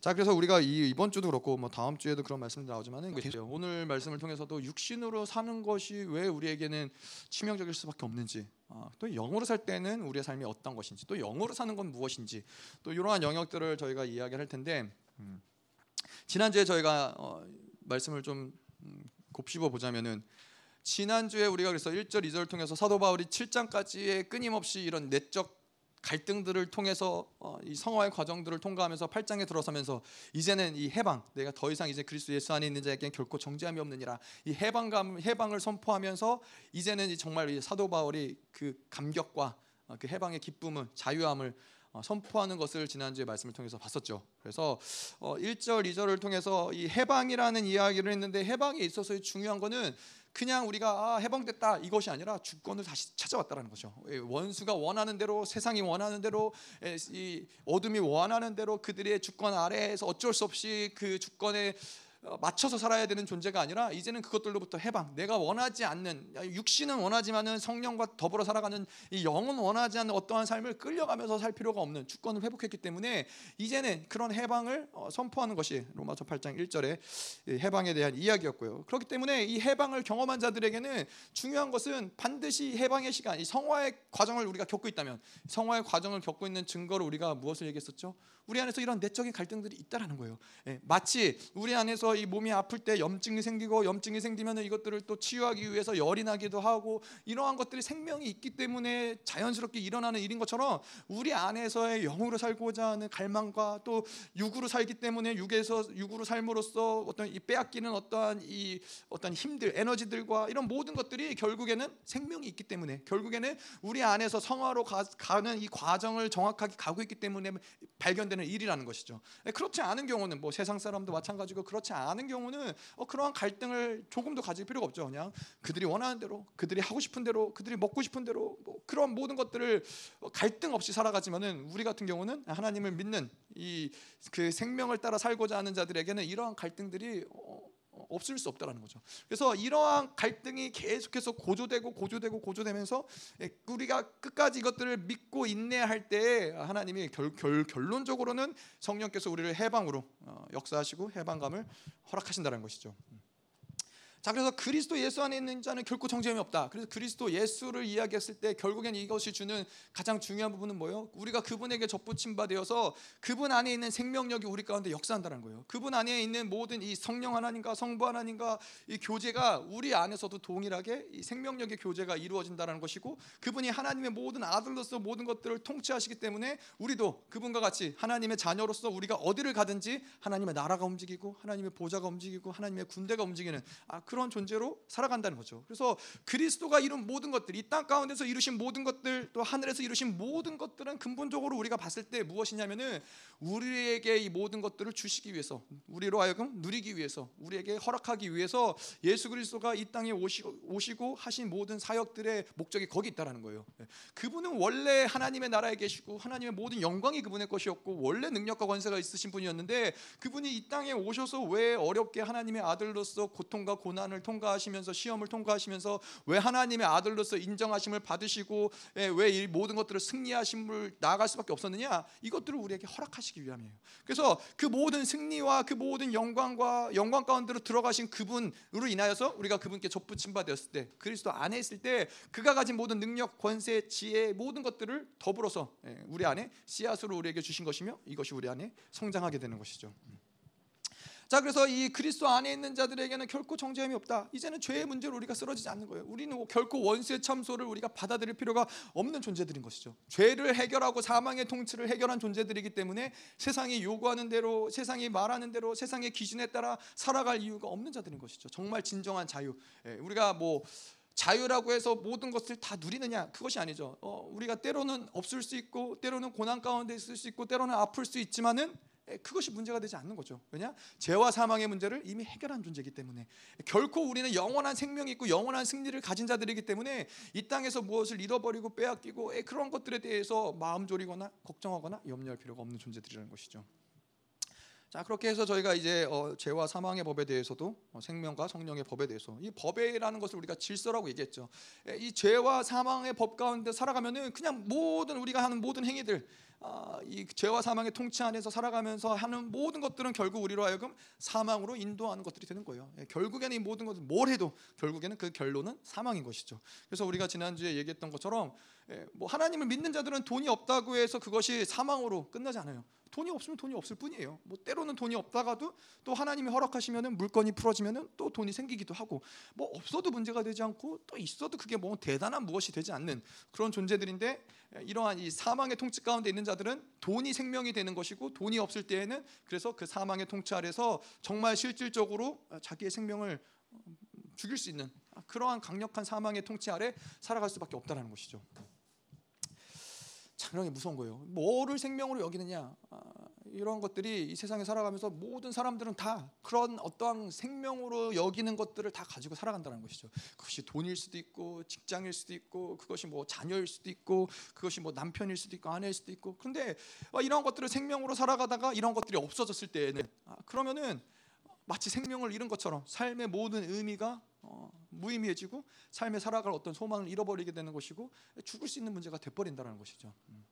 자 그래서 우리가 이 이번 주도 그렇고 뭐 다음 주에도 그런 말씀 나오지만은 오늘 말씀을 통해서도 육신으로 사는 것이 왜 우리에게는 치명적일 수밖에 없는지 어, 또 영으로 살 때는 우리의 삶이 어떤 것인지 또 영으로 사는 건 무엇인지 또 이러한 영역들을 저희가 이야기할 텐데 음, 지난주에 저희가 어, 말씀을 좀 음, 곱씹어 보자면은 지난주에 우리가 그래서 1절 2절을 통해서 사도 바울이 7장까지의 끊임없이 이런 내적 갈등들을 통해서 어, 이 성화의 과정들을 통과하면서 8장에 들어서면서 이제는 이 해방 내가 더 이상 이제 그리스도 예수 안에 있는 자에게는 결코 정죄함이 없느니라 이 해방감 해방을 선포하면서 이제는 정말 이 사도 바울이 그 감격과 어, 그 해방의 기쁨을 자유함을 어, 선포하는 것을 지난주에 말씀을 통해서 봤었죠. 그래서 1절, 2절을 통해서 이 해방이라는 이야기를 했는데 해방에 있어서 중요한 거는 그냥 우리가 아, 해방됐다 이것이 아니라 주권을 다시 찾아왔다라는 거죠. 예, 원수가 원하는 대로 세상이 원하는 대로 예, 이 어둠이 원하는 대로 그들의 주권 아래에서 어쩔 수 없이 그 주권에 어, 맞춰서 살아야 되는 존재가 아니라 이제는 그것들로부터 해방. 내가 원하지 않는 육신은 원하지만은 성령과 더불어 살아가는 이 영은 원하지 않는 어떠한 삶을 끌려가면서 살 필요가 없는 주권을 회복했기 때문에 이제는 그런 해방을 어, 선포하는 것이 로마서 8장 1절의 해방에 대한 이야기였고요. 그렇기 때문에 이 해방을 경험한 자들에게는 중요한 것은 반드시 해방의 시간, 이 성화의 과정을 우리가 겪고 있다면 성화의 과정을 겪고 있는 증거로 우리가 무엇을 얘기했었죠? 우리 안에서 이런 내적인 갈등들이 있다라는 거예요. 예, 마치 우리 안에서 이 몸이 아플 때 염증이 생기고 염증이 생기면 이것들을 또 치유하기 위해서 열이 나기도 하고 이러한 것들이 생명이 있기 때문에 자연스럽게 일어나는 일인 것처럼 우리 안에서의 영으로 살고자 하는 갈망과 또 육으로 살기 때문에 육에서 육으로 삶으로써 어떤 이 빼앗기는 어떠한 이 어떤 힘들 에너지들과 이런 모든 것들이 결국에는 생명이 있기 때문에 결국에는 우리 안에서 성화로 가, 가는 이 과정을 정확하게 가고 있기 때문에 발견되는 되는 일이라는 것이죠. 예, 그렇지 않은 경우는 뭐 세상 사람도 마찬가지고 그렇지 않은 경우는 어, 그러한 갈등을 조금도 가질 필요가 없죠. 그냥 그들이 원하는 대로, 그들이 하고 싶은 대로, 그들이 먹고 싶은 대로 뭐 그런 모든 것들을 어, 갈등 없이 살아가지만은 우리 같은 경우는 하나님을 믿는 이 그 생명을 따라 살고자 하는 자들에게는 이러한 갈등들이 어, 없을 수 없다라는 거죠. 그래서 이러한 갈등이 계속해서 고조되고 고조되고 고조되면서 예, 우리가 끝까지 이것들을 믿고 인내할 때 하나님이 결, 결, 결론적으로는 성령께서 우리를 해방으로 어, 역사하시고 해방감을 허락하신다는 것이죠. 자 그래서 그리스도 예수 안에 있는 자는 결코 정죄함이 없다. 그래서 그리스도 예수를 이야기했을 때 결국엔 이것이 주는 가장 중요한 부분은 뭐예요? 우리가 그분에게 접붙임 바 되어서 그분 안에 있는 생명력이 우리 가운데 역사한다는 거예요. 그분 안에 있는 모든 이 성령 하나님과 성부 하나님과 이 교제가 우리 안에서도 동일하게 이 생명력의 교제가 이루어진다는 것이고 그분이 하나님의 모든 아들로서 모든 것들을 통치하시기 때문에 우리도 그분과 같이 하나님의 자녀로서 우리가 어디를 가든지 하나님의 나라가 움직이고 하나님의 보좌가 움직이고 하나님의 군대가 움직이는 아 그런 존재로 살아간다는 거죠. 그래서 그리스도가 이룬 모든 것들, 이 땅 가운데서 이루신 모든 것들, 또 하늘에서 이루신 모든 것들은 근본적으로 우리가 봤을 때 무엇이냐면은 우리에게 이 모든 것들을 주시기 위해서, 우리로 하여금 누리기 위해서, 우리에게 허락하기 위해서 예수 그리스도가 이 땅에 오시고, 오시고 하신 모든 사역들의 목적이 거기 있다라는 거예요. 예. 그분은 원래 하나님의 나라에 계시고 하나님의 모든 영광이 그분의 것이었고 원래 능력과 권세가 있으신 분이었는데 그분이 이 땅에 오셔서 왜 어렵게 하나님의 아들로서 고통과 고난 고난을 통과하시면서 시험을 통과하시면서 왜 하나님의 아들로서 인정하심을 받으시고 예, 왜이 모든 것들을 승리하심을 나아갈 수밖에 없었느냐? 이것들을 우리에게 허락하시기 위함이에요. 그래서 그 모든 승리와 그 모든 영광과 영광 가운데로 들어가신 그분으로 인하여서 우리가 그분께 접붙임 바 되었을 때 그리스도 안에 있을 때 그가 가진 모든 능력, 권세, 지혜 모든 것들을 더불어서 예, 우리 안에 씨앗으로 우리에게 주신 것이며 이것이 우리 안에 성장하게 되는 것이죠. 자 그래서 이 그리스도 안에 있는 자들에게는 결코 정죄함이 없다. 이제는 죄의 문제로 우리가 쓰러지지 않는 거예요. 우리는 결코 원수의 참소를 우리가 받아들일 필요가 없는 존재들인 것이죠. 죄를 해결하고 사망의 통치를 해결한 존재들이기 때문에 세상이 요구하는 대로 세상이 말하는 대로 세상의 기준에 따라 살아갈 이유가 없는 자들인 것이죠. 정말 진정한 자유. 예, 우리가 뭐 자유라고 해서 모든 것을 다 누리느냐 그것이 아니죠. 어, 우리가 때로는 없을 수 있고 때로는 고난 가운데 있을 수 있고 때로는 아플 수 있지만은 그것이 문제가 되지 않는 거죠. 왜냐? 죄와 사망의 문제를 이미 해결한 존재이기 때문에 결코 우리는 영원한 생명이 있고 영원한 승리를 가진 자들이기 때문에 이 땅에서 무엇을 잃어버리고 빼앗기고 그런 것들에 대해서 마음 졸이거나 걱정하거나 염려할 필요가 없는 존재들이라는 것이죠. 자 그렇게 해서 저희가 이제 어, 죄와 사망의 법에 대해서도 어, 생명과 성령의 법에 대해서 이 법에라는 것을 우리가 질서라고 얘기했죠. 이 죄와 사망의 법 가운데 살아가면은 그냥 모든 우리가 하는 모든 행위들 아, 이 죄와 사망의 통치 안에서 살아가면서 하는 모든 것들은 결국 우리로 하여금 사망으로 인도하는 것들이 되는 거예요. 예, 결국에는 이 모든 것을 뭘 해도 결국에는 그 결론은 사망인 것이죠. 그래서 우리가 지난주에 얘기했던 것처럼 예, 뭐 하나님을 믿는 자들은 돈이 없다고 해서 그것이 사망으로 끝나지 않아요. 돈이 없으면 돈이 없을 뿐이에요. 뭐 때로는 돈이 없다가도 또 하나님이 허락하시면은 물건이 풀어지면은 또 돈이 생기기도 하고 뭐 없어도 문제가 되지 않고 또 있어도 그게 뭐 대단한 무엇이 되지 않는 그런 존재들인데 이러한 이 사망의 통치 가운데 있는 자들은 돈이 생명이 되는 것이고 돈이 없을 때에는 그래서 그 사망의 통치 아래서 정말 실질적으로 자기의 생명을 죽일 수 있는 그러한 강력한 사망의 통치 아래 살아갈 수밖에 없다라는 것이죠. 상당히 무서운 거예요. 뭐를 생명으로 여기느냐 아, 이런 것들이 이 세상에 살아가면서 모든 사람들은 다 그런 어떠한 생명으로 여기는 것들을 다 가지고 살아간다는 것이죠. 그것이 돈일 수도 있고 직장일 수도 있고 그것이 뭐 자녀일 수도 있고 그것이 뭐 남편일 수도 있고 아내일 수도 있고 그런데 아, 이런 것들을 생명으로 살아가다가 이런 것들이 없어졌을 때에는 아, 그러면은 마치 생명을 잃은 것처럼 삶의 모든 의미가 어, 무의미해지고 삶에 살아갈 어떤 소망을 잃어버리게 되는 것이고 죽을 수 있는 문제가 돼버린다는 것이죠. 음.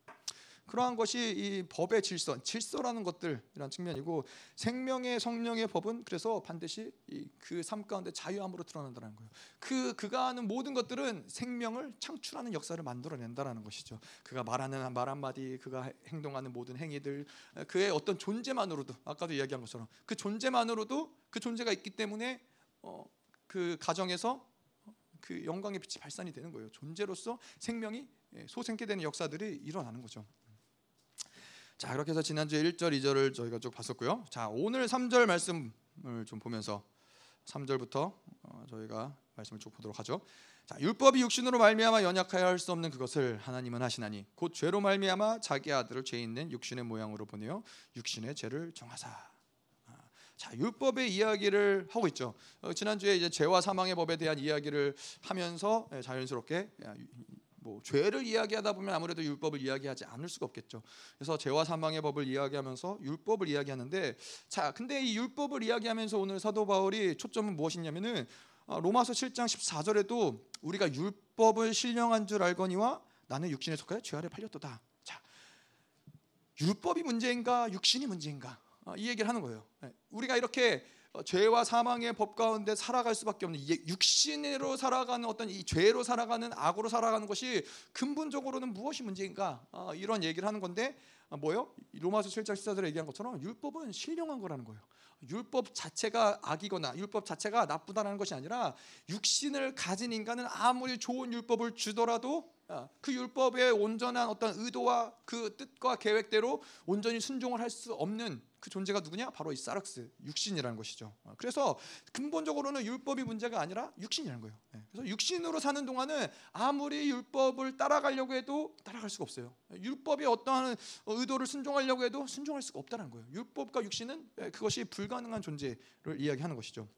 그러한 것이 이 법의 질서, 질서라는 것들이란 측면이고 생명의 성령의 법은 그래서 반드시 그 삶 가운데 자유함으로 드러난다는 거예요. 그 그가 하는 모든 것들은 생명을 창출하는 역사를 만들어낸다라는 것이죠. 그가 말하는 말 한마디, 그가 행동하는 모든 행위들, 그의 어떤 존재만으로도 아까도 이야기한 것처럼 그 존재만으로도 그 존재가 있기 때문에 어, 그 가정에서 그 영광의 빛이 발산이 되는 거예요. 존재로서 생명이 예, 소생케 되는 역사들이 일어나는 거죠. 자, 그렇게 해서 지난주에 1절, 2절을 저희가 쭉 봤었고요. 자, 오늘 3절 말씀을 좀 보면서 3절부터 어, 저희가 말씀을 쭉 보도록 하죠. 자, 율법이 육신으로 말미암아 연약하여 할 수 없는 그것을 하나님은 하시나니 곧 죄로 말미암아 자기 아들을 죄 있는 육신의 모양으로 보내어 육신의 죄를 정하사. 아, 자, 율법의 이야기를 하고 있죠. 어, 지난주에 이제 죄와 사망의 법에 대한 이야기를 하면서 예, 자연스럽게 뭐 죄를 이야기하다 보면 아무래도 율법을 이야기하지 않을 수가 없겠죠. 그래서 죄와 사망의 법을 이야기하면서 율법을 이야기하는데 자, 근데 이 율법을 이야기하면서 오늘 사도 바울이 초점은 무엇이냐면은 어, 로마서 7장 14절에도 우리가 율법을 신령한 줄 알거니와 나는 육신에 속하여 죄 아래 팔렸도다. 자, 율법이 문제인가 육신이 문제인가 어, 이 얘기를 하는 거예요. 네, 우리가 이렇게 어, 죄와 사망의 법 가운데 살아갈 수밖에 없는 육신으로 살아가는 어떤 이 죄로 살아가는 악으로 살아가는 것이 근본적으로는 무엇이 문제인가 어, 이런 얘기를 하는 건데 어, 뭐요? 로마서 7장 14절에 얘기한 것처럼 율법은 신령한 거라는 거예요. 율법 자체가 악이거나 율법 자체가 나쁘다는 것이 아니라 육신을 가진 인간은 아무리 좋은 율법을 주더라도 그 율법의 온전한 어떤 의도와 그 뜻과 계획대로 온전히 순종을 할 수 없는 그 존재가 누구냐? 바로 이 사락스 육신이라는 것이죠. 어, 그래서 근본적으로는 율법이 문제가 아니라 육신이라는 거예요. 예, 그래서 육신으로 사는 동안은 아무리 율법을 따라가려고 해도 따라갈 수가 없어요. 율법이 어떠한 의도를 순종하려고 해도 순종할 수가 없다는 거예요. 율법과 육신은 예, 그것이 불가능한 존재를 이야기하는 것이죠.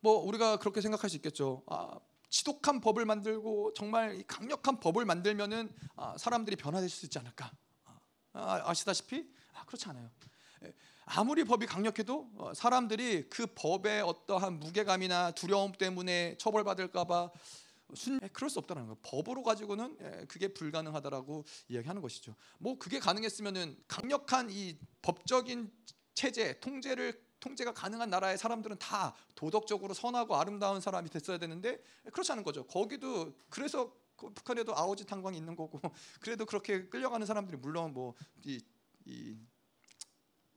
뭐 우리가 그렇게 생각할 수 있겠죠. 아, 지독한 법을 만들고 정말 강력한 법을 만들면은 아, 사람들이 변화될 수 있지 않을까? 아, 아시다시피 아, 그렇지 않아요. 아무리 법이 강력해도 어, 사람들이 그 법의 어떠한 무게감이나 두려움 때문에 처벌받을까봐 순 예, 그럴 수 없다는 거예요. 법으로 가지고는 예, 그게 불가능하다라고 이야기하는 것이죠. 뭐 그게 가능했으면은 강력한 이 법적인 체제 통제를 통제가 가능한 나라의 사람들은 다 도덕적으로 선하고 아름다운 사람이 됐어야 되는데 그렇지 않은 거죠. 거기도 그래서 그 북한에도 아오지 탄광이 있는 거고 그래도 그렇게 끌려가는 사람들이 물론 뭐이 이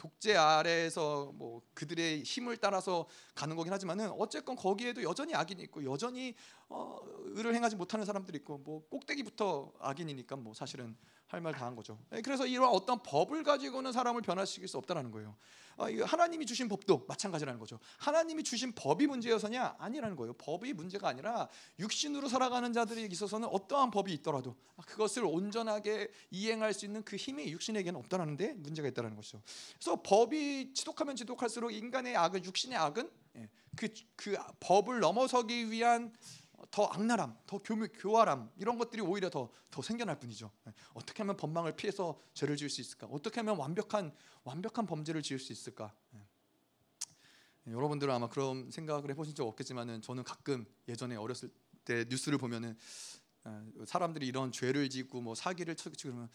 독재 아래에서 뭐 그들의 힘을 따라서 가는 거긴 하지만은 어쨌건 거기에도 여전히 악인이 있고 여전히 어, 의를 행하지 못하는 사람들이 있고 뭐 꼭대기부터 악인이니까 뭐 사실은 할 말 다 한 거죠. 예, 그래서 이런 어떤 법을 가지고는 사람을 변화시킬 수 없다라는 거예요. 아, 하나님이 주신 법도 마찬가지라는 거죠. 하나님이 주신 법이 문제여서냐 아니라는 거예요. 법이 문제가 아니라 육신으로 살아가는 자들에 있어서는 어떠한 법이 있더라도 그것을 온전하게 이행할 수 있는 그 힘이 육신에게는 없다라는데 문제가 있다라는 것이죠. 그래서 법이 지독하면 지독할수록 인간의 악은 육신의 악은 예, 그, 그 법을 넘어서기 위한 더 악랄함, 더 교묘, 교활함 이런 것들이 오히려 더, 더 생겨날 뿐이죠. 예, 어떻게 하면 법망을 피해서 죄를 지을 수 있을까? 어떻게 하면 완벽한 완벽한 범죄를 지을 수 있을까? 예. 예, 여러분들은 아마 그런 생각을 해보신 적 없겠지만은 저는 가끔 예전에 어렸을 때 뉴스를 보면은 사람들이 이런 죄를 짓고 뭐 사기를 치고 그러면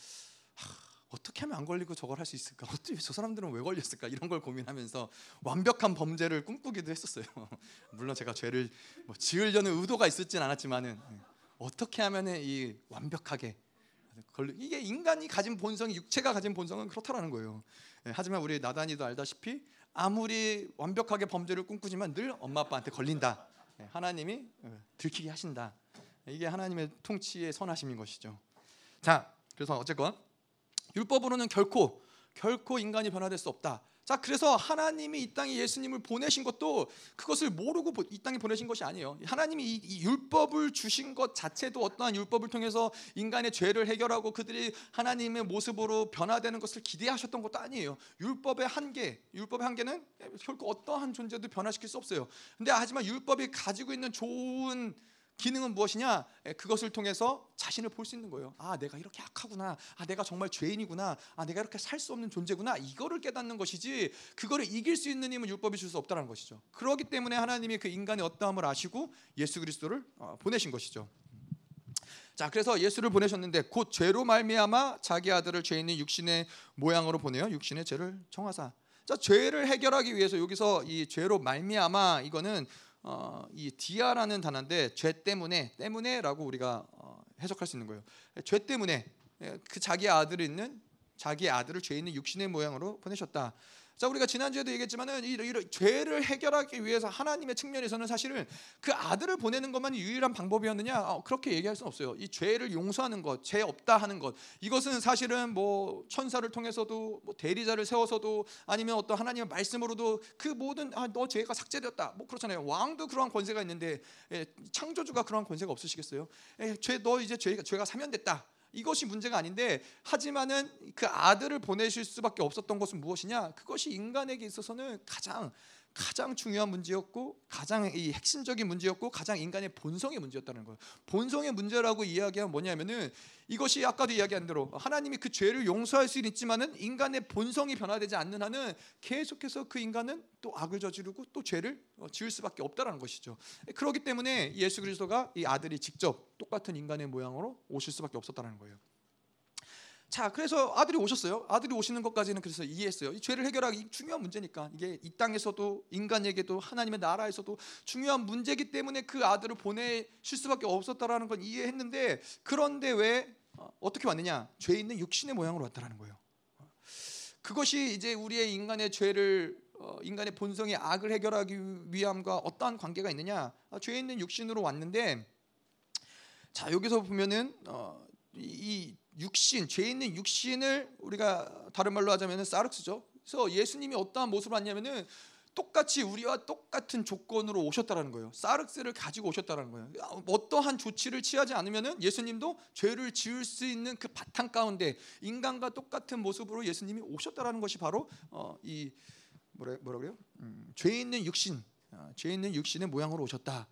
어떻게 하면 안 걸리고 저걸 할 수 있을까? 어떻게 저 사람들은 왜 걸렸을까? 이런 걸 고민하면서 완벽한 범죄를 꿈꾸기도 했었어요. 물론 제가 죄를 뭐 지으려는 의도가 있었진 않았지만은 예. 어떻게 하면은 이 완벽하게 이게 인간이 가진 본성이 육체가 가진 본성은 그렇다라는 거예요. 예, 하지만 우리 나단이도 알다시피 아무리 완벽하게 범죄를 꿈꾸지만 늘 엄마 아빠한테 걸린다. 예, 하나님이 어, 들키게 하신다. 이게 하나님의 통치의 선하심인 것이죠. 자, 그래서 어쨌건 율법으로는 결코 결코 인간이 변화될 수 없다. 자, 그래서 하나님이 이 땅에 예수님을 보내신 것도 그것을 모르고 이 땅에 보내신 것이 아니에요. 하나님이 이, 이, 율법을 주신 것 자체도 어떠한 율법을 통해서 인간의 죄를 해결하고 그들이 하나님의 모습으로 변화되는 것을 기대하셨던 것도 아니에요. 율법의 한계, 율법의 한계는 결코 어떠한 존재도 변화시킬 수 없어요. 근데 하지만 율법이 가지고 있는 좋은 기능은 무엇이냐? 그것을 통해서 자신을 볼 수 있는 거예요. 아, 내가 이렇게 악하구나. 아, 내가 정말 죄인이구나. 아, 내가 이렇게 살 수 없는 존재구나. 이거를 깨닫는 것이지. 그거를 이길 수 있는 힘은 율법이 줄 수 없다는 것이죠. 그렇기 때문에 하나님이 그 인간의 어떠함을 아시고 예수 그리스도를 어, 보내신 것이죠. 자, 그래서 예수를 보내셨는데 곧 죄로 말미암아 자기 아들을 죄 있는 육신의 모양으로 보내요. 육신의 죄를 정하사. 자, 죄를 해결하기 위해서 여기서 이 죄로 말미암아 이거는 어, 이 디아라는 단어인데 죄 때문에 때문에라고 우리가 어, 해석할 수 있는 거예요. 죄 때문에 예, 그 자기 아들이 있는 자기 아들을 죄 있는 육신의 모양으로 보내셨다. 자 우리가 지난주에도 얘기했지만은 이, 이, 이 죄를 해결하기 위해서 하나님의 측면에서는 사실은 그 아들을 보내는 것만이 유일한 방법이었느냐 어, 그렇게 얘기할 수는 없어요. 이 죄를 용서하는 것, 죄 없다 하는 것 이것은 사실은 뭐 천사를 통해서도 뭐 대리자를 세워서도 아니면 어떤 하나님의 말씀으로도 그 모든 아, 너 죄가 삭제되었다 뭐 그렇잖아요. 왕도 그러한 권세가 있는데 예, 창조주가 그러한 권세가 없으시겠어요? 예, 죄너 이제 죄가 죄가 사면됐다. 이것이 문제가 아닌데 하지만은 그 아들을 보내실 수밖에 없었던 것은 무엇이냐? 그것이 인간에게 있어서는 가장 가장 중요한 문제였고 가장 이 핵심적인 문제였고 가장 인간의 본성의 문제였다는 거예요. 본성의 문제라고 이야기하면 뭐냐면은 이것이 아까도 이야기한 대로 하나님이 그 죄를 용서할 수는 있지만은 인간의 본성이 변화되지 않는 한은 계속해서 그 인간은 또 악을 저지르고 또 죄를 어, 지을 수밖에 없다라는 것이죠. 그렇기 때문에 예수 그리스도가 이 아들이 직접 똑같은 인간의 모양으로 오실 수밖에 없었다는 거예요. 자, 그래서 아들이 오셨어요. 아들이 오시는 것까지는 그래서 이해했어요. 이 죄를 해결하기 중요한 문제니까 이게 이 땅에서도 인간에게도 하나님의 나라에서도 중요한 문제이기 때문에 그 아들을 보내실 수밖에 없었다라는 건 이해했는데 그런데 왜 어, 어떻게 왔느냐? 죄 있는 육신의 모양으로 왔다라는 거예요. 그것이 이제 우리의 인간의 죄를 어, 인간의 본성의 악을 해결하기 위함과 어떠한 관계가 있느냐? 아, 죄 있는 육신으로 왔는데 자 여기서 보면은 어, 이 육신, 죄 있는 육신을 우리가 다른 말로 하자면 사르스죠. 그래서 예수님이 어떠한 모습으로 왔냐면은 똑같이 우리와 똑같은 조건으로 오셨다라는 거예요. 사르스를 가지고 오셨다라는 거예요. 어떠한 조치를 취하지 않으면은 예수님도 죄를 지을 수 있는 그 바탕 가운데 인간과 똑같은 모습으로 예수님이 오셨다라는 것이 바로 어, 이 뭐라 뭐라 그래요? 음, 죄 있는 육신, 어, 죄 있는 육신의 모양으로 오셨다.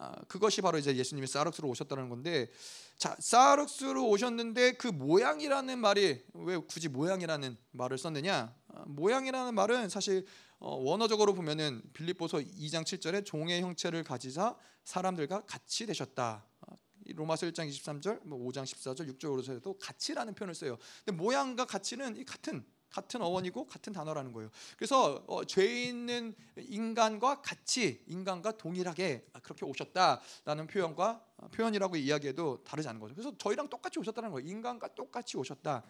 아, 그것이 바로 이제 예수님이 사르스로 오셨다는 건데 자 사르스로 오셨는데 그 모양이라는 말이 왜 굳이 모양이라는 말을 썼느냐 아, 모양이라는 말은 사실 어, 원어적으로 보면은 빌립보서 2장 7절에 종의 형체를 가지사 사람들과 같이 되셨다 아, 로마서 1장 23절, 뭐 5장 14절, 6절로서도 같이라는 표현을 써요. 근데 모양과 가치는 이 같은 같은 어원이고 같은 단어라는 거예요. 그래서 어, 죄 있는 인간과 같이 인간과 동일하게 그렇게 오셨다라는 표현과 어, 표현이라고 이야기해도 다르지 않은 거죠. 그래서 저희랑 똑같이 오셨다는 거예요. 인간과 똑같이 오셨다.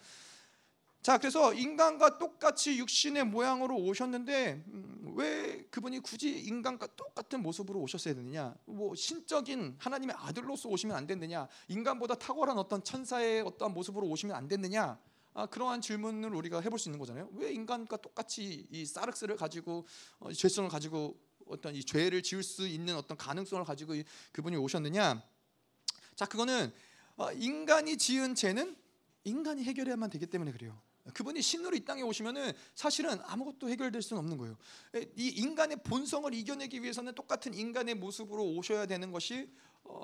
자, 그래서 인간과 똑같이 육신의 모양으로 오셨는데 음, 왜 그분이 굳이 인간과 똑같은 모습으로 오셨어야 되느냐? 뭐 신적인 하나님의 아들로서 오시면 안 됐느냐? 인간보다 탁월한 어떤 천사의 어떠한 모습으로 오시면 안 됐느냐? 아, 그러한 질문을 우리가 해볼 수 있는 거잖아요. 왜 인간과 똑같이 이 사르스를 가지고 어, 죄성을 가지고 어떤 이 죄를 지을 수 있는 어떤 가능성을 가지고 그분이 오셨느냐? 자, 그거는 어, 인간이 지은 죄는 인간이 해결해야만 되기 때문에 그래요. 그분이 신으로 이 땅에 오시면은 사실은 아무것도 해결될 수는 없는 거예요. 이 인간의 본성을 이겨내기 위해서는 똑같은 인간의 모습으로 오셔야 되는 것이 어,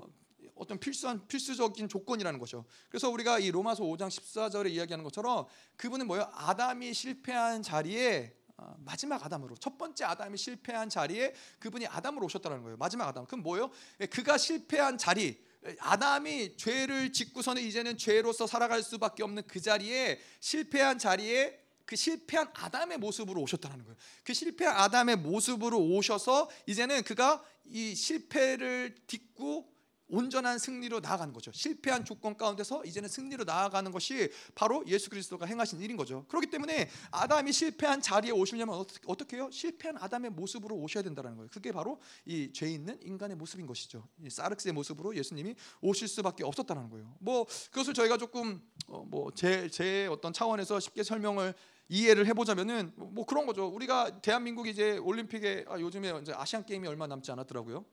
어떤 필수한 필수적인 조건이라는 거죠. 그래서 우리가 이 로마서 5장 14절에 이야기하는 것처럼 그분은 뭐예요? 아담이 실패한 자리에 어, 마지막 아담으로 첫 번째 아담이 실패한 자리에 그분이 아담으로 오셨다는 거예요. 마지막 아담. 그럼 뭐예요? 예, 그가 실패한 자리 아담이 죄를 짓고서는 이제는 죄로서 살아갈 수밖에 없는 그 자리에 실패한 자리에 그 실패한 아담의 모습으로 오셨다는 거예요. 그 실패한 아담의 모습으로 오셔서 이제는 그가 이 실패를 딛고 온전한 승리로 나아가는 거죠. 실패한 조건 가운데서 이제는 승리로 나아가는 것이 바로 예수 그리스도가 행하신 일인 거죠. 그렇기 때문에 아담이 실패한 자리에 오시려면 어떻게 해요? 실패한 아담의 모습으로 오셔야 된다는 거예요. 그게 바로 이 죄 있는 인간의 모습인 것이죠. 사르스의 모습으로 예수님이 오실 수밖에 없었다는 거예요. 뭐 그것을 저희가 조금 어 뭐제 제 어떤 차원에서 쉽게 설명을 이해를 해보자면은 뭐 그런 거죠. 우리가 대한민국이 이제 올림픽에 아, 요즘에 이제 아시안 게임이 얼마 남지 않았더라고요.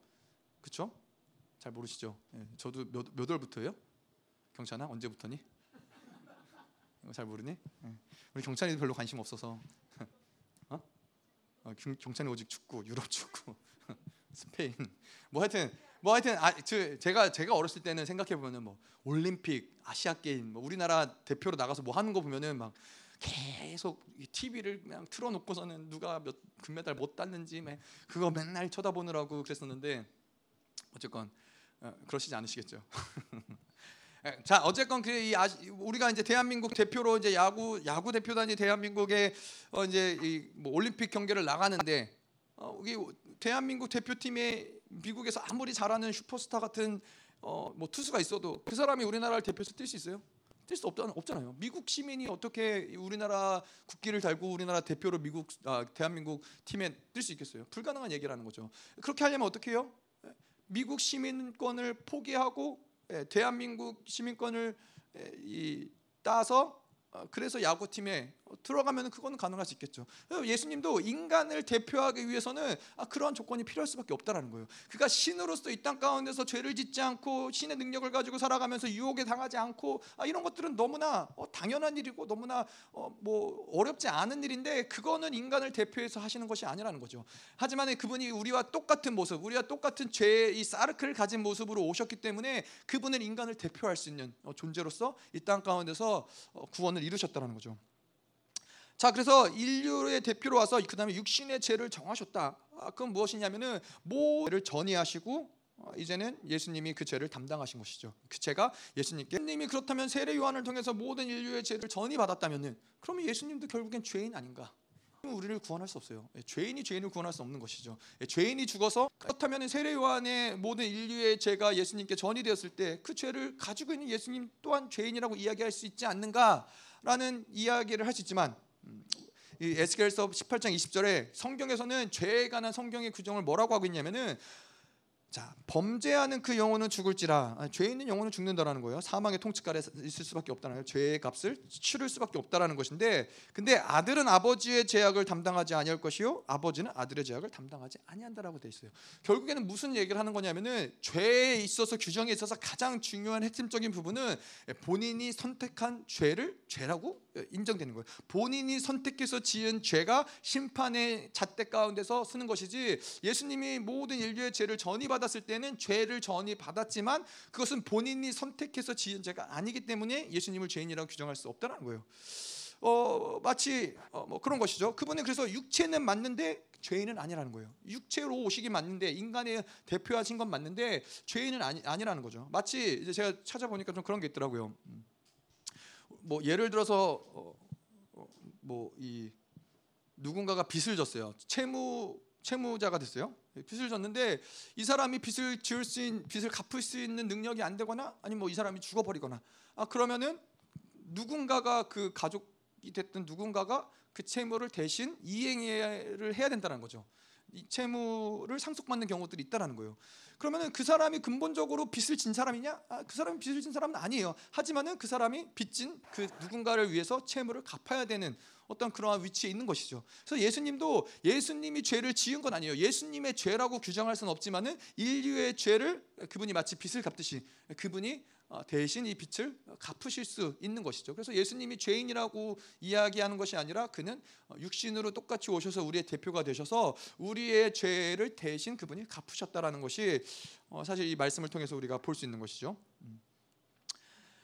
그렇죠? 잘 모르시죠? 예, 저도 몇, 몇 월부터예요? 경찬아 언제부터니? 잘 모르니? 예. 우리 경찬이 별로 관심 없어서 어? 어, 경찬이 오직 축구, 유럽 축구, 스페인 뭐 하여튼 뭐 하여튼 아, 저, 제가 제가 어렸을 때는 생각해 보면은 뭐 올림픽, 아시아 게임, 뭐 우리나라 대표로 나가서 뭐 하는 거 보면은 막 계속 TV를 그냥 틀어놓고서는 누가 몇 금메달 못 땄는지 그거 맨날 쳐다보느라고 그랬었는데 어쨌건 어, 그러시지 않으시겠죠. 예, 자 어쨌건 그 우리가 이제 대한민국 대표로 이제 야구 야구 대표단이 대한민국의 어 이제 이 뭐 올림픽 경기를 나가는데 어 이게 대한민국 대표팀에 미국에서 아무리 잘하는 슈퍼스타 같은 어 뭐 투수가 있어도 그 사람이 우리나라를 대표해서 뛸 수 있어요? 뛸 수 없잖아요. 미국 시민이 어떻게 우리나라 국기를 달고 우리나라 대표로 미국 아, 대한민국 팀에 뛸 수 있겠어요? 불가능한 얘기라는 거죠. 그렇게 하려면 어떻게 해요? 미국 시민권을 포기하고 예, 대한민국 시민권을 예, 따서 어, 그래서 야구팀에 들어가면 그거는 가능할 수 있겠죠. 예수님도 인간을 대표하기 위해서는 아, 그러한 조건이 필요할 수밖에 없다라는 거예요. 그가 신으로서 이 땅 가운데서 죄를 짓지 않고 신의 능력을 가지고 살아가면서 유혹에 당하지 않고 아, 이런 것들은 너무나 어, 당연한 일이고 너무나 어, 뭐 어렵지 않은 일인데 그거는 인간을 대표해서 하시는 것이 아니라는 거죠. 하지만 그분이 우리와 똑같은 모습, 우리와 똑같은 죄의 이 사르크를 가진 모습으로 오셨기 때문에 그분은 인간을 대표할 수 있는 어, 존재로서 이 땅 가운데서 어, 구원을 이루셨다는 거죠. 자 그래서 인류의 대표로 와서 그 다음에 육신의 죄를 정하셨다. 아, 그건 무엇이냐면은 모를 전이하시고 어, 이제는 예수님이 그 죄를 담당하신 것이죠. 그 죄가 예수님께 예수님이 그렇다면 세례 요한을 통해서 모든 인류의 죄를 전이 받았다면은 그러면 예수님도 결국엔 죄인 아닌가? 우리를 구원할 수 없어요. 예, 죄인이 죄인을 구원할 수 없는 것이죠. 예, 죄인이 죽어서 그렇다면 세례 요한의 모든 인류의 죄가 예수님께 전이 되었을 때 그 죄를 가지고 있는 예수님 또한 죄인이라고 이야기할 수 있지 않는가 라는 이야기를 할 수 있지만 이 에스겔서 18장 20절에 성경에서는 죄에 관한 성경의 규정을 뭐라고 하고 있냐면은 자 범죄하는 그 영혼은 죽을지라 아, 죄 있는 영혼은 죽는다라는 거예요. 사망의 통치 아래 있을 수밖에 없다는 거예요. 죄의 값을 치를 수밖에 없다라는 것인데, 근데 아들은 아버지의 죄악을 담당하지 아니할 것이요, 아버지는 아들의 죄악을 담당하지 아니한다라고 돼 있어요. 결국에는 무슨 얘기를 하는 거냐면은 죄에 있어서 규정에 있어서 가장 중요한 핵심적인 부분은 본인이 선택한 죄를 죄라고 인정되는 거예요. 본인이 선택해서 지은 죄가 심판의 잣대 가운데서 쓰는 것이지 예수님이 모든 인류의 죄를 전이 받았을 때는 죄를 전이 받았지만 그것은 본인이 선택해서 지은 죄가 아니기 때문에 예수님을 죄인이라고 규정할 수 없다는 거예요. 어, 마치 어, 뭐 그런 것이죠. 그분은 그래서 육체는 맞는데 죄인은 아니라는 거예요. 육체로 오시기 맞는데 인간의 대표하신 건 맞는데 죄인은 아니, 아니라는 거죠. 마치 이제 제가 찾아보니까 좀 그런 게 있더라고요. 음. 뭐 예를 들어서 어, 어, 뭐이 누군가가 빚을 졌어요. 채무 채무자가 됐어요. 빚을 졌는데 이 사람이 빚을 지을 수 있는 빚을 갚을 수 있는 능력이 안 되거나 아니면 뭐 이 사람이 죽어버리거나 아 그러면은 누군가가 그 가족이 됐든 누군가가 그 채무를 대신 이행을 해야 된다는 거죠. 이 채무를 상속받는 경우들이 있다라는 거예요. 그러면은 그 사람이 근본적으로 빚을 진 사람이냐? 아, 그 사람이 빚을 진 사람은 아니에요. 하지만은 그 사람이 빚진 그 누군가를 위해서 채무를 갚아야 되는 어떤 그러한 위치에 있는 것이죠. 그래서 예수님도 예수님이 죄를 지은 건 아니에요. 예수님의 죄라고 규정할 수는 없지만은 인류의 죄를 그분이 마치 빚을 갚듯이 그분이 어, 대신 이 빚을 갚으실 수 있는 것이죠. 그래서 예수님이 죄인이라고 이야기하는 것이 아니라 그는 어, 육신으로 똑같이 오셔서 우리의 대표가 되셔서 우리의 죄를 대신 그분이 갚으셨다라는 것이 어, 사실 이 말씀을 통해서 우리가 볼 수 있는 것이죠.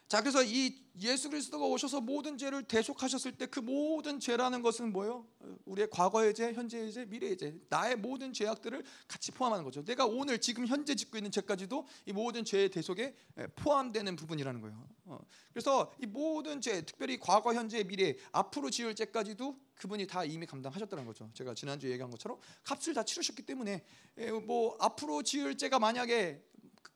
음. 자 그래서 이 예수 그리스도가 오셔서 모든 죄를 대속하셨을 때 그 모든 죄라는 것은 뭐예요? 우리의 과거의 죄, 현재의 죄, 미래의 죄, 나의 모든 죄악들을 같이 포함하는 거죠. 내가 오늘 지금 현재 짓고 있는 죄까지도 이 모든 죄의 대속에 포함되는 부분이라는 거예요. 어, 그래서 이 모든 죄, 특별히 과거, 현재, 미래, 앞으로 지을 죄까지도 그분이 다 이미 감당하셨다는 거죠. 제가 지난주에 얘기한 것처럼 값을 다 치르셨기 때문에 뭐 앞으로 지을 죄가 만약에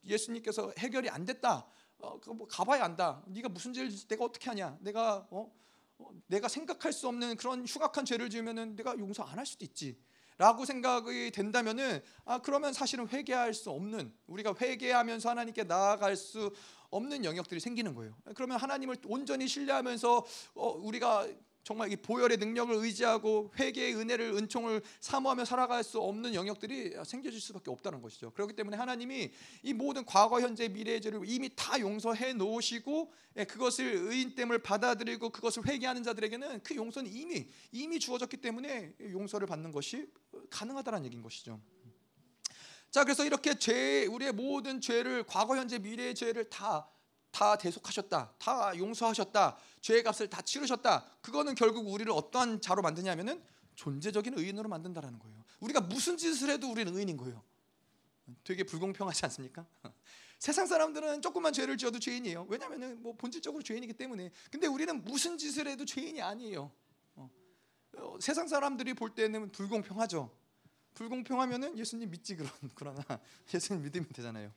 예수님께서 해결이 안 됐다. 어, 뭐 가봐야 안다. 네가 무슨 죄를 짓 내가 어떻게 하냐? 내가 어? 어, 내가 생각할 수 없는 그런 흉악한 죄를 지으면은 내가 용서 안 할 수도 있지. 라고 생각이 된다면은 아 그러면 사실은 회개할 수 없는 우리가 회개하면서 하나님께 나아갈 수 없는 영역들이 생기는 거예요. 그러면 하나님을 온전히 신뢰하면서 어, 우리가 정말 이 보혈의 능력을 의지하고 회개의 은혜를 은총을 사모하며 살아갈 수 없는 영역들이 생겨질 수밖에 없다는 것이죠. 그렇기 때문에 하나님이 이 모든 과거, 현재, 미래의 죄를 이미 다 용서해 놓으시고 예, 그것을 의인됨을 받아들이고 그것을 회개하는 자들에게는 그 용서는 이미 이미 주어졌기 때문에 용서를 받는 것이 가능하다는 얘기인 것이죠. 자, 그래서 이렇게 죄 우리의 모든 죄를 과거, 현재, 미래의 죄를 다다 대속하셨다. 다 용서하셨다. 죄의 값을 다 치르셨다. 그거는 결국 우리를 어떠한 자로 만드냐면은 존재적인 의인으로 만든다라는 거예요. 우리가 무슨 짓을 해도 우리는 의인인 거예요. 되게 불공평하지 않습니까? 세상 사람들은 조금만 죄를 지어도 죄인이에요. 왜냐하면 뭐 본질적으로 죄인이기 때문에. 근데 우리는 무슨 짓을 해도 죄인이 아니에요. 어. 어, 세상 사람들이 볼 때는 불공평하죠. 불공평하면은 예수님 믿지 그러나 예수님 믿으면 되잖아요.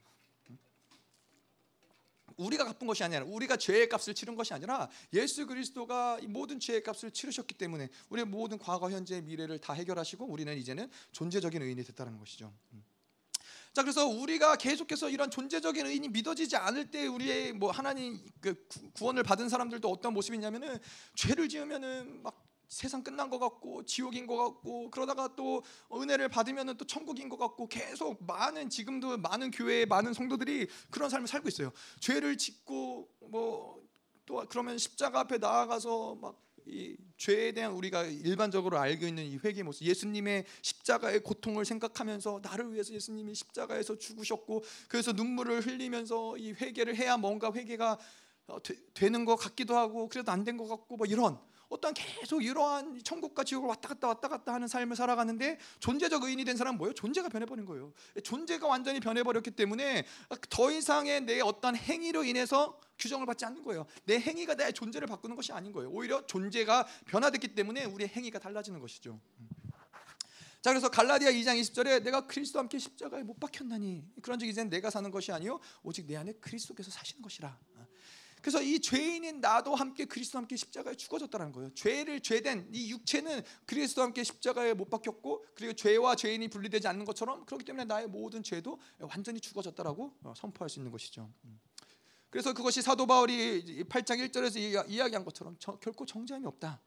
우리가 갚은 것이 아니라 우리가 죄의 값을 치른 것이 아니라 예수 그리스도가 모든 죄의 값을 치르셨기 때문에 우리의 모든 과거, 현재, 미래를 다 해결하시고 우리는 이제는 존재적인 의인이 됐다는 것이죠. 음. 자 그래서 우리가 계속해서 이런 존재적인 의인이 믿어지지 않을 때 우리의 뭐 하나님 그 구원을 받은 사람들도 어떤 모습이냐면은 죄를 지으면은 막 세상 끝난 것 같고 지옥인 것 같고 그러다가 또 은혜를 받으면 또 천국인 것 같고 계속 많은 지금도 많은 교회에 많은 성도들이 그런 삶을 살고 있어요. 죄를 짓고 뭐 또 그러면 십자가 앞에 나아가서 막 이 죄에 대한 우리가 일반적으로 알고 있는 이 회개 모습 예수님의 십자가의 고통을 생각하면서 나를 위해서 예수님이 십자가에서 죽으셨고 그래서 눈물을 흘리면서 이 회개를 해야 뭔가 회개가 어, 되, 는 것 같기도 하고 그래도 안 된 것 같고 뭐 이런 어떤 계속 이러한 천국과 지옥을 왔다 갔다 왔다 갔다 하는 삶을 살아가는데 존재적 의인이 된 사람은 뭐예요? 존재가 변해버린 거예요. 존재가 완전히 변해버렸기 때문에 더 이상의 내 어떤 행위로 인해서 규정을 받지 않는 거예요. 내 행위가 내 존재를 바꾸는 것이 아닌 거예요. 오히려 존재가 변화됐기 때문에 우리의 행위가 달라지는 것이죠. 자 그래서 갈라디아 2장 20절에 내가 그리스도 함께 십자가에 못 박혔나니 그런즉 이제는 내가 사는 것이 아니요 오직 내 안에 그리스도께서 사시는 것이라. 그래서 이 죄인인 나도 함께 그리스도 함께 십자가에 죽어졌다는 거예요. 죄를 죄된 이 육체는 그리스도 함께 십자가에 못 박혔고 그리고 죄와 죄인이 분리되지 않는 것처럼 그렇기 때문에 나의 모든 죄도 완전히 죽어졌다라고 어, 선포할 수 있는 것이죠. 음. 그래서 그것이 사도 바울이 8장 1절에서 이야기한 것처럼 결코 정죄함이 없다.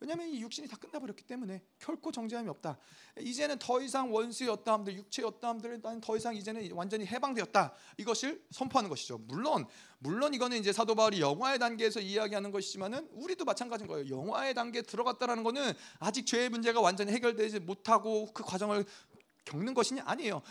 왜냐하면 이 육신이 다 끝나버렸기 때문에 결코 정죄함이 없다. 이제는 더 이상 원수의 어떠함들, 육체의 어떠함들을 나는 더 이상 이제는 완전히 해방되었다. 이것을 선포하는 것이죠. 물론 물론 이거는 이제 사도 바울이 영화의 단계에서 이야기하는 것이지만은 우리도 마찬가지인 거예요. 영화의 단계에 들어갔다라는 것은 아직 죄의 문제가 완전히 해결되지 못하고 그 과정을 겪는 것이 아니에요.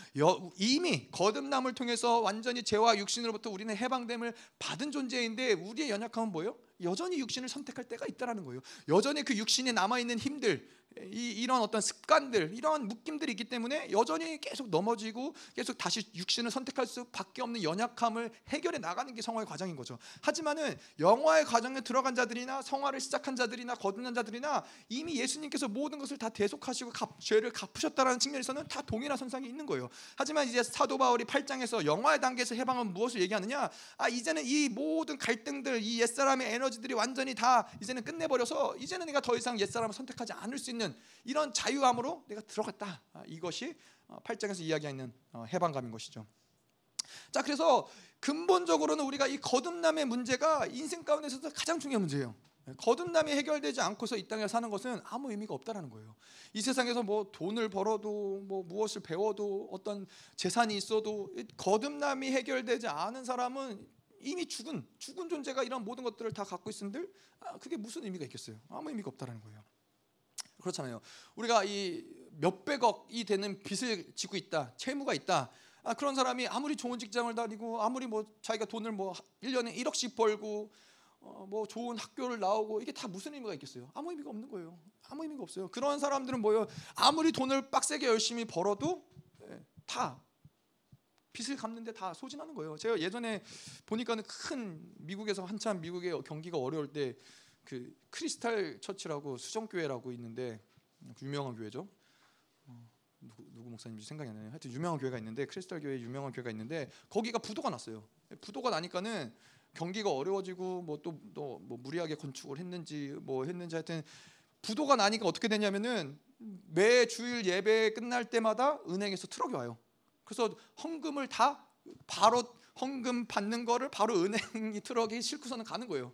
이미 거듭남을 통해서 완전히 죄와 육신으로부터 우리는 해방됨을 받은 존재인데 우리의 연약함은 뭐예요? 여전히 육신을 선택할 때가 있다라는 거예요. 여전히 그 육신에 남아 있는 힘들, 이, 이런 어떤 습관들, 이런 묶임들이 있기 때문에 여전히 계속 넘어지고 계속 다시 육신을 선택할 수밖에 없는 연약함을 해결해 나가는 게 성화의 과정인 거죠. 하지만은 영화의 과정에 들어간 자들이나 성화를 시작한 자들이나 거듭난 자들이나 이미 예수님께서 모든 것을 다 대속하시고 갚, 죄를 갚으셨다라는 측면에서는 다 동일한 선상에 있는 거예요. 하지만 이제 사도 바울이 8장에서 영화의 단계에서 해방은 무엇을 얘기하느냐? 아 이제는 이 모든 갈등들, 이 옛사람의 에너지들이 완전히 다 이제는 끝내버려서 이제는 내가 더 이상 옛사람을 선택하지 않을 수 있는 있는 이런 자유함으로 내가 들어갔다. 아, 이것이 8장에서 어, 이야기하는 어, 해방감인 것이죠. 자, 그래서 근본적으로는 우리가 이 거듭남의 문제가 인생 가운데서도 가장 중요한 문제예요. 거듭남이 해결되지 않고서 이 땅에 사는 것은 아무 의미가 없다라는 거예요. 이 세상에서 뭐 돈을 벌어도 뭐 무엇을 배워도 어떤 재산이 있어도 거듭남이 해결되지 않은 사람은 이미 죽은 죽은 존재가 이런 모든 것들을 다 갖고 있음들 아, 그게 무슨 의미가 있겠어요? 아무 의미가 없다라는 거예요. 그렇잖아요. 우리가 이 몇백억이 되는 빚을 지고 있다, 채무가 있다. 아, 그런 사람이 아무리 좋은 직장을 다니고 아무리 뭐 자기가 돈을 뭐 1년에 1억씩 벌고 어, 뭐 좋은 학교를 나오고 이게 다 무슨 의미가 있겠어요? 아무 의미가 없는 거예요. 아무 의미가 없어요. 그런 사람들은 뭐예요? 아무리 돈을 빡세게 열심히 벌어도 예, 다 빚을 갚는데 다 소진하는 거예요. 제가 예전에 보니까는 큰 미국에서 한참 미국의 경기가 어려울 때 그 크리스탈 처치라고 수정교회라고 있는데 그 유명한 교회죠. 어, 누구, 누구 목사님인지 생각이 안 나요. 하여튼 유명한 교회가 있는데 크리스탈 교회 유명한 교회가 있는데 거기가 부도가 났어요. 부도가 나니까는 경기가 어려워지고 뭐또뭐 무리하게 건축을 했는지 뭐 했는지 하여튼 부도가 나니까 어떻게 되냐면은 매 주일 예배 끝날 때마다 은행에서 트럭이 와요. 그래서 헌금을 다 바로 헌금 받는 거를 바로 은행이 트럭이 싣고서는 가는 거예요.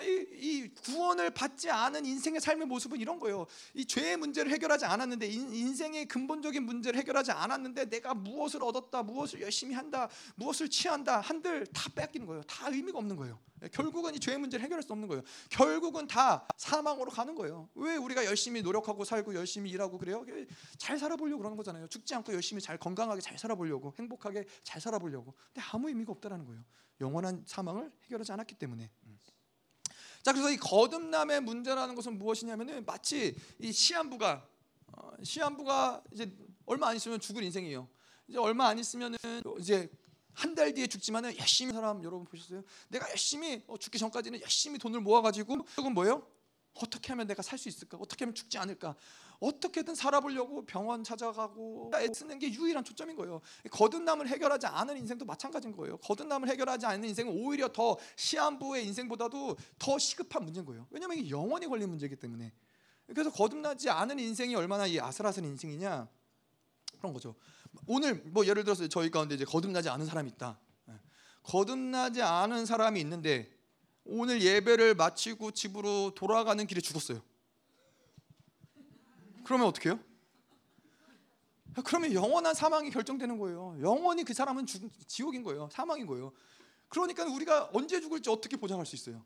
이, 이, 구원을 받지 않은 인생의 삶의 모습은 이런 거예요. 이 죄의 문제를 해결하지 않았는데 인, 생의 근본적인 문제를 해결하지 않았는데 내가 무엇을 얻었다, 무엇을 열심히 한다, 무엇을 취한다 한들 다 뺏기는 거예요. 다 의미가 없는 거예요. 결국은 이 죄의 문제를 해결할 수 없는 거예요. 결국은 다 사망으로 가는 거예요. 왜 우리가 열심히 노력하고 살고 열심히 일하고 그래요? 잘 살아보려고 그러는 거잖아요. 죽지 않고 열심히 잘 건강하게 잘 살아보려고 행복하게 잘 살아보려고. 근데 아무 의미가 없다라는 거예요. 영원한 사망을 해결하지 않았기 때문에. 자 그래서 이 거듭남의 문제라는 것은 무엇이냐면은 마치 이 시한부가 어, 시한부가 이제 얼마 안 있으면 죽을 인생이에요. 이제 얼마 안 있으면은 이제 한 달 뒤에 죽지만은 열심히 사람 여러분 보셨어요? 내가 열심히 어, 죽기 전까지는 열심히 돈을 모아가지고 그건 뭐예요? 어떻게 하면 내가 살 수 있을까? 어떻게 하면 죽지 않을까? 어떻게든 살아보려고 병원 찾아가고 애쓰는 게 유일한 초점인 거예요. 거듭남을 해결하지 않은 인생도 마찬가지인 거예요. 거듭남을 해결하지 않는 인생은 오히려 더 시한부의 인생보다도 더 시급한 문제인 거예요. 왜냐하면 이게 영원히 걸린 문제이기 때문에. 그래서 거듭나지 않은 인생이 얼마나 이 아슬아슬한 인생이냐 그런 거죠. 오늘 뭐 예를 들어서 저희 가운데 이제 거듭나지 않은 사람이 있다. 예. 거듭나지 않은 사람이 있는데 오늘 예배를 마치고 집으로 돌아가는 길에 죽었어요. 그러면 어떻게 해요? 그러면 영원한 사망이 결정되는 거예요. 영원히 그 사람은 죽, 지옥인 거예요. 사망인 거예요. 그러니까 우리가 언제 죽을지 어떻게 보장할 수 있어요?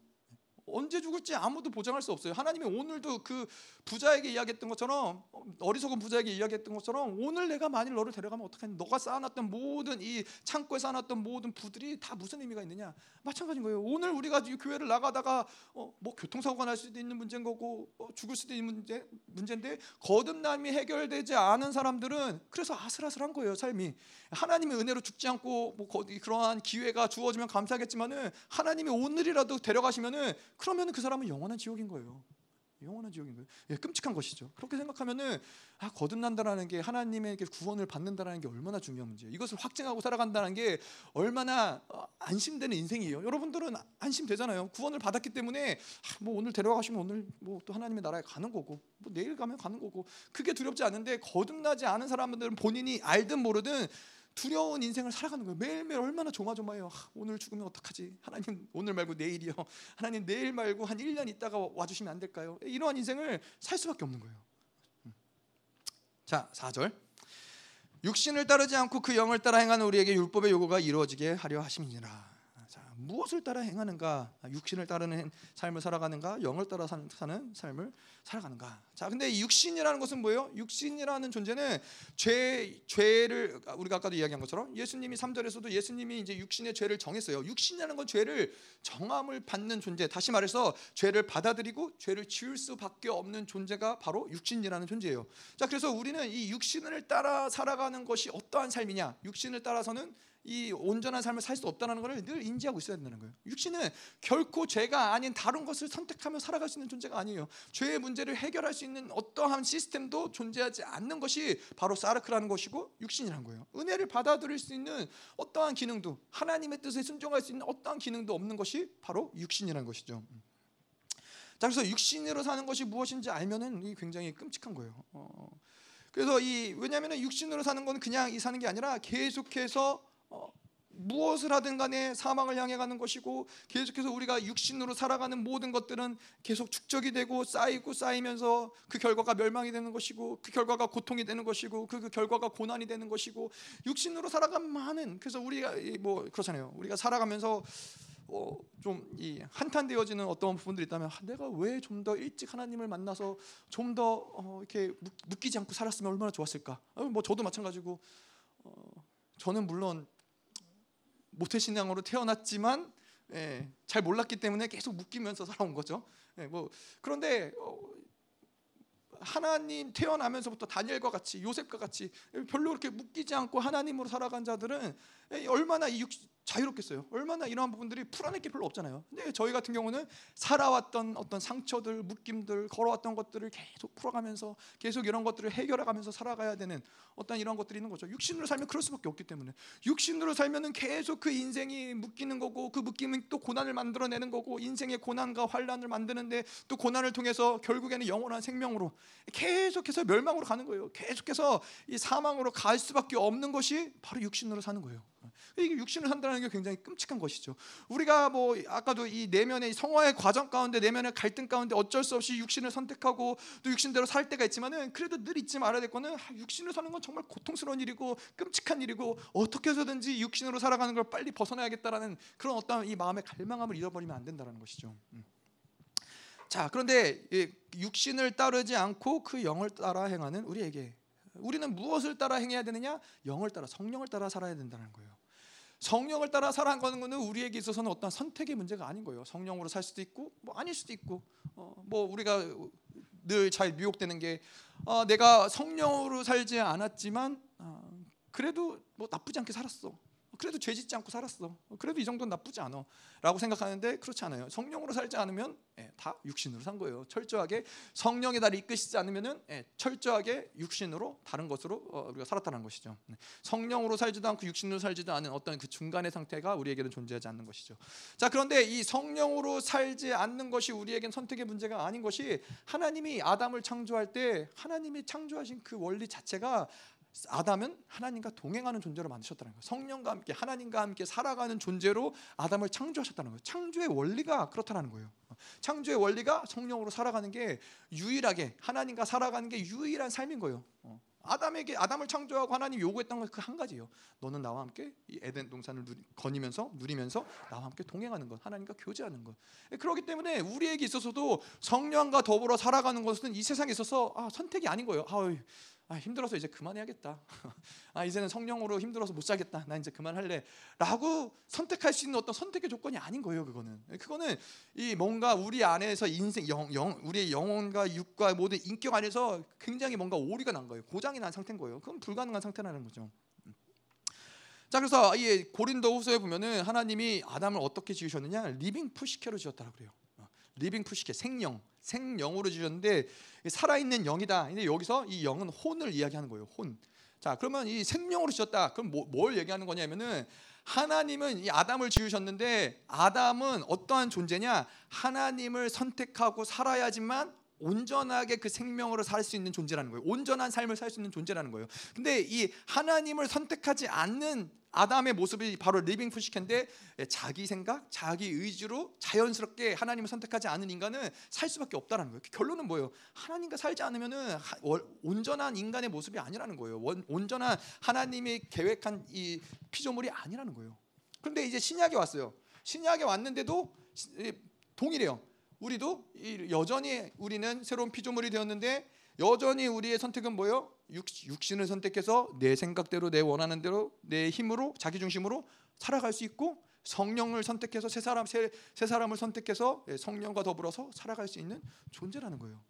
언제 죽을지 아무도 보장할 수 없어요. 하나님이 오늘도 그 부자에게 이야기했던 것처럼 어리석은 부자에게 이야기했던 것처럼 오늘 내가 만일 너를 데려가면 어떡하니? 너가 쌓아놨던 모든 이 창고에 쌓아놨던 모든 부들이 다 무슨 의미가 있느냐? 마찬가지인 거예요. 오늘 우리가 교회를 나가다가 어, 뭐 교통사고가 날 수도 있는 문제인 거고 어, 죽을 수도 있는 문제 문제인데 거듭남이 해결되지 않은 사람들은 그래서 아슬아슬한 거예요. 삶이 하나님의 은혜로 죽지 않고 뭐 그러한 기회가 주어지면 감사하겠지만은 하나님이 오늘이라도 데려가시면은 그러면 그 사람은 영원한 지옥인 거예요. 영원한 지옥인 거예요. 예, 끔찍한 것이죠. 그렇게 생각하면은 아, 거듭난다라는 게 하나님에게 구원을 받는다라는 게 얼마나 중요한 문제예요. 이것을 확증하고 살아간다는 게 얼마나 어, 안심되는 인생이에요. 여러분들은 안심되잖아요. 구원을 받았기 때문에 아, 뭐 오늘 데려가시면 오늘 뭐 또 하나님의 나라에 가는 거고 뭐 내일 가면 가는 거고 그게 두렵지 않은데 거듭나지 않은 사람들은 본인이 알든 모르든 두려운 인생을 살아가는 거예요. 매일매일 얼마나 조마조마해요. 하, 오늘 죽으면 어떡하지? 하나님 오늘 말고 내일이요. 하나님 내일 말고 한 1년 있다가 와주시면 안 될까요? 이러한 인생을 살 수밖에 없는 거예요. 음. 자, 4절. 육신을 따르지 않고 그 영을 따라 행하는 우리에게 율법의 요구가 이루어지게 하려 하심이니라. 무엇을 따라 행하는가? 육신을 따르는 삶을 살아가는가? 영을 따라 사는 삶을 살아가는가? 자, 근데 육신이라는 것은 뭐예요? 육신이라는 존재는 죄 죄를 우리가 아까도 이야기한 것처럼 예수님이 3절에서도 예수님이 이제 육신의 죄를 정했어요. 육신이라는 건 죄를 정함을 받는 존재. 다시 말해서 죄를 받아들이고 죄를 지을 수밖에 없는 존재가 바로 육신이라는 존재예요. 자, 그래서 우리는 이 육신을 따라 살아가는 것이 어떠한 삶이냐? 육신을 따라서는 이 온전한 삶을 살 수 없다는 것을 늘 인지하고 있어야 된다는 거예요. 육신은 결코 죄가 아닌 다른 것을 선택하며 살아갈 수 있는 존재가 아니에요. 죄의 문제를 해결할 수 있는 어떠한 시스템도 존재하지 않는 것이 바로 사르크라는 것이고 육신이라는 거예요. 은혜를 받아들일 수 있는 어떠한 기능도 하나님의 뜻에 순종할 수 있는 어떠한 기능도 없는 것이 바로 육신이라는 것이죠. 자 그래서 육신으로 사는 것이 무엇인지 알면은 굉장히 끔찍한 거예요. 어, 그래서 이 왜냐하면 육신으로 사는 건 그냥 이 사는 게 아니라 계속해서 어, 무엇을 하든 간에 사망을 향해 가는 것이고 계속해서 우리가 육신으로 살아가는 모든 것들은 계속 축적이 되고 쌓이고 쌓이면서 그 결과가 멸망이 되는 것이고 그 결과가 고통이 되는 것이고 그, 그 결과가 고난이 되는 것이고 육신으로 살아간 많은 그래서 우리가 뭐 그렇잖아요. 우리가 살아가면서 어, 좀이 한탄되어지는 어떤 부분들이 있다면 아, 내가 왜 좀 더 일찍 하나님을 만나서 좀더 어, 이렇게 묶이지 않고 살았으면 얼마나 좋았을까? 어, 뭐 저도 마찬가지고 어, 저는 물론 모태신앙으로 태어났지만 예, 잘 몰랐기 때문에 계속 묶이면서 살아온 거죠. 예, 뭐 그런데 어, 하나님 태어나면서부터 다니엘과 같이 요셉과 같이 별로 그렇게 묶이지 않고 하나님으로 살아간 자들은 예, 얼마나 이 육, 자유롭겠어요. 얼마나 이러한 부분들이 풀어낼 게 별로 없잖아요. 근데 저희 같은 경우는 살아왔던 어떤 상처들, 묶임들, 걸어왔던 것들을 계속 풀어가면서 계속 이런 것들을 해결해가면서 살아가야 되는 어떤 이런 것들이 있는 거죠. 육신으로 살면 그럴 수밖에 없기 때문에 육신으로 살면은 계속 그 인생이 묶이는 거고 그 묶임은 또 고난을 만들어내는 거고 인생의 고난과 환란을 만드는데 또 고난을 통해서 결국에는 영원한 생명으로 계속해서 멸망으로 가는 거예요. 계속해서 이 사망으로 갈 수밖에 없는 것이 바로 육신으로 사는 거예요. 이게 육신을 산다는 게 굉장히 끔찍한 것이죠. 우리가 뭐 아까도 이 내면의 성화의 과정 가운데 내면의 갈등 가운데 어쩔 수 없이 육신을 선택하고 또 육신대로 살 때가 있지만은 그래도 늘 잊지 말아야 될 거는 육신을 사는 건 정말 고통스러운 일이고 끔찍한 일이고 어떻게 해서든지 육신으로 살아가는 걸 빨리 벗어나야겠다라는 그런 어떤 이 마음의 갈망함을 잃어버리면 안 된다는 것이죠. 음. 자 그런데 육신을 따르지 않고 그 영을 따라 행하는 우리에게 우리는 무엇을 따라 행해야 되느냐? 영을 따라 성령을 따라 살아야 된다는 거예요. 성령을 따라 살아가는 것은 우리에게 있어서는 어떤 선택의 문제가 아닌 거예요. 성령으로 살 수도 있고 뭐 아닐 수도 있고 어, 뭐 우리가 늘 잘 미혹되는 게 어, 내가 성령으로 살지 않았지만 어, 그래도 뭐 나쁘지 않게 살았어. 그래도 죄 짓지 않고 살았어. 그래도 이 정도는 나쁘지 않아. 라고 생각하는데 그렇지 않아요. 성령으로 살지 않으면 예, 다 육신으로 산 거예요. 철저하게 성령의 나를 이끄시지 않으면은 예, 철저하게 육신으로 다른 것으로 어, 우리가 살았다는 것이죠. 네. 성령으로 살지도 않고 육신으로 살지도 않은 어떤 그 중간의 상태가 우리에게는 존재하지 않는 것이죠. 자 그런데 이 성령으로 살지 않는 것이 우리에겐 선택의 문제가 아닌 것이 하나님이 아담을 창조할 때 하나님이 창조하신 그 원리 자체가 아담은 하나님과 동행하는 존재로 만드셨다는 거예요. 성령과 함께 하나님과 함께 살아가는 존재로 아담을 창조하셨다는 거예요. 창조의 원리가 그렇다는 거예요. 창조의 원리가 성령으로 살아가는 게 유일하게 하나님과 살아가는 게 유일한 삶인 거예요. 어. 아담에게 아담을 창조하고 하나님 요구했던 건 그 한 가지예요. 너는 나와 함께 이 에덴 동산을 누리, 거니면서 누리면서 나와 함께 동행하는 것, 하나님과 교제하는 것. 그렇기 때문에 우리에게 있어서도 성령과 더불어 살아가는 것은 이 세상에 있어서 아, 선택이 아닌 거예요. 아, 아, 힘들어서 이제 그만해야겠다. 아, 이제는 성령으로 힘들어서 못 살겠다. 나 이제 그만할래. 라고 선택할 수 있는 어떤 선택의 조건이 아닌 거예요, 그거는. 그거는 이 뭔가 우리 안에서 인생 영, 영 우리의 영혼과 육과 모든 인격 안에서 굉장히 뭔가 오류가 난 거예요. 고장이 난 상태인 거예요. 그건 불가능한 상태라는 거죠. 자, 그래서 이 고린도후서에 보면은 하나님이 아담을 어떻게 지으셨느냐? living psyche로 지었다고 그래요. 어, living psyche 생령. 생령으로 지었는데 살아있는 영이다. 근데 여기서 이 영은 혼을 이야기하는 거예요. 혼. 자, 그러면 이 생령으로 지었다. 그럼 뭐, 뭘 얘기하는 거냐면은 하나님은 이 아담을 지으셨는데 아담은 어떠한 존재냐? 하나님을 선택하고 살아야지만 온전하게 그 생명으로 살 수 있는 존재라는 거예요. 온전한 삶을 살 수 있는 존재라는 거예요. 근데 이 하나님을 선택하지 않는 아담의 모습이 바로 living psyche인데 자기 생각, 자기 의지로 자연스럽게 하나님을 선택하지 않은 인간은 살 수밖에 없다는 거예요. 결론은 뭐예요? 하나님과 살지 않으면은 온전한 인간의 모습이 아니라는 거예요. 온전한 하나님이 계획한 이 피조물이 아니라는 거예요. 그런데 이제 신약에 왔어요. 신약에 왔는데도 동일해요. 우리도 여전히 우리는 새로운 피조물이 되었는데 여전히 우리의 선택은 뭐요? 육신을 선택해서 내 생각대로 내 원하는 대로 내 힘으로 자기 중심으로 살아갈 수 있고 성령을 선택해서 새 사람 새, 새 사람을 선택해서 예, 성령과 더불어서 살아갈 수 있는 존재라는 거예요.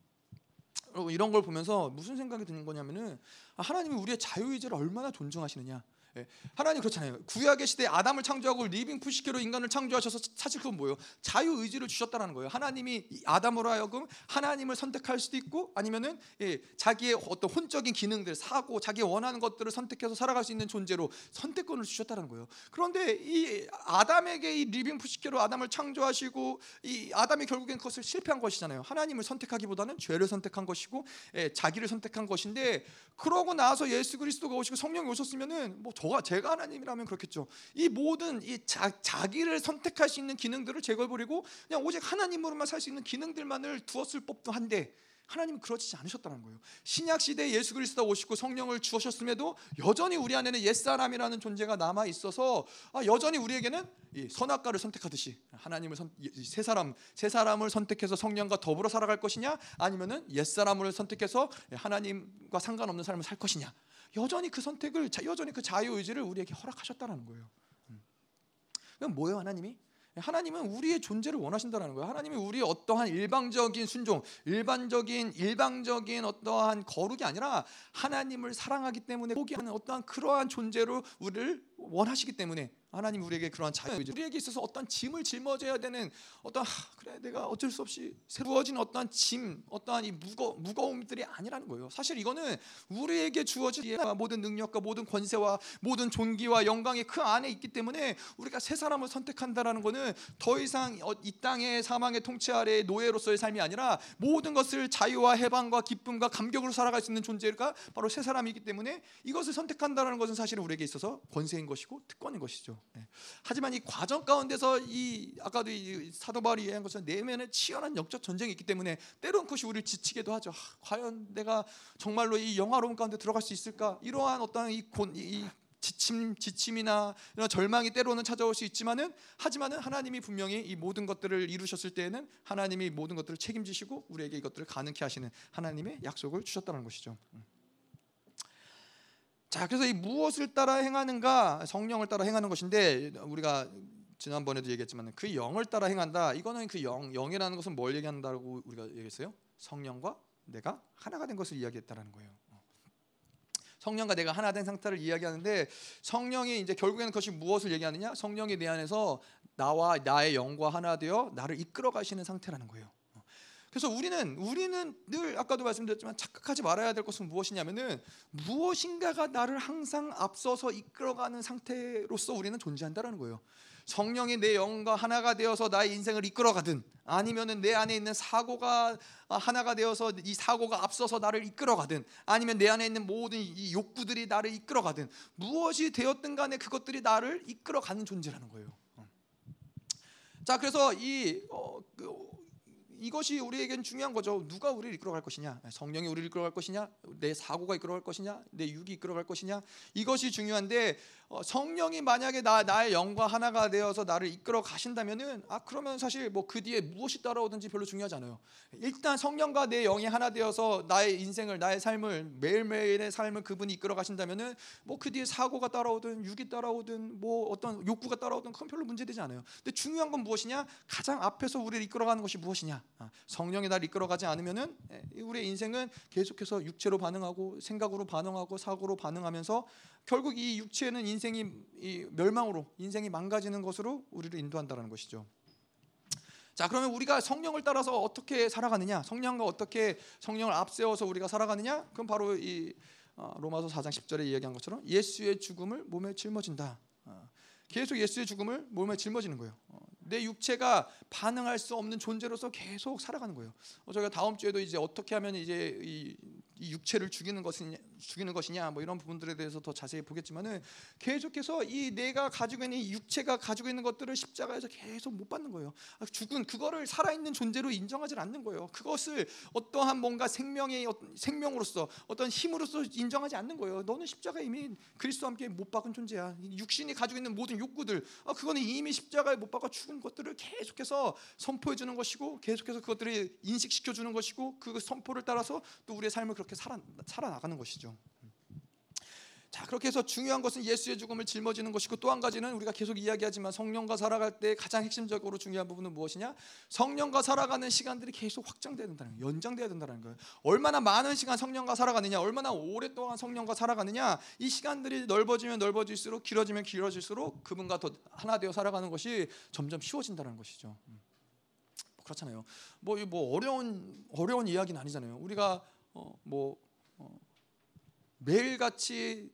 여러분 이런 걸 보면서 무슨 생각이 드는 거냐면은 아, 하나님이 우리의 자유의지를 얼마나 존중하시느냐. 예. 하나님 그렇잖아요. 구약의 시대에 아담을 창조하고 living psyche로 인간을 창조하셔서 사실 그건 뭐예요? 자유 의지를 주셨다는 거예요. 하나님이 아담으로 하여금 하나님을 선택할 수도 있고 아니면은 예, 자기의 어떤 혼적인 기능들, 사고, 자기 원하는 것들을 선택해서 살아갈 수 있는 존재로 선택권을 주셨다는 거예요. 그런데 이 아담에게 이 living psyche로 아담을 창조하시고 이 아담이 결국엔 그것을 실패한 것이잖아요. 하나님을 선택하기보다는 죄를 선택한 것이고 예, 자기를 선택한 것인데 그러고 나서 예수 그리스도가 오시고 성령이 오셨으면은 뭐 저가 제가 하나님이라면 그렇겠죠. 이 모든 이 자, 자기를 선택할 수 있는 기능들을 제거해버리고 그냥 오직 하나님으로만 살 수 있는 기능들만을 두었을 법도 한데 하나님은 그러지 않으셨다는 거예요. 신약 시대에 예수 그리스도 오시고 성령을 주셨음에도 여전히 우리 안에는 옛 사람이라는 존재가 남아 있어서 아, 여전히 우리에게는 선악과를 선택하듯이 하나님을 선, 새 사람 새 사람을 선택해서 성령과 더불어 살아갈 것이냐 아니면은 옛 사람을 선택해서 하나님과 상관없는 삶을 살 것이냐 여전히 그 선택을 여전히 그 자유 의지를 우리에게 허락하셨다라는 거예요. 음. 그럼 뭐예요, 하나님이? 하나님은 우리의 존재를 원하신다는 거예요. 하나님이 우리의 어떠한 일방적인 순종, 일반적인 일방적인 어떠한 거룩이 아니라 하나님을 사랑하기 때문에 포기하는 어떠한 그러한 존재로 우리를 원하시기 때문에 하나님 우리에게 그러한 자유 우리에게 있어서 어떤 짐을 짊어져야 되는 어떤 하, 그래 내가 어쩔 수 없이 세워진 어떠한 짐 어떠한 이 무거 무거움들이 아니라는 거예요. 사실 이거는 우리에게 주어진 모든 능력과 모든 권세와 모든 존귀와 영광이 그 안에 있기 때문에 우리가 새 사람을 선택한다라는 거는 더 이상 어, 이 땅의 사망의 통치 아래 노예로서의 삶이 아니라 모든 것을 자유와 해방과 기쁨과 감격으로 살아갈 수 있는 존재가 바로 새 사람이기 때문에 이것을 선택한다는 것은 사실 우리에게 있어서 권세인 것이고 특권인 것이죠. 네. 하지만 이 과정 가운데서 이 아까도 이 사도 바울이 얘기한 것처럼 내면에 치열한 영적 전쟁이 있기 때문에 때론 그것이 우리를 지치게도 하죠. 아, 과연 내가 정말로 이 영화로운 가운데 들어갈 수 있을까? 이러한 어떤 이, 곤, 이 지침 지침이나 이런 절망이 때로는 찾아올 수 있지만은 하지만은 하나님이 분명히 이 모든 것들을 이루셨을 때에는 하나님이 모든 것들을 책임지시고 우리에게 이것들을 가능케 하시는 하나님의 약속을 주셨다는 것이죠. 음. 자, 그래서 이 무엇을 따라 행하는가? 성령을 따라 행하는 것인데 우리가 지난번에도 얘기했지만 그 영을 따라 행한다. 이거는 그 영, 영이라는 것은 뭘 얘기한다고 우리가 얘기했어요? 성령과 내가 하나가 된 것을 이야기했다라는 거예요. 성령과 내가 하나 된 상태를 이야기하는데 성령이 이제 결국에는 그것이 무엇을 얘기하느냐? 성령이 내 안에서 나와 나의 영과 하나 되어 나를 이끌어 가시는 상태라는 거예요. 그래서 우리는 우리는 늘 아까도 말씀드렸지만 착각하지 말아야 될 것은 무엇이냐면은 무엇인가가 나를 항상 앞서서 이끌어가는 상태로서 우리는 존재한다라는 거예요. 성령이 내 영과 하나가 되어서 나의 인생을 이끌어가든 아니면은 내 안에 있는 사고가 하나가 되어서 이 사고가 앞서서 나를 이끌어가든 아니면 내 안에 있는 모든 이 욕구들이 나를 이끌어가든 무엇이 되었든 간에 그것들이 나를 이끌어가는 존재라는 거예요. 자, 그래서 이 어, 그, 이것이 우리에겐 중요한 거죠. 누가 우리를 이끌어갈 것이냐? 성령이 우리를 이끌어갈 것이냐? 내 사고가 이끌어갈 것이냐? 내 육이 이끌어갈 것이냐? 이것이 중요한데 어, 성령이 만약에 나 나의 영과 하나가 되어서 나를 이끌어 가신다면은 아 그러면 사실 뭐 그 뒤에 무엇이 따라오든지 별로 중요하지 않아요. 일단 성령과 내 영이 하나 되어서 나의 인생을 나의 삶을 매일매일의 삶을 그분이 이끌어 가신다면은 뭐 그 뒤에 사고가 따라오든 육이 따라오든 뭐 어떤 욕구가 따라오든 그건 별로 문제되지 않아요. 근데 중요한 건 무엇이냐? 가장 앞에서 우리를 이끌어 가는 것이 무엇이냐? 아, 성령이 나를 이끌어 가지 않으면은 예, 우리의 인생은 계속해서 육체로 반응하고 생각으로 반응하고 사고로 반응하면서 결국 이 육체는 인 생이 이 멸망으로 인생이 망가지는 것으로 우리를 인도한다는 것이죠. 자 그러면 우리가 성령을 따라서 어떻게 살아가느냐? 성령과 어떻게 성령을 앞세워서 우리가 살아가느냐? 그럼 바로 이 어, 로마서 4장 10절에 이야기한 것처럼 예수의 죽음을 몸에 짊어진다. 어, 계속 예수의 죽음을 몸에 짊어지는 거예요. 어, 내 육체가 반응할 수 없는 존재로서 계속 살아가는 거예요. 저희가 다음 주에도 이제 어떻게 하면 이제 이, 이 육체를 죽이는 것이냐, 죽이는 것이냐 뭐 이런 부분들에 대해서 더 자세히 보겠지만은 계속해서 이 내가 가지고 있는 이 육체가 가지고 있는 것들을 십자가에서 계속 못 받는 거예요. 아, 죽은 그거를 살아있는 존재로 인정하지 않는 거예요. 그것을 어떠한 뭔가 생명의 생명으로서 어떤 힘으로서 인정하지 않는 거예요. 너는 십자가 이미 그리스도와 함께 못 박은 존재야. 육신이 가지고 있는 모든 욕구들, 아, 그거는 이미 십자가에 못 박아 죽은 것들을 계속해서 선포해 주는 것이고 계속해서 그것들을 인식시켜 주는 것이고 그 선포를 따라서 또 우리의 삶을 그렇게 살아 살아나가는 것이죠. 자 그렇게 해서 중요한 것은 예수의 죽음을 짊어지는 것이고 또 한 가지는 우리가 계속 이야기하지만 성령과 살아갈 때 가장 핵심적으로 중요한 부분은 무엇이냐? 성령과 살아가는 시간들이 계속 확장돼야 된다는 거예요. 연장돼야 된다는 거예요. 얼마나 많은 시간 성령과 살아가느냐, 얼마나 오랫동안 성령과 살아가느냐, 이 시간들이 넓어지면 넓어질수록 길어지면 길어질수록 그분과 더 하나 되어 살아가는 것이 점점 쉬워진다는 것이죠. 음. 그렇잖아요. 뭐, 뭐 어려운 어려운 이야기는 아니잖아요. 우리가 어, 뭐 어, 매일같이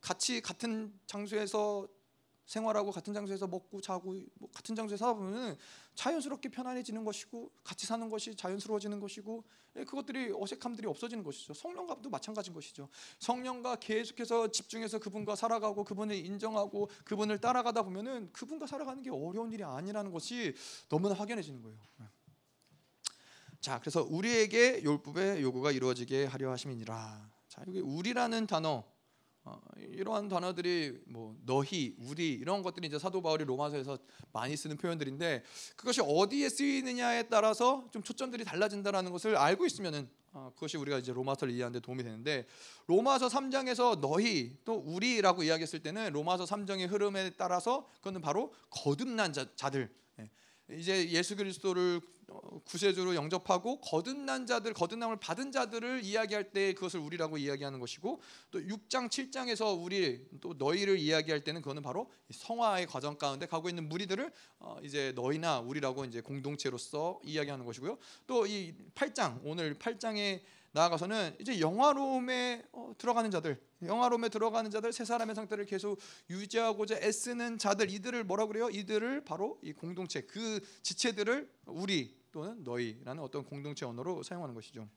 같이 같은 장소에서 생활하고 같은 장소에서 먹고 자고 뭐 같은 장소에서 살다 보면 자연스럽게 편안해지는 것이고 같이 사는 것이 자연스러워지는 것이고 예, 그것들이 어색함들이 없어지는 것이죠. 성령과도 마찬가지인 것이죠. 성령과 계속해서 집중해서 그분과 살아가고 그분을 인정하고 그분을 따라가다 보면은 그분과 살아가는 게 어려운 일이 아니라는 것이 너무나 확연해지는 거예요. 예. 자, 그래서 우리에게 율법의 요구가 이루어지게 하려 하심이니라. 자, 여기 우리라는 단어 어, 이러한 단어들이 뭐 너희, 우리 이런 것들이 이제 사도 바울이 로마서에서 많이 쓰는 표현들인데 그것이 어디에 쓰이느냐에 따라서 좀 초점들이 달라진다라는 것을 알고 있으면은 어, 그것이 우리가 이제 로마서를 이해하는데 도움이 되는데 로마서 3장에서 너희 또 우리라고 이야기했을 때는 로마서 3장의 흐름에 따라서 그거는 바로 거듭난 자, 예. 이제 예수 그리스도를 어, 구세주로 영접하고 거듭난 자들, 거듭남을 받은 자들을 이야기할 때 그것을 우리라고 이야기하는 것이고 또 6장, 7장에서 우리 또 너희를 이야기할 때는 그거는 바로 성화의 과정 가운데 가고 있는 무리들을 어 이제 너희나 우리라고 이제 공동체로서 이야기하는 것이고요. 또 이 8장 오늘 8장에 나아가서는 이제 영화로움에 어, 들어가는 자들, 영화로움에 들어가는 자들, 세 사람의 상태를 계속 유지하고자 애쓰는 자들, 이들을 뭐라 그래요? 이들을 바로 이 공동체, 그 지체들을 우리 또는 너희라는 어떤 공동체 언어로 사용하는 것이죠.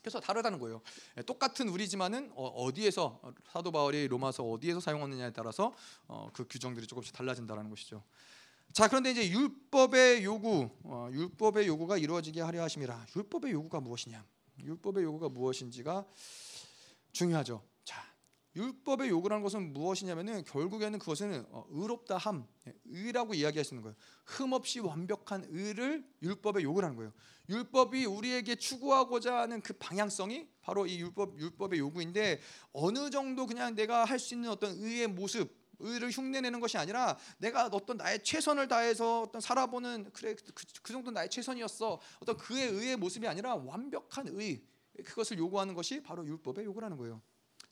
그래서 다르다는 거예요. 예, 똑같은 우리지만은 어, 디에서 사도 바울이 로마서 어디에서 사용하느냐에 따라서 어, 그 규정들이 조금씩 달라진다는 것이죠. 자 그런데 이제 율법의 요구, 어, 율법의 요구가 이루어지게 하려 하심이라. 율법의 요구가 무엇이냐? 율법의 요구가 무엇인지가 중요하죠. 자, 율법의 요구라는 것은 무엇이냐면은 결국에는 그것은 어, 의롭다 함, 예, 의라고 있는 거예요. 흠 없이 완벽한 의를 율법의 요구라는 거예요. 율법이 우리에게 추구하고자 하는 그 방향성이 바로 이 율법 율법의 요구인데 어느 정도 그냥 내가 할 수 있는 어떤 의의 모습 의를 흉내내는 것이 아니라 내가 어떤 나의 최선을 다해서 어떤 살아보는 그래 그, 그 정도 나의 최선이었어 어떤 그의 의의 모습이 아니라 완벽한 의 그것을 요구하는 것이 바로 율법의 요구라는 거예요.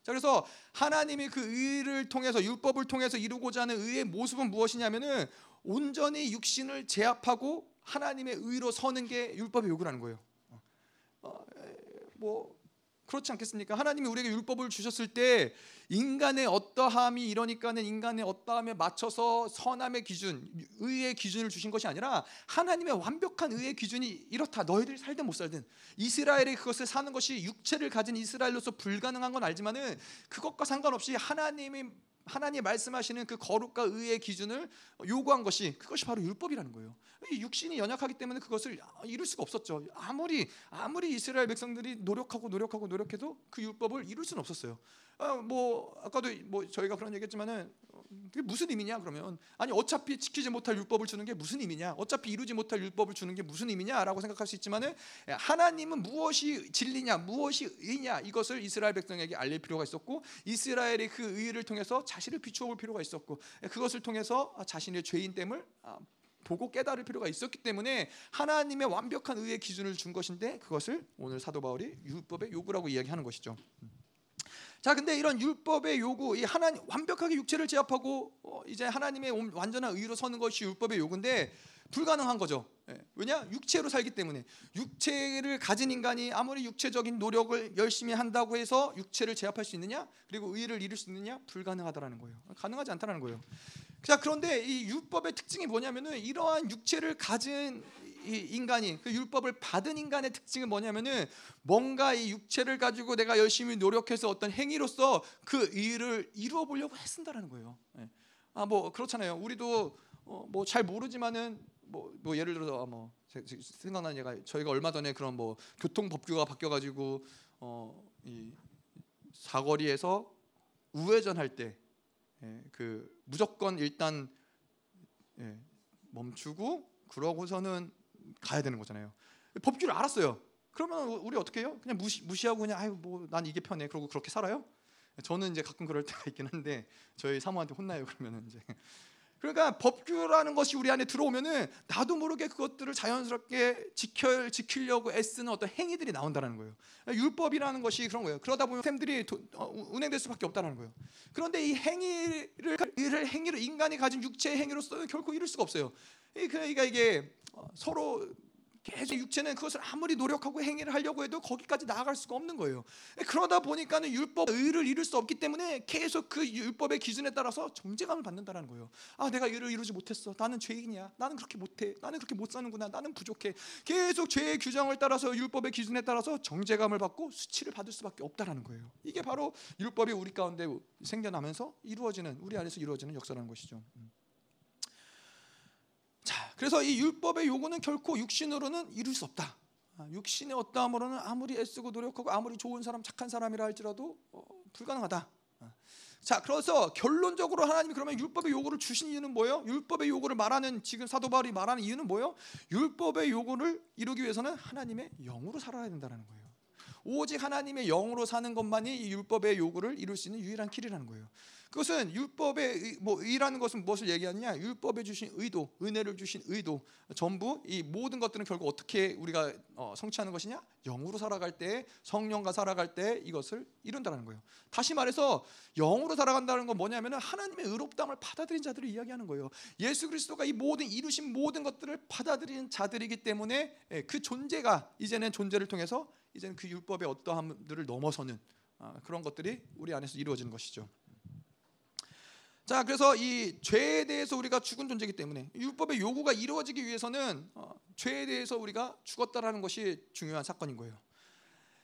자 그래서 하나님이 그 의를 통해서 율법을 통해서 이루고자 하는 의의 모습은 무엇이냐면은 온전히 육신을 제압하고 하나님의 의로 서는 게 율법의 요구라는 거예요. 어, 어뭐 그렇지 않겠습니까? 하나님이 우리에게 율법을 주셨을 때 인간의 어떠함이 이러니까는 인간의 어떠함에 맞춰서 선함의 기준, 의의 기준을 주신 것이 아니라 하나님의 완벽한 의의 기준이 이렇다. 너희들이 살든 못 살든 이스라엘이 그것을 사는 것이 육체를 가진 이스라엘로서 불가능한 건 알지만은 그것과 상관없이 하나님이 하나님 말씀하시는 그 거룩과 의의 기준을 요구한 것이 그것이 바로 율법이라는 거예요. 육신이 연약하기 때문에 그것을 이룰 수가 없었죠. 아무리 아무리 이스라엘 백성들이 노력하고 노력하고 노력해도 그 율법을 이룰 수는 없었어요. 아, 뭐 아까도 뭐 저희가 그런 얘기했지만은 그게 무슨 의미냐 그러면 아니 어차피 지키지 못할 율법을 주는 게 무슨 의미냐 어차피 이루지 못할 율법을 주는 게 무슨 의미냐라고 생각할 수 있지만은 하나님은 무엇이 진리냐 무엇이 의냐 이것을 이스라엘 백성에게 알릴 필요가 있었고 이스라엘의 그 의를 통해서 자신을 비추어 볼 필요가 있었고 그것을 통해서 자신의 죄인됨을 아, 보고 깨달을 필요가 있었기 때문에 하나님의 완벽한 의의 기준을 준 것인데 그것을 오늘 사도 바울이 율법의 요구라고 이야기하는 것이죠. 자, 근데 이런 율법의 요구, 이 하나님 완벽하게 육체를 제압하고 어, 이제 하나님의 완전한 의로 서는 것이 율법의 요구인데 불가능한 거죠. 예. 왜냐? 육체로 살기 때문에 육체를 가진 인간이 아무리 육체적인 노력을 열심히 한다고 해서 육체를 제압할 수 있느냐? 그리고 의를 이룰 수 있느냐? 불가능하다라는 거예요. 가능하지 않다라는 거예요. 자, 그런데 이 율법의 특징이 뭐냐면은 이러한 육체를 가진 이 인간이 그 율법을 받은 인간의 특징은 뭐냐면은 뭔가 이 육체를 가지고 내가 열심히 노력해서 어떤 행위로서 그 일을 이루어 보려고 했쓴다라는 거예요. 예. 아뭐 그렇잖아요. 우리도 어, 뭐잘 모르지만은 뭐, 뭐 예를 들어서 뭐 생각나는 얘가 저희가 얼마 전에 그런 뭐 교통 법규가 바뀌어 가지고 어이 사거리에서 우회전 할때그 예, 무조건 일단 예, 멈추고 그러고서는 가야 되는 거잖아요. 법규를 알았어요. 그러면 우리 어떻게 해요? 그냥 무시 무시하고 그냥 아유 뭐 난 이게 편해. 그러고 그렇게 살아요? 저는 이제 가끔 그럴 때가 있긴 한데 저희 사모한테 혼나요 그러면은 이제 그러니까 법규라는 것이 우리 안에 들어오면은 나도 모르게 그것들을 자연스럽게 지켜 지키려고 애쓰는 어떤 행위들이 나온다는 거예요. 율법이라는 것이 그런 거예요. 그러다 보면 템들이 어, 운행될 수밖에 없다는 거예요. 그런데 이 행위를 행위를 인간이 가진 육체의 행위로서는 결코 이룰 수가 없어요. 그러니까 이게 어, 서로 계속 육체는 그것을 아무리 노력하고 행위를 하려고 해도 거기까지 나아갈 수가 없는 거예요. 그러다 보니까는 율법 의를 이룰 수 없기 때문에 계속 그 율법의 기준에 따라서 정죄감을 받는다는 거예요. 아, 내가 의를 이루지 못했어. 나는 죄인이야. 나는 그렇게 못해. 나는 그렇게 못 사는구나. 나는 부족해. 계속 죄의 규정을 따라서 율법의 기준에 따라서 정죄감을 받고 수치를 받을 수밖에 없다라는 거예요. 이게 바로 율법이 우리 가운데 생겨나면서 이루어지는 우리 안에서 이루어지는 역사라는 것이죠. 음. 자, 그래서 이 율법의 요구는 결코 육신으로는 이룰 수 없다. 아, 육신의 어떠함으로는 아무리 애쓰고 노력하고 아무리 좋은 사람, 착한 사람이라 할지라도 어, 불가능하다. 아, 자, 그래서 결론적으로 하나님이 그러면 율법의 요구를 주신 이유는 뭐예요? 율법의 요구를 말하는 지금 사도 바울이 말하는 이유는 뭐예요? 율법의 요구를 이루기 위해서는 하나님의 영으로 살아야 된다는 거예요. 오직 하나님의 영으로 사는 것만이 이 율법의 요구를 이룰 수 있는 유일한 길이라는 거예요. 그것은 율법의 뭐 의라는 것은 무엇을 얘기하느냐? 율법에 주신 의도, 은혜를 주신 의도, 전부 이 모든 것들은 결국 어떻게 우리가 어, 성취하는 것이냐? 영으로 살아갈 때, 성령과 살아갈 때 이것을 이룬다는 거예요. 다시 말해서 영으로 살아간다는 건 뭐냐면은 하나님의 의롭다함을 받아들인 자들을 이야기하는 거예요. 예수 그리스도가 이 모든 이루신 모든 것들을 받아들인 자들이기 때문에 예, 그 존재가 이제는 존재를 통해서 이제는 그 율법의 어떠함들을 넘어서는 아, 그런 것들이 우리 안에서 이루어지는 것이죠. 자, 그래서 이 죄에 대해서 우리가 죽은 존재이기 때문에 율법의 요구가 이루어지기 위해서는 어, 죄에 대해서 우리가 죽었다라는 것이 중요한 사건인 거예요.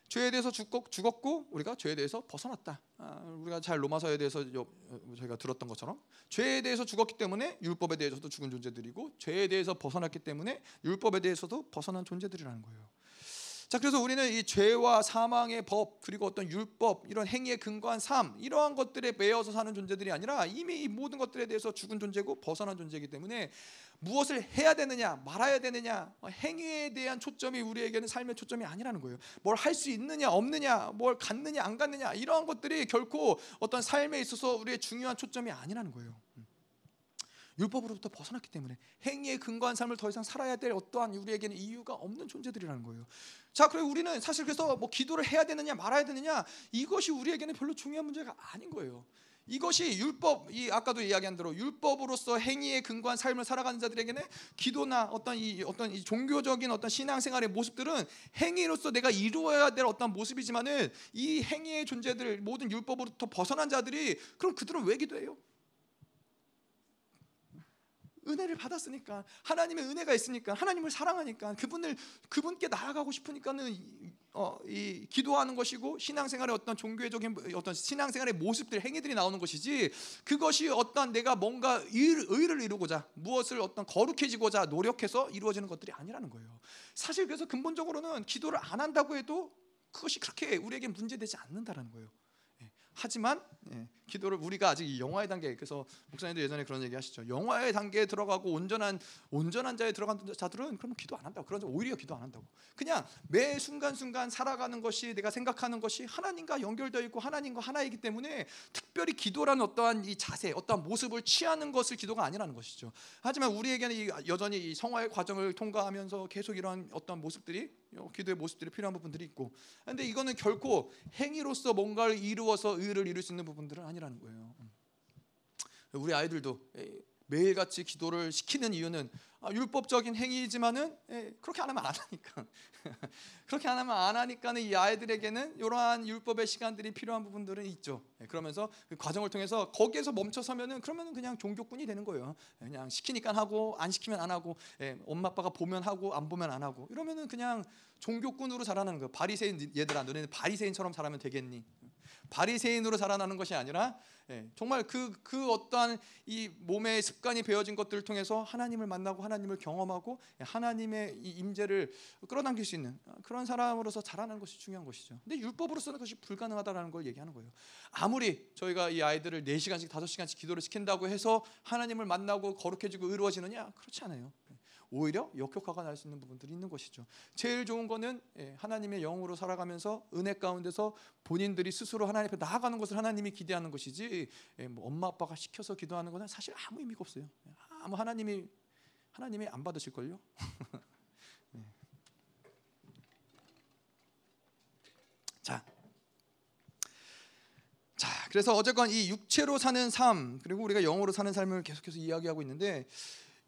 죄에 대해서 죽었고 우리가 죄에 대해서 벗어났다. 아, 우리가 잘 로마서에 대해서 여, 저희가 들었던 것처럼 죄에 대해서 죽었기 때문에 율법에 대해서도 죽은 존재들이고 죄에 대해서 벗어났기 때문에 율법에 대해서도 벗어난 존재들이라는 거예요. 자, 그래서 우리는 이 죄와 사망의 법 그리고 어떤 율법 이런 행위에 근거한 삶 이러한 것들에 매여서 사는 존재들이 아니라 이미 이 모든 것들에 대해서 죽은 존재고 벗어난 존재이기 때문에 무엇을 해야 되느냐 말아야 되느냐 행위에 대한 초점이 우리에게는 삶의 초점이 아니라는 거예요. 뭘 할 수 있느냐 없느냐 뭘 갔느냐 안 갔느냐 이러한 것들이 결코 어떤 삶에 있어서 우리의 중요한 초점이 아니라는 거예요. 율법으로부터 벗어났기 때문에 행위에 근거한 삶을 더 이상 살아야 될 어떠한 우리에게는 이유가 없는 존재들이라는 거예요. 자, 그리고 우리는 사실 그래서 뭐 기도를 해야 되느냐 말아야 되느냐 이것이 우리에게는 별로 중요한 문제가 아닌 거예요. 이것이 율법, 이 아까도 이야기한 대로 율법으로서 행위에 근거한 삶을 살아가는 자들에게는 기도나 어떤 이 어떤 이 종교적인 어떤 신앙생활의 모습들은 행위로서 내가 이루어야 될 어떤 모습이지만은 이 행위의 존재들 모든 율법으로부터 벗어난 자들이 그럼 그들은 왜 기도해요? 은혜를 받았으니까 하나님의 은혜가 있으니까 하나님을 사랑하니까 그분을 그분께 나아가고 싶으니까는 어, 이 기도하는 것이고 신앙생활의 어떤 종교적인 어떤 신앙생활의 모습들 행위들이 나오는 것이지 그것이 어떤 내가 뭔가 의, 의를 이루고자 무엇을 어떤 거룩해지고자 노력해서 이루어지는 것들이 아니라는 거예요. 사실 그래서 근본적으로는 기도를 안 한다고 해도 그것이 그렇게 우리에게 문제되지 않는다라는 거예요. 하지만 예, 기도를 우리가 아직 영화의 단계 그래서 목사님도 예전에 그런 얘기 하시죠. 영화의 단계에 들어가고 온전한 온전한 자에 들어간 자들은 그러면 기도 안 한다고. 그런 오히려 기도 안 한다고. 그냥 매 순간순간 살아가는 것이 내가 생각하는 것이 하나님과 연결되어 있고 하나님과 하나이기 때문에 특별히 기도라는 어떠한 이 자세, 어떠한 모습을 취하는 것을 기도가 아니라는 것이죠. 하지만 우리에게는 여전히 이 성화의 과정을 통과하면서 계속 이런 어떤 모습들이 기도의 모습들이 필요한 부분들이 있고 근데 이거는 결코 행위로서 뭔가를 이루어서 의를 이룰 수 있는 부분들은 아니라 는 거예요 음. 우리 아이들도 매일같이 기도를 시키는 이유는 아, 율법적인 행위이지만은 그렇게 안 하면 안 하니까 그렇게 안 하면 안 하니까는 이 아이들에게는 이러한 율법의 시간들이 필요한 부분들은 있죠. 그러면서 그 과정을 통해서 거기에서 멈춰서면은 그러면은 그냥 종교꾼이 되는 거예요. 그냥 시키니까 하고 안 시키면 안 하고 엄마 아빠가 보면 하고 안 보면 안 하고 이러면은 그냥 종교꾼으로 자라나는 거예요. 바리새인 얘들아 너네는 바리새인처럼 자라면 되겠니? 바리새인으로 자라나는 것이 아니라 예, 정말 그, 그 어떠한 이 몸의 습관이 배어진 것들을 통해서 하나님을 만나고 하나님을 경험하고 예, 하나님의 이 임재를 끌어당길 수 있는 그런 사람으로서 자라는 것이 중요한 것이죠. 근데 율법으로서는 그것이 불가능하다라는 걸 얘기하는 거예요. 아무리 저희가 이 아이들을 4시간씩 5시간씩 기도를 시킨다고 해서 하나님을 만나고 거룩해지고 의로워지느냐? 그렇지 않아요. 오히려 역효과가 날 수 있는 부분들이 있는 것이죠. 제일 좋은 거는 예, 하나님의 영으로 살아가면서 은혜 가운데서 본인들이 스스로 하나님 앞에 나아가는 것을 하나님이 기대하는 것이지 예, 뭐 엄마 아빠가 시켜서 기도하는 것은 사실 아무 의미가 없어요. 아무 하나님이 하나님이 안 받으실 걸요. 예. 자, 자, 그래서 어쨌건 이 육체로 사는 삶 그리고 우리가 영으로 사는 삶을 계속해서 이야기하고 있는데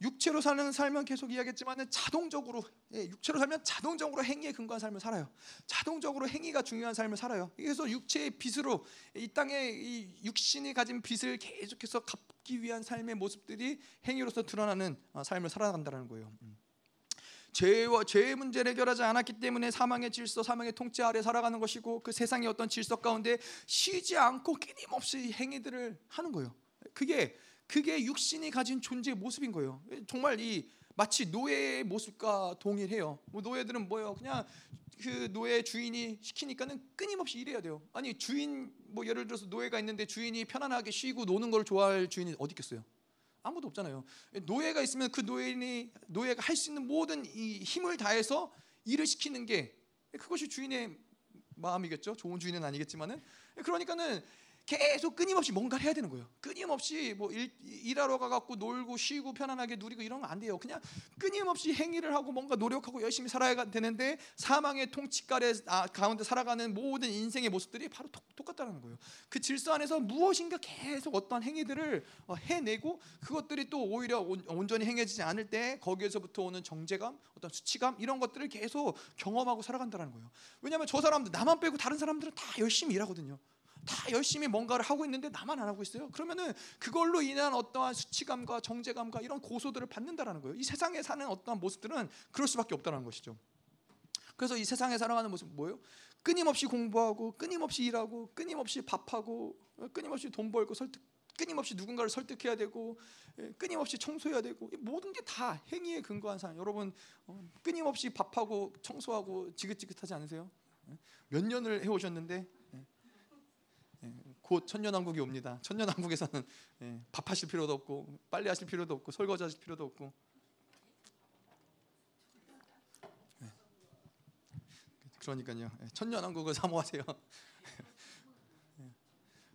육체로 사는 삶은 계속 이야기했지만 자동적으로 예, 육체로 살면 자동적으로 행위에 근거한 삶을 살아요. 자동적으로 행위가 중요한 삶을 살아요. 그래서 육체의 빛으로 이 땅에 이 육신이 가진 빛을 계속해서 갚기 위한 삶의 모습들이 행위로서 드러나는 어, 삶을 살아간다는 거예요. 음. 죄와 죄의 문제를 해결하지 않았기 때문에 사망의 질서, 사망의 통치 아래 살아가는 것이고 그 세상의 어떤 질서 가운데 쉬지 않고 끊임없이 행위들을 하는 거예요. 그게 그게 육신이 가진 존재의 모습인 거예요. 정말 이 마치 노예의 모습과 동일해요. 뭐 노예들은 뭐예요? 그냥 그 노예 주인이 시키니까는 끊임없이 일해야 돼요. 아니 주인 뭐 예를 들어서 노예가 있는데 주인이 편안하게 쉬고 노는 걸 좋아할 주인이 어디 있겠어요? 아무도 없잖아요. 노예가 있으면 그 노예니 노예가 할 수 있는 모든 이 힘을 다해서 일을 시키는 게 그것이 주인의 마음이겠죠. 좋은 주인은 아니겠지만은 그러니까는 계속 끊임없이 뭔가를 해야 되는 거예요. 끊임없이 뭐 일, 일하러 가갖고 놀고 쉬고 편안하게 누리고 이런 거 안 돼요. 그냥 끊임없이 행위를 하고 뭔가 노력하고 열심히 살아야 되는데 사망의 통치가래 아, 가운데 살아가는 모든 인생의 모습들이 바로 똑같다는 거예요. 그 질서 안에서 무엇인가 계속 어떤 행위들을 어, 해내고 그것들이 또 오히려 온전히 행해지지 않을 때 거기에서부터 오는 정제감, 어떤 수치감 이런 것들을 계속 경험하고 살아간다는 거예요. 왜냐하면 저 사람들 나만 빼고 다른 사람들은 다 열심히 일하거든요. 다 열심히 뭔가를 하고 있는데 나만 안 하고 있어요. 그러면은 그걸로 인한 어떠한 수치감과 정제감과 이런 고소들을 받는다라는 거예요. 이 세상에 사는 어떠한 모습들은 그럴 수밖에 없다는 것이죠. 그래서 이 세상에 살아가는 모습 뭐예요? 끊임없이 공부하고 끊임없이 일하고 끊임없이 밥하고 끊임없이 돈 벌고 설득 끊임없이 누군가를 설득해야 되고 예, 끊임없이 청소해야 되고 모든 게 다 행위에 근거한 삶. 여러분 어, 끊임없이 밥하고 청소하고 지긋지긋하지 않으세요? 예? 몇 년을 해오셨는데 곧 천년왕국이 옵니다. 천년왕국에서는 예, 밥하실 필요도 없고 빨래 하실 필요도 없고 설거지 하실 필요도 없고 예. 그러니까요. 예, 천년왕국을 사모하세요.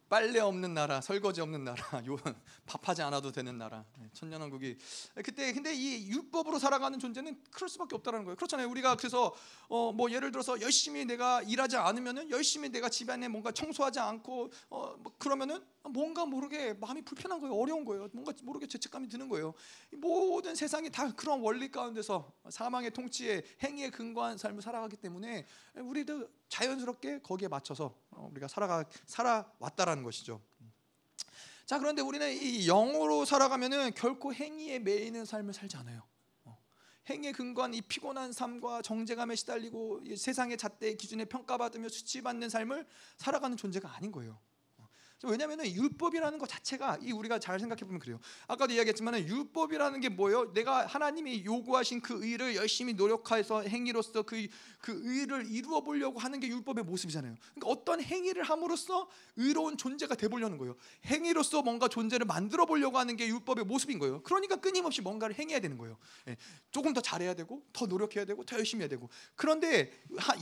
빨래 없는 나라, 설거지 없는 나라, 요 밥하지 않아도 되는 나라, 네, 천년왕국이 그때 근데 이 율법으로 살아가는 존재는 그럴 수밖에 없다는 거예요. 그렇잖아요. 우리가 그래서 어 뭐 예를 들어서 열심히 내가 일하지 않으면은 열심히 내가 집안에 뭔가 청소하지 않고 어 뭐 그러면은 뭔가 모르게 마음이 불편한 거예요. 어려운 거예요. 뭔가 모르게 죄책감이 드는 거예요. 모든 세상이 다 그런 원리 가운데서 사망의 통치에 행위에 근거한 삶을 살아가기 때문에 우리도 자연스럽게 거기에 맞춰서 어, 우리가 살아가 살아왔다라는 것이죠. 자 그런데 우리는 이 영으로 살아가면은 결코 행위에 매이는 삶을 살지 않아요. 어, 행위에 근거한 이 피곤한 삶과 정제감에 시달리고 세상의 잣대 기준에 평가받으며 수치받는 삶을 살아가는 존재가 아닌 거예요. 왜냐하면 율법이라는 것 자체가 이 우리가 잘 생각해 보면 그래요. 아까도 이야기했지만 율법이라는 게 뭐예요? 내가 하나님이 요구하신 그 의를 열심히 노력해서 행위로서 그, 그 의를 이루어 보려고 하는 게 율법의 모습이잖아요. 그러니까 어떤 행위를 함으로써 의로운 존재가 돼 보려는 거예요. 행위로서 뭔가 존재를 만들어 보려고 하는 게 율법의 모습인 거예요. 그러니까 끊임없이 뭔가를 행해야 되는 거예요. 예, 조금 더 잘해야 되고 더 노력해야 되고 더 열심히 해야 되고 그런데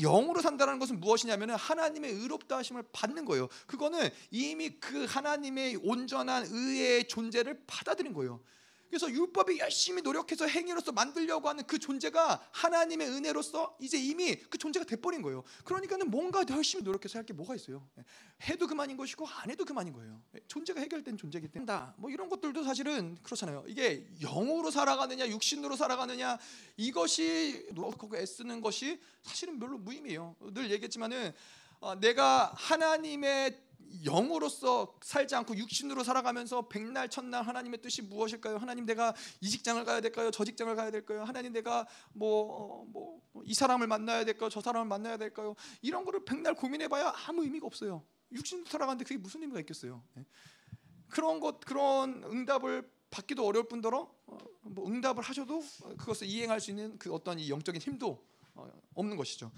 영으로 산다는 것은 무엇이냐면 하나님의 의롭다 하심을 받는 거예요. 그거는 이미 그 하나님의 온전한 의의 존재를 받아들인 거예요. 그래서 율법이 열심히 노력해서 행위로서 만들려고 하는 그 존재가 하나님의 은혜로서 이제 이미 그 존재가 돼버린 거예요. 그러니까는 뭔가 열심히 노력해서 할 게 뭐가 있어요? 예. 해도 그만인 것이고 안 해도 그만인 거예요. 예. 존재가 해결된 존재이기 때문에 뭐 이런 것들도 사실은 그렇잖아요. 이게 영으로 살아가느냐 육신으로 살아가느냐 이것이 노력하고 애쓰는 것이 사실은 별로 무의미해요. 늘 얘기했지만은 어, 내가 하나님의 영으로서 살지 않고 육신으로 살아가면서 백날 첫날 하나님의 뜻이 무엇일까요? 하나님 내가 이 직장을 가야 될까요? 저 직장을 가야 될까요? 하나님 내가 뭐 뭐 이 사람을 만나야 될까요? 저 사람을 만나야 될까요? 이런 거를 백날 고민해봐야 아무 의미가 없어요. 육신으로 살아가는데 그게 무슨 의미가 있겠어요? 네. 그런 것 그런 응답을 받기도 어려울 뿐더러 어, 뭐 응답을 하셔도 그것을 이행할 수 있는 그 어떤 이 영적인 힘도 어, 없는 것이죠.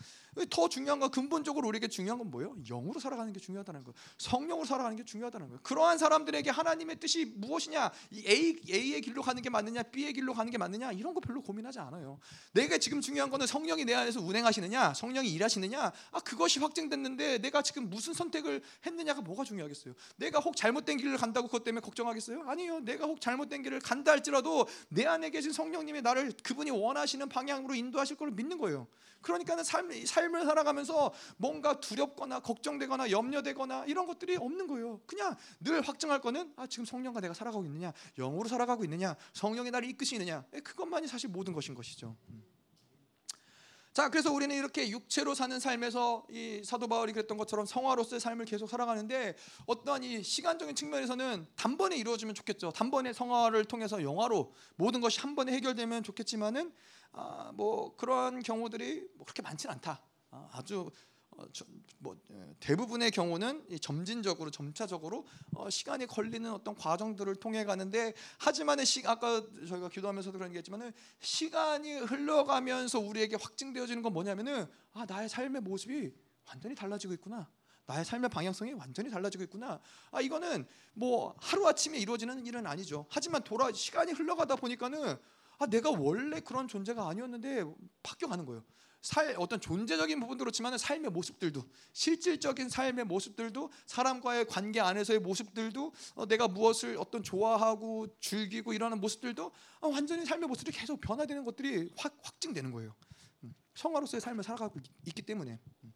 더 중요한 건 근본적으로 우리에게 중요한 건 뭐예요? 영으로 살아가는 게 중요하다는 거예요. 성령으로 살아가는 게 중요하다는 거예요. 그러한 사람들에게 하나님의 뜻이 무엇이냐? A, A의 길로 가는 게 맞느냐? B의 길로 가는 게 맞느냐? 이런 거 별로 고민하지 않아요. 내가 지금 중요한 거는 성령이 내 안에서 운행하시느냐? 성령이 일하시느냐? 아 그것이 확증됐는데 내가 지금 무슨 선택을 했느냐가 뭐가 중요하겠어요? 내가 혹 잘못된 길을 간다고 그것 때문에 걱정하겠어요? 아니요. 내가 혹 잘못된 길을 간다 할지라도 내 안에 계신 성령님이 나를 그분이 원하시는 방향으로 인도하실 걸 믿는 거예요. 그러니까는 삶, 삶을 살아가면서 뭔가 두렵거나 걱정되거나 염려되거나 이런 것들이 없는 거예요. 그냥 늘 확정할 거는 아 지금 성령과 내가 살아가고 있느냐, 영으로 살아가고 있느냐, 성령이 나를 이끄시느냐, 예, 그것만이 사실 모든 것인 것이죠. 음. 자, 그래서 우리는 이렇게 육체로 사는 삶에서 이 사도 바울이 그랬던 것처럼 성화로서의 삶을 계속 살아가는데 어떠한 이 시간적인 측면에서는 단번에 이루어지면 좋겠죠. 단번에 성화를 통해서 영화로 모든 것이 한 번에 해결되면 좋겠지만은 아, 뭐 그러한 경우들이 뭐 그렇게 많지는 않다. 아, 주 어, 저, 뭐 예, 대부분의 경우는 이 점진적으로 점차적으로 어, 시간이 걸리는 어떤 과정들을 통해 가는데 하지만은 시, 아까 저희가 기도하면서도 그런 얘기했지만은 시간이 흘러가면서 우리에게 확증되어지는 건 뭐냐면은 아 나의 삶의 모습이 완전히 달라지고 있구나. 나의 삶의 방향성이 완전히 달라지고 있구나. 아 이거는 뭐 하루 아침에 이루어지는 일은 아니죠. 하지만 돌아 시간이 흘러가다 보니까는 아 내가 원래 그런 존재가 아니었는데 바뀌어 가는 거예요. 살 어떤 존재적인 부분도 그렇지만 삶의 모습들도 실질적인 삶의 모습들도 사람과의 관계 안에서의 모습들도 어, 내가 무엇을 어떤 좋아하고 즐기고 이러는 모습들도 어, 완전히 삶의 모습이 계속 변화되는 것들이 확 확증되는 거예요. 음, 성화로서의 삶을 살아가고 있, 기 때문에. 음.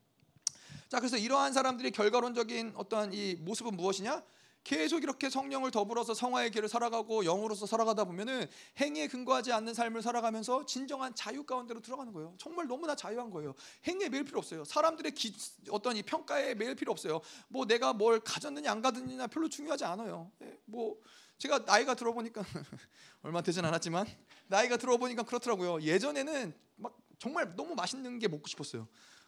자 그래서 이러한 사람들의 결과론적인 어떠한 이 모습은 무엇이냐? 계속 이렇게 성령을 더불어서 성화의 길을 살아가고 영으로서 살아가다 보면은 행위에 근거하지 않는 삶을 살아가면서 진정한 자유 가운데로 들어가는 거예요. 정말 너무나 자유한 거예요. 행위에 매일 필요 없어요. 사람들의 기, 어떤 이 평가에 매일 필요 없어요. 뭐 내가 뭘 가졌느냐 안 가졌느냐 별로 중요하지 않아요. 예, 뭐 제가 나이가 들어보니까 얼마 되진 않았지만 나이가 들어보니까 그렇더라고요. 예전에는 막 정말 너무 맛있는 게 먹고 싶었어요.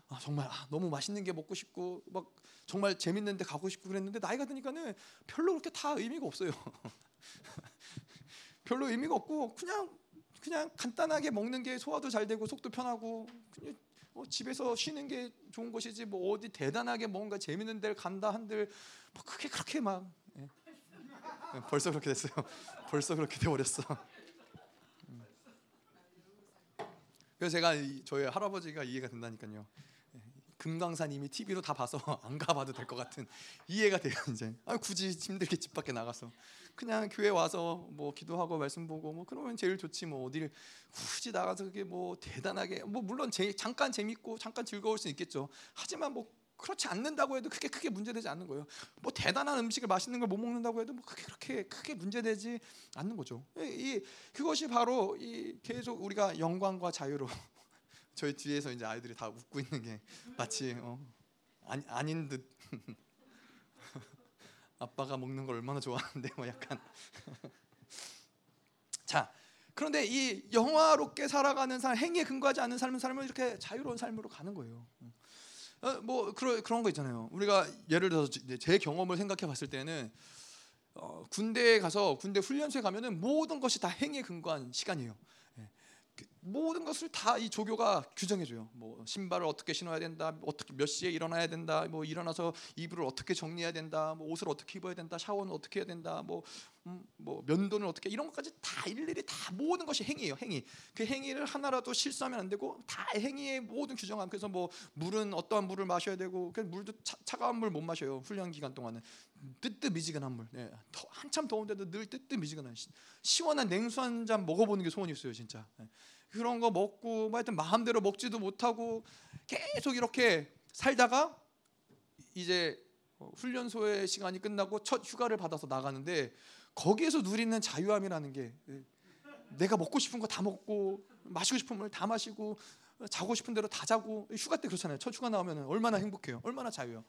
아, 정말 아, 너무 맛있는 게 먹고 싶고 막 정말 재밌는데 가고 싶고 그랬는데 나이가 드니까는 별로 그렇게 다 의미가 없어요. 별로 의미가 없고 그냥 그냥 간단하게 먹는 게 소화도 잘 되고 속도 편하고 뭐 집에서 쉬는 게 좋은 것이지 뭐 어디 대단하게 뭔가 재밌는 데를 간다 한들 뭐 그게 그렇게 막 예. 벌써 그렇게 됐어요. 벌써 그렇게 돼 버렸어. 음. 그래서 제가 저희 할아버지가 이해가 된다니까요. 금강산 이미 TV로 다 봐서 안 가봐도 될 것 같은 이해가 돼요 이제. 아 굳이 힘들게 집 밖에 나가서 그냥 교회 와서 뭐 기도하고 말씀 보고 뭐 그러면 제일 좋지 뭐 어디를 굳이 나가서 그게 뭐 대단하게 뭐 물론 제, 잠깐 재밌고 잠깐 즐거울 수 있겠죠. 하지만 뭐 그렇지 않는다고 해도 크게 크게 문제되지 않는 거예요. 뭐 대단한 음식을 맛있는 걸 못 먹는다고 해도 뭐 크게 그렇게 크게 문제되지 않는 거죠. 이, 이 그것이 바로 이 계속 우리가 영광과 자유로 저희 뒤에서 이제 아이들이 다 웃고 있는 게 마치 어, 아니, 아닌 듯 아빠가 먹는 걸 얼마나 좋아하는데 뭐 약간 자 그런데 이 영화롭게 살아가는 삶 행위에 근거하지 않는 삶은 삶을 이렇게 자유로운 삶으로 가는 거예요. 어, 뭐 그런 그런 거 있잖아요. 우리가 예를 들어서 제 경험을 생각해 봤을 때는 어, 군대에 가서 군대 훈련소에 가면은 모든 것이 다 행위에 근거한 시간이에요. 모든 것을 다 이 조교가 규정해 줘요. 뭐 신발을 어떻게 신어야 된다, 어떻게 몇 시에 일어나야 된다, 뭐 일어나서 이불을 어떻게 정리해야 된다, 뭐 옷을 어떻게 입어야 된다, 샤워는 어떻게 해야 된다, 뭐, 음, 뭐 면도는 어떻게 이런 것까지 다 일일이 다 모든 것이 행위예요. 행위. 그 행위를 하나라도 실수하면 안 되고 다 행위의 모든 규정함. 그래서 뭐 물은 어떠한 물을 마셔야 되고 그 물도 차, 가운 물 못 마셔요. 훈련 기간 동안은 뜨뜻 미지근한 물. 네. 더, 한참 더운데도 늘 뜨뜻 미지근한 시 원한 냉수 한 잔 먹어보는 게 소원이 있어요, 진짜. 네. 그런 거 먹고 뭐 하여튼 마음대로 먹지도 못하고 계속 이렇게 살다가 이제 어, 훈련소의 시간이 끝나고 첫 휴가를 받아서 나가는데 거기에서 누리는 자유함이라는 게 예, 내가 먹고 싶은 거 다 먹고 마시고 싶은 물 다 마시고 자고 싶은 대로 다 자고 휴가 때 그렇잖아요. 첫 휴가 나오면 얼마나 행복해요. 얼마나 자유요.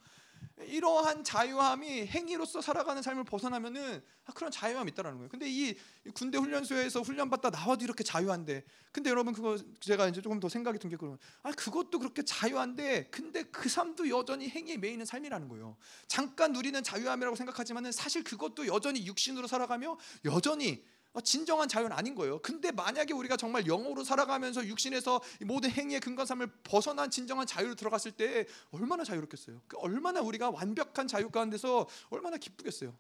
이러한 자유함이 행위로서 살아가는 삶을 벗어나면은 아, 그런 자유함이 있다라는 거예요. 근데 이 군대 훈련소에서 훈련받다 나와도 이렇게 자유한데, 근데 여러분 그거 제가 이제 조금 더 생각이 든 게 그런, 아 그것도 그렇게 자유한데, 근데 그 삶도 여전히 행위에 매이는 삶이라는 거예요. 잠깐 누리는 자유함이라고 생각하지만은 사실 그것도 여전히 육신으로 살아가며 여전히 어, 진정한 자유는 아닌 거예요. 근데 만약에 우리가 정말 영으로 살아가면서 육신에서 모든 행위의 근간삼을 벗어난 진정한 자유로 들어갔을 때 얼마나 자유롭겠어요. 그 얼마나 우리가 완벽한 자유 가운데서 얼마나 기쁘겠어요.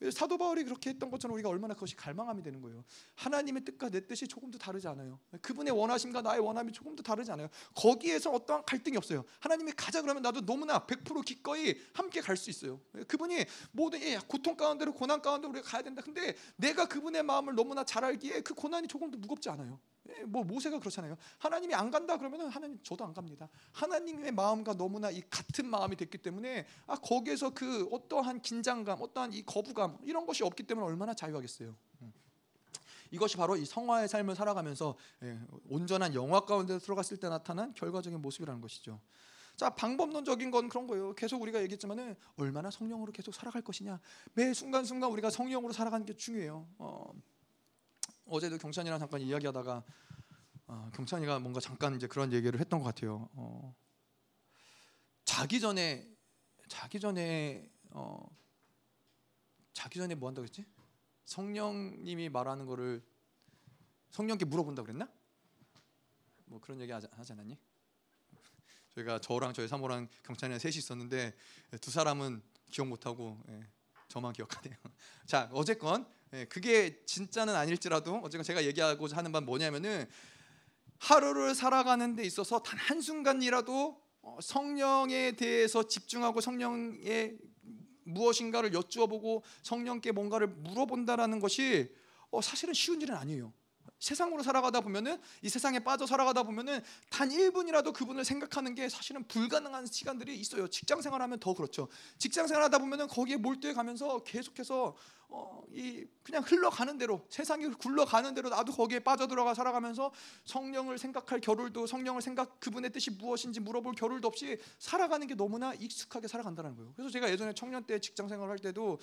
네. 사도 바울이 그렇게 했던 것처럼 우리가 얼마나 그것이 갈망함이 되는 거예요. 하나님의 뜻과 내 뜻이 조금도 다르지 않아요. 그분의 원하심과 나의 원함이 조금도 다르지 않아요. 거기에서 어떠한 갈등이 없어요. 하나님이 가자 그러면 나도 너무나 100% 기꺼이 함께 갈 수 있어요. 그분이 모든 고통 가운데로 고난 가운데 우리가 가야 된다. 근데 내가 그분의 마음을 너무나 잘 알기에 그 고난이 조금도 무겁지 않아요. 예, 뭐 모세가 그렇잖아요. 하나님이 안 간다 그러면은 하나님 저도 안 갑니다. 하나님의 마음과 너무나 이 같은 마음이 됐기 때문에 아 거기에서 그 어떠한 긴장감, 어떠한 이 거부감 이런 것이 없기 때문에 얼마나 자유하겠어요. 음. 이것이 바로 이 성화의 삶을 살아가면서 예, 온전한 영화 가운데 들어갔을 때 나타난 결과적인 모습이라는 것이죠. 자 방법론적인 건 그런 거예요. 계속 우리가 얘기했지만은 얼마나 성령으로 계속 살아갈 것이냐. 매 순간 순간 우리가 성령으로 살아가는 게 중요해요. 어, 어제도 경찬이랑 잠깐 이야기하다가 어, 경찬이가 뭔가 잠깐 이제 그런 얘기를 했던 것 같아요. 어, 자기 전에 자기 전에 어 자기 전에 뭐 한다고 했지? 성령님이 말하는 거를 성령께 물어본다 그랬나? 뭐 그런 얘기 하지, 않았니? 저희가 저랑 저희 사모랑 경찰이랑 셋이 있었는데 두 사람은 기억 못하고 예, 저만 기억하네요. 자 어쨌건 예, 그게 진짜는 아닐지라도 어쨌건 제가 얘기하고자 하는 바는 뭐냐면은 하루를 살아가는 데 있어서 단 한 순간이라도 어, 성령에 대해서 집중하고 성령의 무엇인가를 여쭈어 보고 성령께 뭔가를 물어본다라는 것이 어, 사실은 쉬운 일은 아니에요. 세상으로 살아가다 보면은 이 세상에 빠져 살아가다 보면은 단 1분이라도 그분을 생각하는 게 사실은 불가능한 시간들이 있어요. 직장 생활하면 더 그렇죠. 직장 생활하다 보면은 거기에 몰두해 가면서 계속해서 어, 이 그냥 흘러가는 대로 세상이 굴러가는 대로 나도 거기에 빠져들어가 살아가면서 성령을 생각할 겨를도 성령을 생각 그분의 뜻이 무엇인지 물어볼 겨를도 없이 살아가는 게 너무나 익숙하게 살아간다는 거예요. 그래서 제가 예전에 청년 때 직장 생활할 때도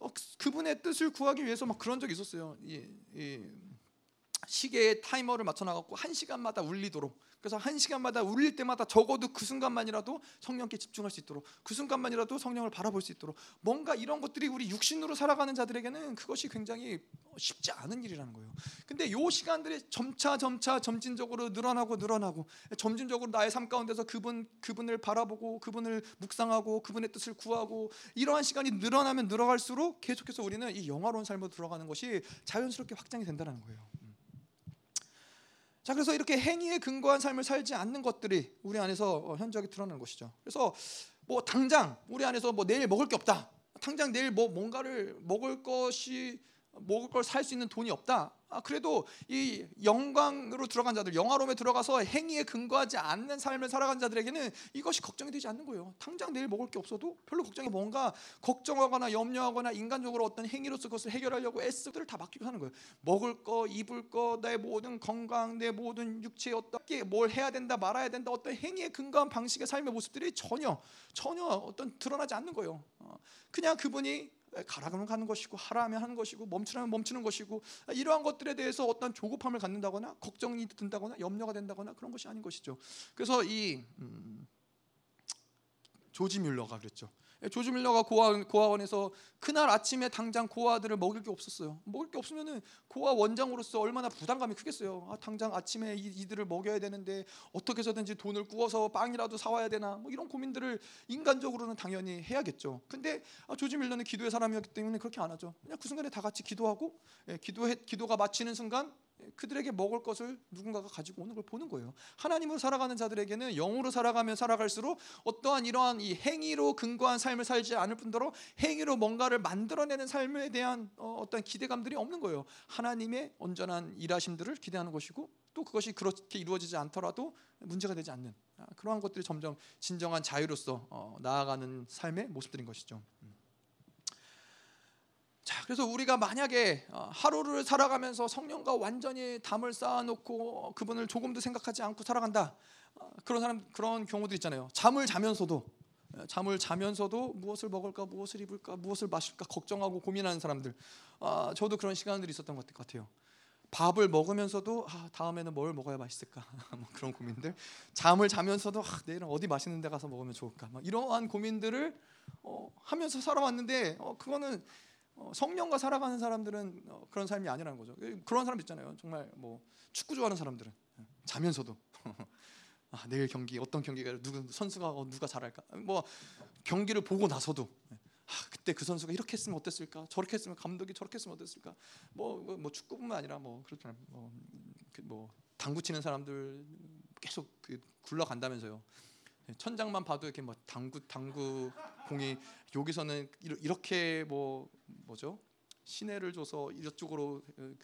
어, 그분의 뜻을 구하기 위해서 막 그런 적이 있었어요. 이, 이 시계에 타이머를 맞춰 나갔고 한 시간마다 울리도록 그래서 한 시간마다 울릴 때마다 적어도 그 순간만이라도 성령께 집중할 수 있도록 그 순간만이라도 성령을 바라볼 수 있도록 뭔가 이런 것들이 우리 육신으로 살아가는 자들에게는 그것이 굉장히 쉽지 않은 일이라는 거예요. 근데 요 시간들이 점차 점차 점진적으로 늘어나고 늘어나고 점진적으로 나의 삶 가운데서 그분 그분을 바라보고 그분을 묵상하고 그분의 뜻을 구하고 이러한 시간이 늘어나면 늘어갈수록 계속해서 우리는 이 영화로운 삶으로 들어가는 것이 자연스럽게 확장이 된다는 거예요. 자 그래서 이렇게 행위에 근거한 삶을 살지 않는 것들이 우리 안에서 어, 현저하게 드러나는 것이죠. 그래서 뭐 당장 우리 안에서 뭐 내일 먹을 게 없다. 당장 내일 뭐 뭔가를 먹을 것이 먹을 걸 살 수 있는 돈이 없다. 아, 그래도 이 영광으로 들어간 자들, 영화로움에 들어가서 행위에 근거하지 않는 삶을 살아간 자들에게는 이것이 걱정이 되지 않는 거예요. 당장 내일 먹을 게 없어도 별로 걱정이 뭔가 걱정하거나 염려하거나 인간적으로 어떤 행위로서 그것을 해결하려고 애쓰들을 다 맡기고 사는 거예요. 먹을 거, 입을 거, 내 모든 건강, 내 모든 육체에 어떻게 뭘 해야 된다, 말아야 된다, 어떤 행위에 근거한 방식의 삶의 모습들이 전혀 전혀 어떤 드러나지 않는 거예요. 어, 그냥 그분이 가라면 가는 것이고 하라면 하는 것이고 멈추라면 멈추는 것이고 이러한 것들에 대해서 어떤 조급함을 갖는다거나 걱정이 든다거나 염려가 된다거나 그런 것이 아닌 것이죠. 그래서 이 음, 조지 뮬러가 그랬죠. 예, 조지 밀러가 고아, 고아원에서 그날 아침에 당장 고아들을 먹일 게 없었어요. 먹을 게 없으면은 고아 원장으로서 얼마나 부담감이 크겠어요. 아, 당장 아침에 이, 들을 먹여야 되는데 어떻게 해서든지 돈을 구워서 빵이라도 사와야 되나 뭐 이런 고민들을 인간적으로는 당연히 해야겠죠. 근데 아, 조지 밀러는 기도의 사람이었기 때문에 그렇게 안 하죠. 그냥 그 순간에 다 같이 기도하고 예, 기도해, 기도가 마치는 순간 그들에게 먹을 것을 누군가가 가지고 오는 걸 보는 거예요. 하나님으로 살아가는 자들에게는 영으로 살아가면 살아갈수록 어떠한 이러한 이 행위로 근거한 삶을 살지 않을 뿐더러 행위로 뭔가를 만들어내는 삶에 대한 어, 어떤 기대감들이 없는 거예요. 하나님의 온전한 일하심들을 기대하는 것이고 또 그것이 그렇게 이루어지지 않더라도 문제가 되지 않는 아, 그러한 것들이 점점 진정한 자유로서 어, 나아가는 삶의 모습들인 것이죠. 음. 자, 그래서 우리가 만약에 어, 하루를 살아가면서 성령과 완전히 담을 쌓아놓고 그분을 조금도 생각하지 않고 살아간다. 어, 그런 사람 그런 경우도 있잖아요. 잠을 자면서도 어, 잠을 자면서도 무엇을 먹을까, 무엇을 입을까, 무엇을 마실까 걱정하고 고민하는 사람들. 아, 저도 그런 시간들이 있었던 것 같아요. 밥을 먹으면서도 아, 다음에는 뭘 먹어야 맛있을까 뭐 그런 고민들. 잠을 자면서도 아, 내일은 어디 맛있는 데 가서 먹으면 좋을까. 이러한 고민들을 어, 하면서 살아왔는데 어, 그거는 어, 성령과 살아가는 사람들은 어, 그런 삶이 아니라는 거죠. 그런 사람 있잖아요. 정말 뭐 축구 좋아하는 사람들은 예, 자면서도 아, 내일 경기 어떤 경기가 누구 선수가 어, 누가 잘할까? 뭐 경기를 보고 나서도 예, 아, 그때 그 선수가 이렇게 했으면 어땠을까? 저렇게 했으면 감독이 저렇게 했으면 어땠을까? 뭐, 뭐, 뭐 축구뿐만 아니라 뭐 그렇잖아요. 뭐, 그, 뭐 당구 치는 사람들 계속 그 굴러간다면서요. 예, 천장만 봐도 이렇게 뭐 당구 당구 공이 여기서는 이렇게 뭐 뭐죠? 시내를 줘서 이쪽으로 어,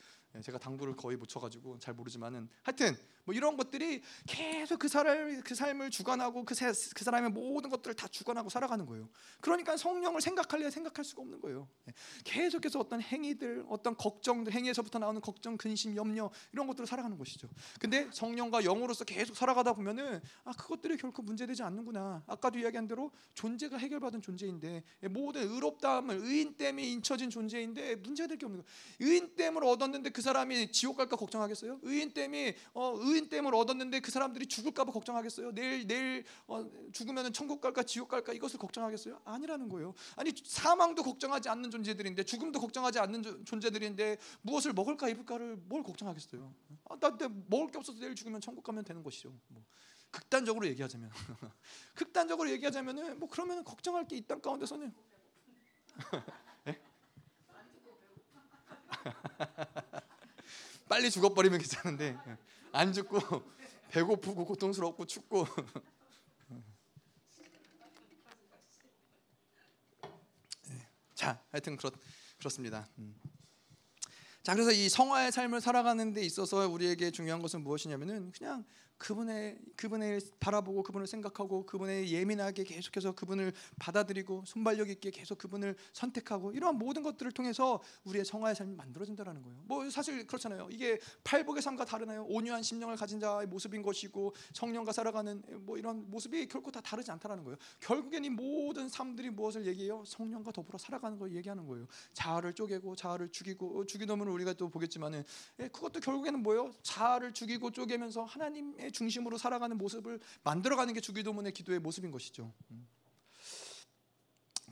제가 당구를 거의 못 쳐가지고 잘 모르지만은 하여튼 뭐 이런 것들이 계속 그 사람 그 삶을 주관하고 그, 세, 그 사람의 모든 것들을 다 주관하고 살아가는 거예요. 그러니까 성령을 생각할래 생각할 수가 없는 거예요. 예. 계속해서 어떤 행위들, 어떤 걱정들, 행위에서부터 나오는 걱정, 근심, 염려 이런 것들을 살아가는 것이죠. 근데 성령과 영으로서 계속 살아가다 보면은 아 그것들이 결코 문제되지 않는구나. 아까도 이야기한 대로 존재가 해결받은 존재인데 모든 의롭다함을 의인 때문에 인쳐진 존재인데 문제가 될게 없는 거예요. 의인 때문에 얻었는데 그 사람이 지옥 갈까 걱정하겠어요? 의인 때문에 어, 의인 때문에 얻었는데 그 사람들이 죽을까봐 걱정하겠어요? 내일 내일 어, 죽으면 천국 갈까 지옥 갈까 이것을 걱정하겠어요? 아니라는 거예요. 아니 사망도 걱정하지 않는 존재들인데 죽음도 걱정하지 않는 존재들인데 무엇을 먹을까 입을까를 뭘 걱정하겠어요? 아, 나 먹을 게 없어서 내일 죽으면 천국 가면 되는 것이죠. 뭐. 극단적으로 얘기하자면 극단적으로 얘기하자면은 뭐 그러면 걱정할 게 이 땅 가운데서는 네? 빨리 죽어버리면 괜찮은데 안 죽고 배고프고 고통스럽고 춥고 네. 자 하여튼 그렇, 그렇습니다. 음. 자 그래서 이 성화의 삶을 살아가는 데 있어서 우리에게 중요한 것은 무엇이냐면은 그냥 그분의 그분을 바라보고 그분을 생각하고 그분의 예민하게 계속해서 그분을 받아들이고 순발력 있게 계속 그분을 선택하고 이러한 모든 것들을 통해서 우리의 성화의 삶이 만들어진다라는 거예요. 뭐 사실 그렇잖아요. 이게 팔복의 삶과 다르나요? 온유한 심령을 가진 자의 모습인 것이고 성령과 살아가는 뭐 이런 모습이 결코 다 다르지 않다라는 거예요. 결국엔 이 모든 삶들이 무엇을 얘기해요? 성령과 더불어 살아가는 걸 얘기하는 거예요. 자아를 쪼개고 자아를 죽이고 어, 죽이놓으면 우리가 또 보겠지만은 예, 그것도 결국에는 뭐예요? 자아를 죽이고 쪼개면서 하나님의 중심으로 살아가는 모습을 만들어가는 게 주기도문의 기도의 모습인 것이죠. 음.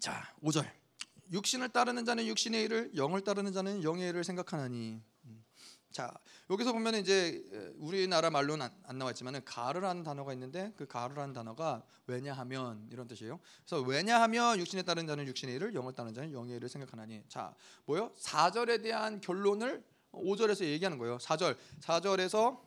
자, 5절. 육신을 따르는 자는 육신의 일을, 영을 따르는 자는 영의 일을 생각하나니. 음. 자, 여기서 보면 이제 우리나라 말로는 안, 나왔지만은 가르라는 단어가 있는데 그 가르라는 단어가 왜냐하면 이런 뜻이에요. 그래서 왜냐하면 육신에 따른 자는 육신의 일을, 영을 따르는 자는 영의 일을 생각하나니. 자, 뭐요? 4절에 대한 결론을 5절에서 얘기하는 거예요. 4절. 4절에서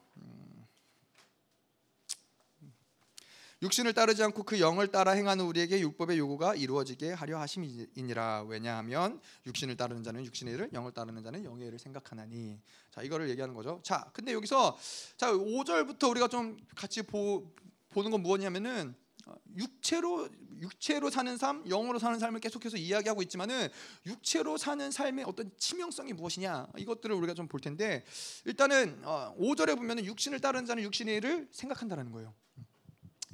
육신을 따르지 않고 그 영을 따라 행하는 우리에게 율법의 요구가 이루어지게 하려 하심이니라. 왜냐하면 육신을 따르는 자는 육신의 일을 영을 따르는 자는 영의 일을 생각하나니. 자 이거를 얘기하는 거죠. 자 근데 여기서 자 5절부터 우리가 좀 같이 보, 보는 건 무엇이냐면은 어, 육체로 육체로 사는 삶, 영으로 사는 삶을 계속해서 이야기하고 있지만은 육체로 사는 삶의 어떤 치명성이 무엇이냐? 이것들을 우리가 좀 볼 텐데 일단은 5절에 어, 보면은 육신을 따르는 자는 육신의 일을 생각한다라는 거예요.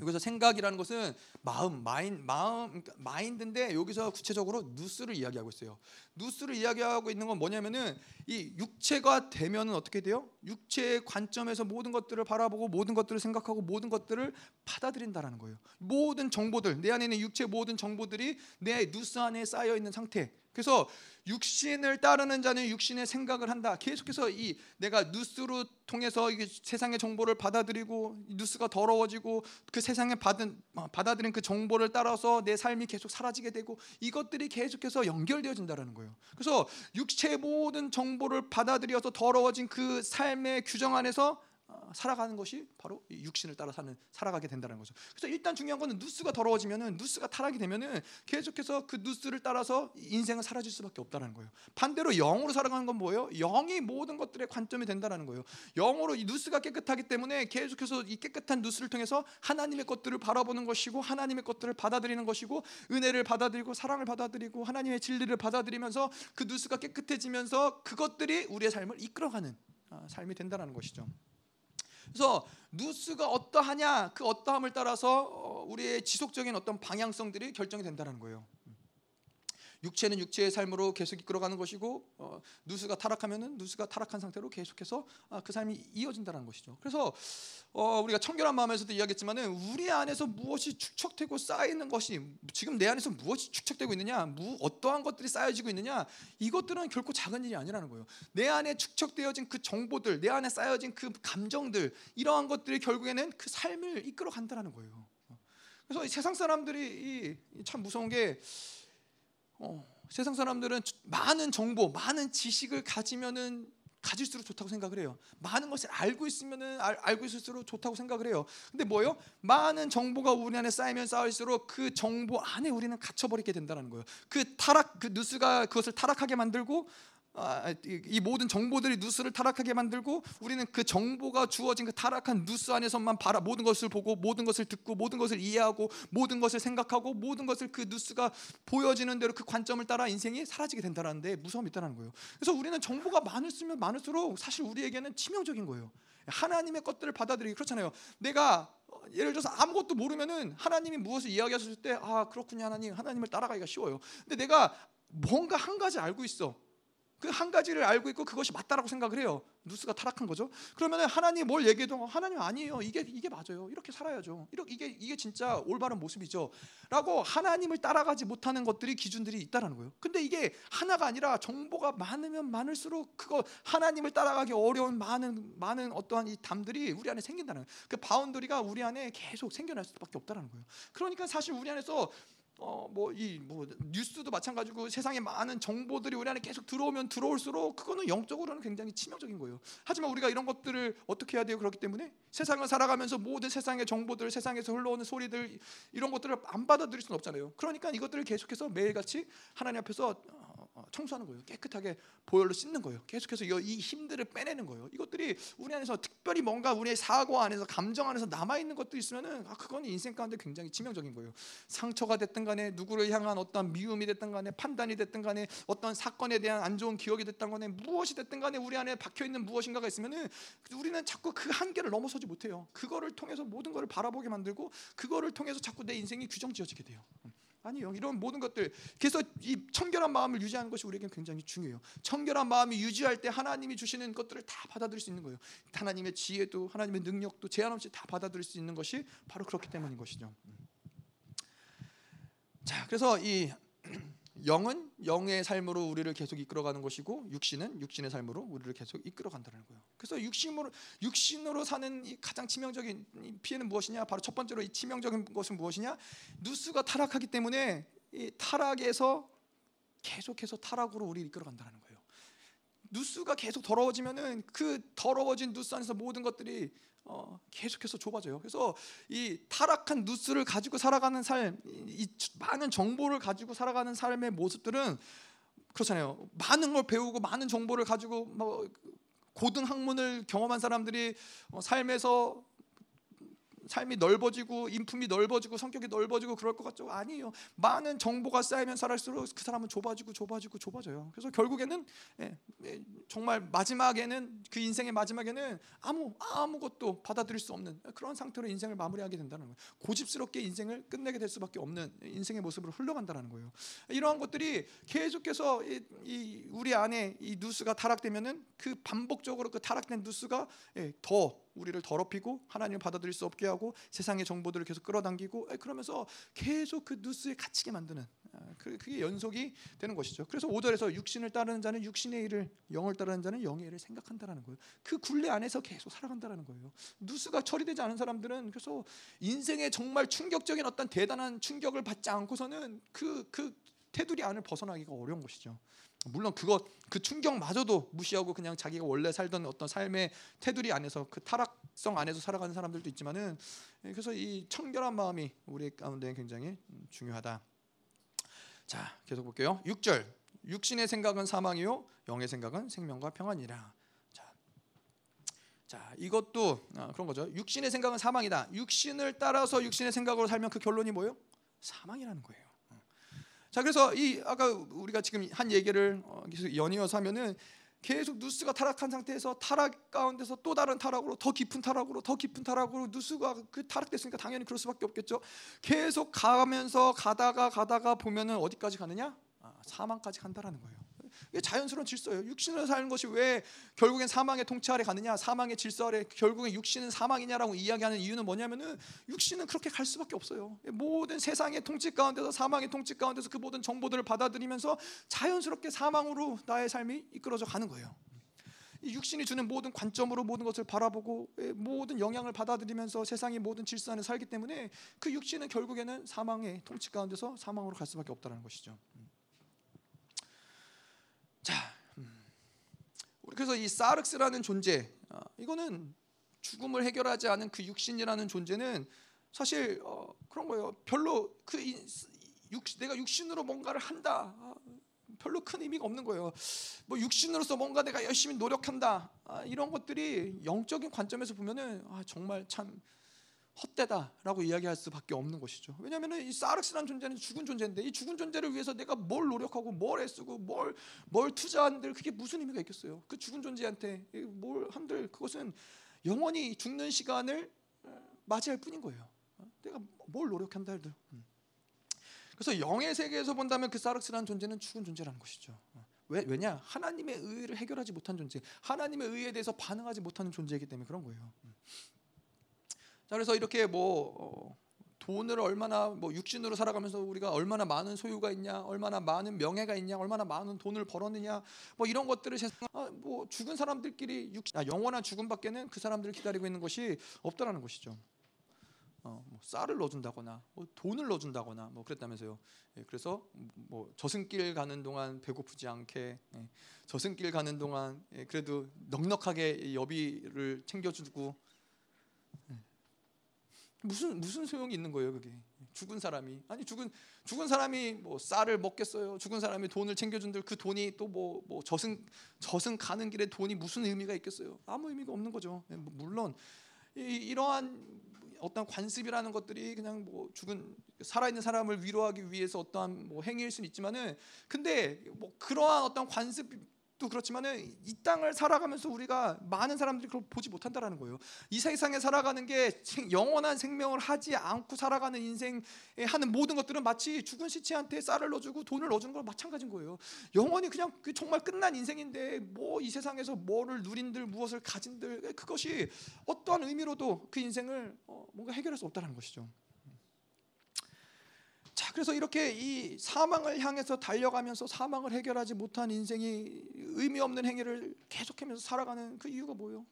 여기서 생각이라는 것은 마음, 마인, 마음, 그러니까 마인드인데 여기서 구체적으로 누스를 이야기하고 있어요. 누스를 이야기하고 있는 건 뭐냐면은 이 육체가 되면은 어떻게 돼요? 육체의 관점에서 모든 것들을 바라보고 모든 것들을 생각하고 모든 것들을 받아들인다라는 거예요. 모든 정보들, 내 안에 있는 육체 모든 정보들이 내 누스 안에 쌓여 있는 상태. 그래서 육신을 따르는 자는 육신의 생각을 한다. 계속해서 이 내가 뉴스로 통해서 세상의 정보를 받아들이고 뉴스가 더러워지고 그 세상에 받은 어, 받아들인 그 정보를 따라서 내 삶이 계속 사라지게 되고 이것들이 계속해서 연결되어진다라는 거예요. 그래서 육체의 모든 정보를 받아들여서 더러워진 그 삶의 규정 안에서 살아가는 것이 바로 육신을 따라 사는 살아가게 된다는 거죠. 그래서 일단 중요한 거는 누스가 더러워지면은 누스가 타락이 되면은 계속해서 그 누스를 따라서 인생은 사라질 수밖에 없다는 거예요. 반대로 영으로 살아가는 건 뭐예요? 영이 모든 것들의 관점이 된다는 거예요. 영으로 이 누스가 깨끗하기 때문에 계속해서 이 깨끗한 누스를 통해서 하나님의 것들을 바라보는 것이고 하나님의 것들을 받아들이는 것이고 은혜를 받아들이고 사랑을 받아들이고 하나님의 진리를 받아들이면서 그 누스가 깨끗해지면서 그것들이 우리의 삶을 이끌어가는 아, 삶이 된다는 것이죠. 그래서 뉴스가 어떠하냐 그 어떠함을 따라서 어, 우리의 지속적인 어떤 방향성들이 결정이 된다는 거예요. 육체는 육체의 삶으로 계속 이끌어가는 것이고 어, 누수가 타락하면은 누수가 타락한 상태로 계속해서 아, 그 삶이 이어진다는 것이죠. 그래서 어, 우리가 청결한 마음에서도 이야기했지만은 우리 안에서 무엇이 축적되고 쌓이는 것이 지금 내 안에서 무엇이 축적되고 있느냐, 무 어떠한 것들이 쌓여지고 있느냐 이것들은 결코 작은 일이 아니라는 거예요. 내 안에 축적되어진 그 정보들, 내 안에 쌓여진 그 감정들 이러한 것들이 결국에는 그 삶을 이끌어 간다는 거예요. 그래서 세상 사람들이 참 무서운 게 어, 세상 사람들은 많은 정보, 많은 지식을 가지면은 가질수록 좋다고 생각을 해요. 많은 것을 알고 있으면은 알, 알고 있을수록 좋다고 생각을 해요. 근데 뭐요? 많은 정보가 우리 안에 쌓이면 쌓일수록 그 정보 안에 우리는 갇혀 버리게 된다는 거예요. 그 타락, 그 뉴스가 그것을 타락하게 만들고 아, 이 모든 정보들이 뉴스를 타락하게 만들고 우리는 그 정보가 주어진 그 타락한 뉴스 안에서만 바라 모든 것을 보고 모든 것을 듣고 모든 것을 이해하고 모든 것을 생각하고 모든 것을 그 뉴스가 보여지는 대로 그 관점을 따라 인생이 사라지게 된다는데 무서움이 있다는 거예요. 그래서 우리는 정보가 많을수면 많을수록 사실 우리에게는 치명적인 거예요. 하나님의 것들을 받아들이기 그렇잖아요. 내가 예를 들어서 아무것도 모르면은 하나님이 무엇을 이야기하셨을 때 아 그렇군요 하나님 하나님을 따라가기가 쉬워요. 근데 내가 뭔가 한 가지 알고 있어. 그 한 가지를 알고 있고 그것이 맞다라고 생각을 해요. 누스가 타락한 거죠. 그러면 하나님 뭘 얘기해도 하나님 아니에요. 이게 이게 맞아요. 이렇게 살아야죠. 이렇게 이게 이게 진짜 올바른 모습이죠.라고 하나님을 따라가지 못하는 것들이 기준들이 있다라는 거예요. 근데 이게 하나가 아니라 정보가 많으면 많을수록 그거 하나님을 따라가기 어려운 많은 많은 어떠한 이 담들이 우리 안에 생긴다는 거예요. 그 바운더리가 우리 안에 계속 생겨날 수밖에 없다라는 거예요. 그러니까 사실 우리 안에서 어뭐 이뭐 뭐 뉴스도 마찬가지고 세상에 많은 정보들이 우리 안에 계속 들어오면 들어올수록 그거는 영적으로는 굉장히 치명적인 거예요. 하지만 우리가 이런 것들을 어떻게 해야 돼요? 그렇기 때문에 세상을 살아가면서 모든 세상의 정보들, 세상에서 흘러오는 소리들 이런 것들을 안 받아들일 수는 없잖아요. 그러니까 이것들을 계속해서 매일같이 하나님 앞에서 어, 청소하는 거예요. 깨끗하게 보혈로 씻는 거예요. 계속해서 이 힘들을 빼내는 거예요. 이것들이 우리 안에서 특별히 뭔가 우리의 사고 안에서 감정 안에서 남아 있는 것도 있으면은 아 그건 인생 가운데 굉장히 치명적인 거예요. 상처가 됐든 간에 누구를 향한 어떤 미움이 됐든 간에 판단이 됐든 간에 어떤 사건에 대한 안 좋은 기억이 됐든 간에 무엇이 됐든 간에 우리 안에 박혀 있는 무엇인가가 있으면은 우리는 자꾸 그 한계를 넘어서지 못해요. 그거를 통해서 모든 것을 바라보게 만들고 그거를 통해서 자꾸 내 인생이 규정 지어지게 돼요. 아니요. 이런 모든 것들 그래서 이 청결한 마음을 유지하는 것이 우리에게 굉장히 중요해요. 청결한 마음이 유지할 때 하나님이 주시는 것들을 다 받아들일 수 있는 거예요. 하나님의 지혜도 하나님의 능력도 제한 없이 다 받아들일 수 있는 것이 바로 그렇기 때문인 것이죠. 자, 그래서 이 영은 영의 삶으로 우리를 계속 이끌어가는 것이고 육신은 육신의 삶으로 우리를 계속 이끌어간다는 거예요. 그래서 육신으로 육신으로 사는 이 가장 치명적인 피해는 무엇이냐? 바로 첫 번째로 이 치명적인 것은 무엇이냐? 누수가 타락하기 때문에 이 타락에서 계속해서 타락으로 우리를 이끌어간다는 거예요. 누수가 계속 더러워지면은 그 더러워진 누수 안에서 모든 것들이 어, 계속해서 좁아져요. 그래서 이 타락한 누스를 가지고 살아가는 삶, 이 많은 정보를 가지고 살아가는 삶의 모습들은 그렇잖아요. 많은 걸 배우고 많은 정보를 가지고 뭐 고등 학문을 경험한 사람들이 어, 삶에서 삶이 넓어지고 인품이 넓어지고 성격이 넓어지고 그럴 것 같죠? 아니에요. 많은 정보가 쌓이면 쌓일수록 그 사람은 좁아지고 좁아지고 좁아져요. 그래서 결국에는 예, 예, 정말 마지막에는 그 인생의 마지막에는 아무 아무것도 받아들일 수 없는 그런 상태로 인생을 마무리하게 된다는 거예요. 고집스럽게 인생을 끝내게 될 수밖에 없는 인생의 모습으로 흘러간다는 거예요. 이러한 것들이 계속해서 이, 이 우리 안에 이 누수가 타락되면은 그 반복적으로 그 타락된 누수가 예, 더 우리를 더럽히고 하나님을 받아들일 수 없게 하고 세상의 정보들을 계속 끌어당기고 그러면서 계속 그 누스에 갇히게 만드는 아, 그, 그게 연속이 되는 것이죠. 그래서 5절에서 육신을 따르는 자는 육신의 일을 영을 따르는 자는 영의 일을 생각한다라는 거예요. 그 굴레 안에서 계속 살아간다라는 거예요. 누스가 처리되지 않은 사람들은 그래서 인생에 정말 충격적인 어떤 대단한 충격을 받지 않고서는 그그 그 테두리 안을 벗어나기가 어려운 것이죠. 물론 그것 그 충격마저도 무시하고 그냥 자기가 원래 살던 어떤 삶의 테두리 안에서 그 타락성 안에서 살아가는 사람들도 있지만은 예, 그래서 이 청결한 마음이 우리 가운데 굉장히 중요하다. 자, 계속 볼게요. 6절. 육신의 생각은 사망이요 영의 생각은 생명과 평안이라. 자. 자, 이것도 아, 그런 거죠. 육신의 생각은 사망이다. 육신을 따라서 육신의 생각으로 살면 그 결론이 뭐예요? 사망이라는 거예요. 자 그래서 이 아까 우리가 지금 한 얘기를 어, 계속 연이어서 하면은 계속 누스가 타락한 상태에서 타락 가운데서 또 다른 타락으로 더 깊은 타락으로 더 깊은 타락으로 누스가 그 타락됐으니까 당연히 그럴 수밖에 없겠죠. 계속 가면서 가다가 가다가 보면은 어디까지 가느냐? 아, 사망까지 간다라는 거예요. 이게 자연스러운 질서예요. 육신으로 사는 것이 왜 결국엔 사망의 통치 아래 가느냐? 사망의 질서 아래 결국엔 육신은 사망이냐라고 이야기하는 이유는 뭐냐면은 육신은 그렇게 갈 수밖에 없어요. 모든 세상의 통치 가운데서 사망의 통치 가운데서 그 모든 정보들을 받아들이면서 자연스럽게 사망으로 나의 삶이 이끌어져 가는 거예요. 이 육신이 주는 모든 관점으로 모든 것을 바라보고 예, 모든 영향을 받아들이면서 세상의 모든 질서 안에 살기 때문에 그 육신은 결국에는 사망의 통치 가운데서 사망으로 갈 수밖에 없다는 것이죠. 자, 음. 그래서 이 사르스라는 존재, 어, 이거는 죽음을 해결하지 않은 그 육신이라는 존재는 사실 어, 그런 거예요. 별로 그 육, 내가 육신으로 뭔가를 한다. 아, 별로 큰 의미가 없는 거예요. 뭐 육신으로서 뭔가 내가 열심히 노력한다. 아, 이런 것들이 영적인 관점에서 보면은 아, 정말 참 헛되다라고 이야기할 수밖에 없는 것이죠. 왜냐하면 이 사르스라는 존재는 죽은 존재인데 이 죽은 존재를 위해서 내가 뭘 노력하고 뭘 애쓰고 뭘 뭘 투자한들 그게 무슨 의미가 있겠어요? 그 죽은 존재한테 뭘 한들 그것은 영원히 죽는 시간을 어, 맞이할 뿐인 거예요. 어? 내가 뭘 노력한다 해도. 음. 그래서 영의 세계에서 본다면 그 사르스라는 존재는 죽은 존재라는 것이죠. 어. 왜 왜냐 하나님의 의를 해결하지 못한 존재, 하나님의 의에 대해서 반응하지 못하는 존재이기 때문에 그런 거예요. 자 그래서 이렇게 뭐 어, 돈을 얼마나 뭐 육신으로 살아가면서 우리가 얼마나 많은 소유가 있냐, 얼마나 많은 명예가 있냐, 얼마나 많은 돈을 벌었느냐, 뭐 이런 것들을 세상 아, 뭐 죽은 사람들끼리 육, 아, 영원한 죽음밖에는 그 사람들을 기다리고 있는 것이 없다라는 것이죠. 어, 뭐 쌀을 넣어준다거나 뭐 돈을 넣어준다거나 뭐 그랬다면서요. 예, 그래서 뭐 저승길 가는 동안 배고프지 않게 예, 저승길 가는 동안 예, 그래도 넉넉하게 여비를 챙겨주고 예. 무슨 무슨 소용이 있는 거예요 그게? 죽은 사람이. 아니 죽은 죽은 사람이 뭐 쌀을 먹겠어요? 죽은 사람이 돈을 챙겨준들 그 돈이 또 뭐 뭐 저승 저승 가는 길에 돈이 무슨 의미가 있겠어요? 아무 의미가 없는 거죠. 예, 뭐 물론 이, 이러한 어떤 관습이라는 것들이 그냥 뭐 죽은 살아있는 사람을 위로하기 위해서 어떠한 뭐 행위일 수는 있지만은 근데 뭐 그러한 어떤 관습 도 그렇지만은 이 땅을 살아가면서 우리가 많은 사람들이 그걸 보지 못한다라는 거예요. 이 세상에 살아가는 게 영원한 생명을 하지 않고 살아가는 인생에 하는 모든 것들은 마치 죽은 시체한테 쌀을 넣어주고 돈을 넣어주는 거 마찬가지인 거예요. 영원히 그냥 그 정말 끝난 인생인데 뭐 이 세상에서 뭐를 누린들 무엇을 가진들 그것이 어떠한 의미로도 그 인생을 어, 뭔가 해결할 수 없다는 것이죠. 자, 그래서 이렇게 이 사망을 향해서 달려가면서 사망을 해결하지 못한 인생이 의미 없는 행위를 계속하면서 살아가는 그 이유가 뭐예요?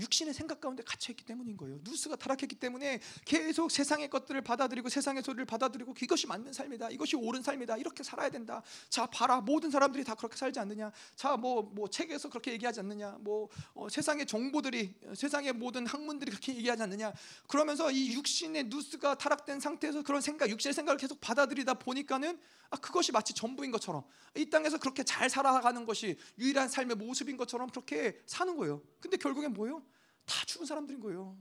육신의 생각 가운데 갇혀 있기 때문인 거예요. 누스가 타락했기 때문에 계속 세상의 것들을 받아들이고 세상의 소리를 받아들이고 이것이 맞는 삶이다. 이것이 옳은 삶이다. 이렇게 살아야 된다. 자, 봐라. 모든 사람들이 다 그렇게 살지 않느냐? 자, 뭐뭐 뭐 책에서 그렇게 얘기하지 않느냐? 뭐 어, 세상의 정보들이 세상의 모든 학문들이 그렇게 얘기하지 않느냐? 그러면서 이 육신의 누스가 타락된 상태에서 그런 생각, 육신의 생각을 계속 받아들이다 보니까는 아, 그것이 마치 전부인 것처럼 이 땅에서 그렇게 잘 살아가는 것이 유일한 삶의 모습인 것처럼 그렇게 사는 거예요. 근데 결국엔 뭐예요? 다 죽은 사람들인 거예요.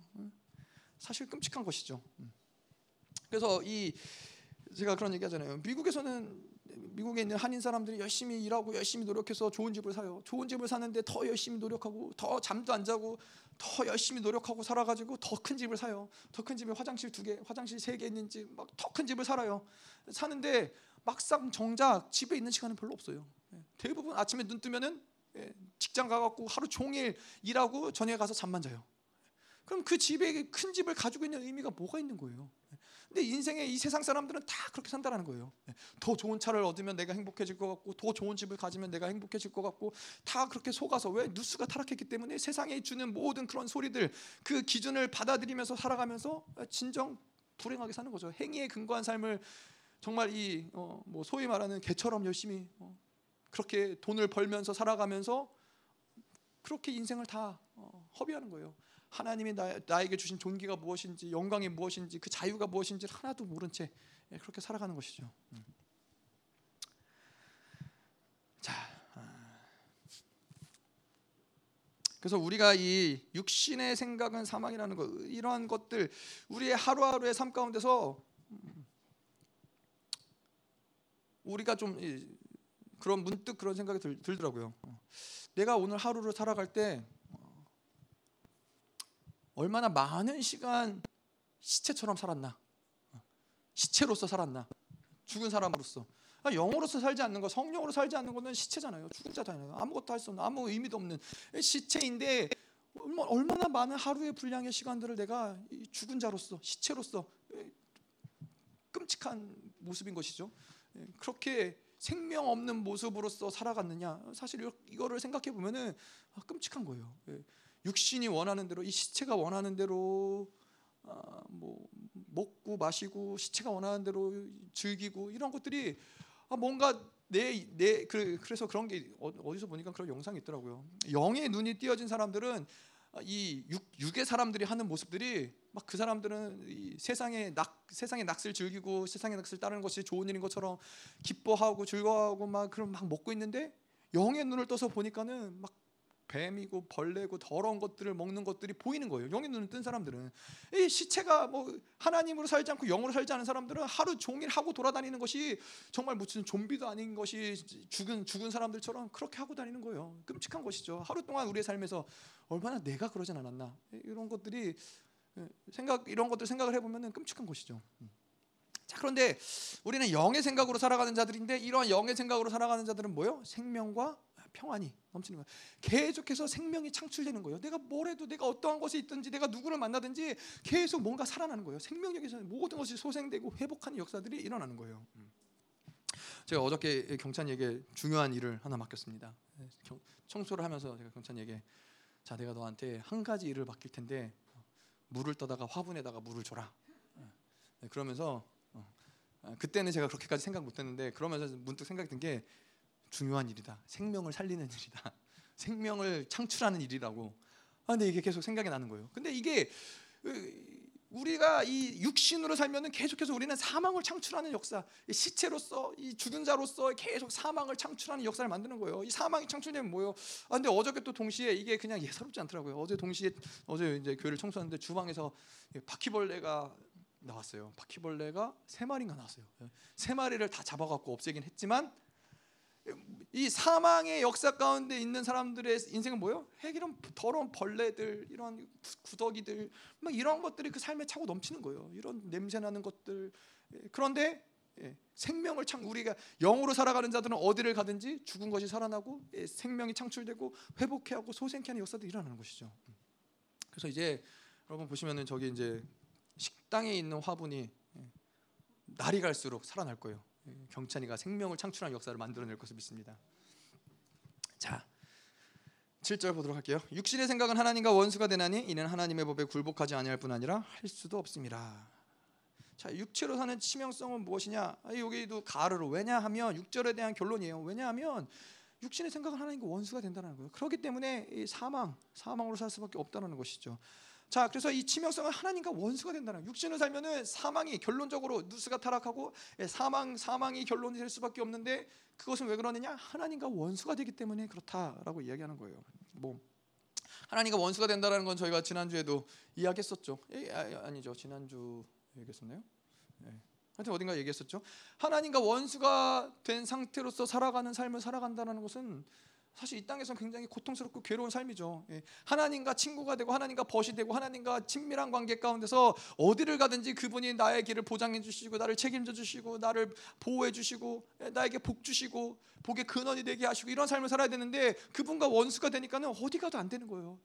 사실 끔찍한 것이죠. 그래서 이 제가 그런 얘기하잖아요. 미국에서는 미국에 있는 한인 사람들이 열심히 일하고 열심히 노력해서 좋은 집을 사요. 좋은 집을 사는데 더 열심히 노력하고 더 잠도 안 자고 더 열심히 노력하고 살아가지고 더 큰 집을 사요. 더 큰 집에 화장실 두 개, 화장실 세 개 있는 집, 막 더 큰 집을 살아요. 사는데 막상 정작 집에 있는 시간은 별로 없어요. 대부분 아침에 눈 뜨면은 예, 직장 가갖고 하루 종일 일하고 저녁에 가서 잠만 자요. 그럼 그 집에 큰 집을 가지고 있는 의미가 뭐가 있는 거예요? 근데 인생에 이 세상 사람들은 다 그렇게 산다라는 거예요. 더 좋은 차를 얻으면 내가 행복해질 것 같고, 더 좋은 집을 가지면 내가 행복해질 것 같고, 다 그렇게 속아서 왜 뉴스가 타락했기 때문에 세상에 주는 모든 그런 소리들, 그 기준을 받아들이면서 살아가면서 진정 불행하게 사는 거죠. 행위에 근거한 삶을 정말 이뭐 어, 소위 말하는 개처럼 열심히 어, 그렇게 돈을 벌면서 살아가면서 그렇게 인생을 다 어, 허비하는 거예요. 하나님이 나, 에게 주신 존귀가 무엇인지 영광이 무엇인지 그 자유가 무엇인지 하나도 모른 채 예, 그렇게 살아가는 것이죠. 음. 자, 아. 그래서 우리가 이 육신의 생각은 사망이라는 것 이러한 것들 우리의 하루하루의 삶 가운데서 음, 우리가 좀 그런 문득 그런 생각이 들, 더라고요 내가 오늘 하루를 살아갈 때 어, 얼마나 많은 시간 시체처럼 살았나? 시체로서 살았나? 죽은 사람으로서. 아, 영으로서 살지 않는 거, 성령으로 살지 않는 거는 시체잖아요. 죽은 자잖아요. 아무것도 할 수 없는, 아무 의미도 없는 시체인데 얼마나 많은 하루의 분량의 시간들을 내가 죽은 자로서, 시체로서 끔찍한 모습인 것이죠. 예, 그렇게 생명 없는 모습으로서 살아갔느냐? 사실 이거를 생각해 보면은 아, 끔찍한 거예요. 예. 육신이 원하는 대로 이 시체가 원하는 대로 아, 뭐 먹고 마시고 시체가 원하는 대로 즐기고 이런 것들이 아, 뭔가 내내 그, 그래서 그런 게 어, 어디서 보니까 그런 영상이 있더라고요. 영의 눈이 띄어진 사람들은 이 육, 육의 사람들이 하는 모습들이 막 그 사람들은 이 세상의 낙 세상의 낙을 즐기고 세상의 낙을 따르는 것이 좋은 일인 것처럼 기뻐하고 즐거워하고 막 그런 막 먹고 있는데 영의 눈을 떠서 보니까는 막 뱀이고 벌레고 더러운 것들을 먹는 것들이 보이는 거예요. 영의 눈을 뜬 사람들은 이 시체가 뭐 하나님으로 살지 않고 영으로 살지 않은 사람들은 하루 종일 하고 돌아다니는 것이 정말 무슨 좀비도 아닌 것이 죽은 죽은 사람들처럼 그렇게 하고 다니는 거예요. 끔찍한 것이죠. 하루 동안 우리의 삶에서 얼마나 내가 그러진 않았나 이런 것들이 생각 이런 것들 생각을 해보면은 끔찍한 것이죠. 자 그런데 우리는 영의 생각으로 살아가는 자들인데 이러한 영의 생각으로 살아가는 자들은 뭐요? 생명과 평안이 넘치는 거예요. 계속해서 생명이 창출되는 거예요. 내가 뭘 해도 내가 어떠한 곳에 있든지 내가 누구를 만나든지 계속 뭔가 살아나는 거예요. 생명력에서 모든 것이 소생되고 회복하는 역사들이 일어나는 거예요. 음. 제가 어저께 경찬이에게 중요한 일을 하나 맡겼습니다. 청소를 하면서 제가 경찬이에게 자 내가 너한테 한 가지 일을 맡길 텐데 물을 떠다가 화분에다가 물을 줘라. 네, 그러면서 아, 그때는 제가 그렇게까지 생각 못했는데 그러면서 문득 생각이 든 게 중요한 일이다. 생명을 살리는 일이다. 생명을 창출하는 일이라고. 아, 근데 이게 계속 생각이 나는 거예요. 근데 이게 우리가 이 육신으로 살면은 계속해서 우리는 사망을 창출하는 역사, 시체로서 이 죽은 자로서 계속 사망을 창출하는 역사를 만드는 거예요. 이 사망이 창출되면 뭐예요? 아 근데 어저께 또 동시에 이게 그냥 예사롭지 않더라고요. 어제 동시에 어제 이제 교회를 청소하는데 주방에서 바퀴벌레가 나왔어요. 바퀴벌레가 세 마리가 나왔어요. 세 마리를 다 잡아갖고 없애긴 했지만 이 사망의 역사 가운데 있는 사람들의 인생은 뭐예요? 핵 이런 더러운 벌레들, 이런 구더기들, 막 이런 것들이 그 삶에 차고 넘치는 거예요. 이런 냄새 나는 것들. 예, 그런데 예, 생명을 창 우리가 영으로 살아가는 자들은 어디를 가든지 죽은 것이 살아나고 예, 생명이 창출되고 회복해 하고 소생케 하는 역사도 일어나는 것이죠. 그래서 이제 여러분 보시면은 저기 이제 식당에 있는 화분이 날이 갈수록 살아날 거예요. 경찬이가 생명을 창출한 역사를 만들어낼 것을 믿습니다. 자, 7절 보도록 할게요. 육신의 생각은 하나님과 원수가 되나니 이는 하나님의 법에 굴복하지 아니할 뿐 아니라 할 수도 없습니다. 자, 육체로 사는 치명성은 무엇이냐? 아, 여기도 가르로 왜냐하면 6절에 대한 결론이에요. 왜냐하면 육신의 생각은 하나님과 원수가 된다는 거예요. 그렇기 때문에 사망, 사망으로 살 수밖에 없다는 것이죠. 자, 그래서 이 치명성은 하나님과 원수가 된다는 육신을 살면은 사망이 결론적으로 누스가 타락하고 예, 사망 사망이 결론이 될 수밖에 없는데 그것은 왜 그러느냐? 하나님과 원수가 되기 때문에 그렇다라고 이야기하는 거예요. 뭐 하나님과 원수가 된다라는 건 저희가 지난주에도 이야기했었죠. 예, 아, 아니죠. 지난주 얘기했었나요? 예. 하여튼 어딘가 얘기했었죠. 하나님과 원수가 된 상태로서 살아가는 삶을 살아간다는 것은 사실 이 땅에서 굉장히 고통스럽고 괴로운 삶이죠. 예. 하나님과 친구가 되고 하나님과 벗이 되고 하나님과 친밀한 관계 가운데서 어디를 가든지 그분이 나의 길을 보장해 주시고 나를 책임져 주시고 나를 보호해 주시고 예, 나에게 복 주시고 복의 근원이 되게 하시고 이런 삶을 살아야 되는데 그분과 원수가 되니까는 어디 가도 안 되는 거예요.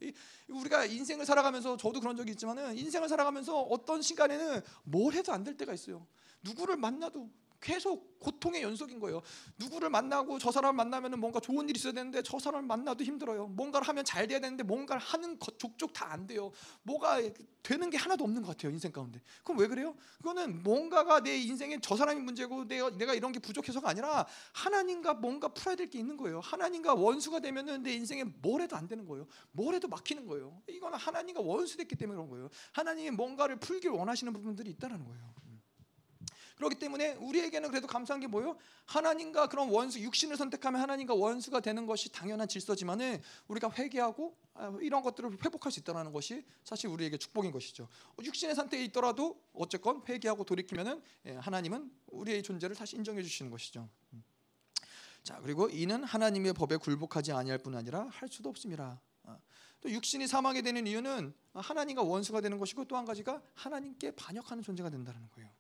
우리가 인생을 살아가면서 저도 그런 적이 있지만은 인생을 살아가면서 어떤 시간에는 뭘 해도 안 될 때가 있어요. 누구를 만나도 계속 고통의 연속인 거예요. 누구를 만나고 저 사람을 만나면 뭔가 좋은 일이 있어야 되는데 저 사람을 만나도 힘들어요. 뭔가를 하면 잘 돼야 되는데 뭔가를 하는 것 족족 다 안 돼요. 뭐가 되는 게 하나도 없는 것 같아요 인생 가운데. 그럼 왜 그래요? 그거는 뭔가가 내 인생에 저 사람이 문제고 내가 이런 게 부족해서가 아니라 하나님과 뭔가 풀어야 될 게 있는 거예요. 하나님과 원수가 되면은 내 인생에 뭘 해도 안 되는 거예요. 뭘 해도 막히는 거예요. 이거는 하나님과 원수됐기 때문에 그런 거예요. 하나님이 뭔가를 풀길 원하시는 부분들이 있다는 거예요. 그렇기 때문에 우리에게는 그래도 감사한 게 뭐예요? 하나님과 그런 원수 육신을 선택하면 하나님과 원수가 되는 것이 당연한 질서지만은 우리가 회개하고 아, 이런 것들을 회복할 수 있다는 것이 사실 우리에게 축복인 것이죠. 육신의 상태에 있더라도 어쨌건 회개하고 돌이키면은 예, 하나님은 우리의 존재를 다시 인정해 주시는 것이죠. 음. 자 그리고 이는 하나님의 법에 굴복하지 아니할 뿐 아니라 할 수도 없습니다. 아, 또 육신이 사망이 되는 이유는 하나님과 원수가 되는 것이고 또 한 가지가 하나님께 반역하는 존재가 된다는 거예요.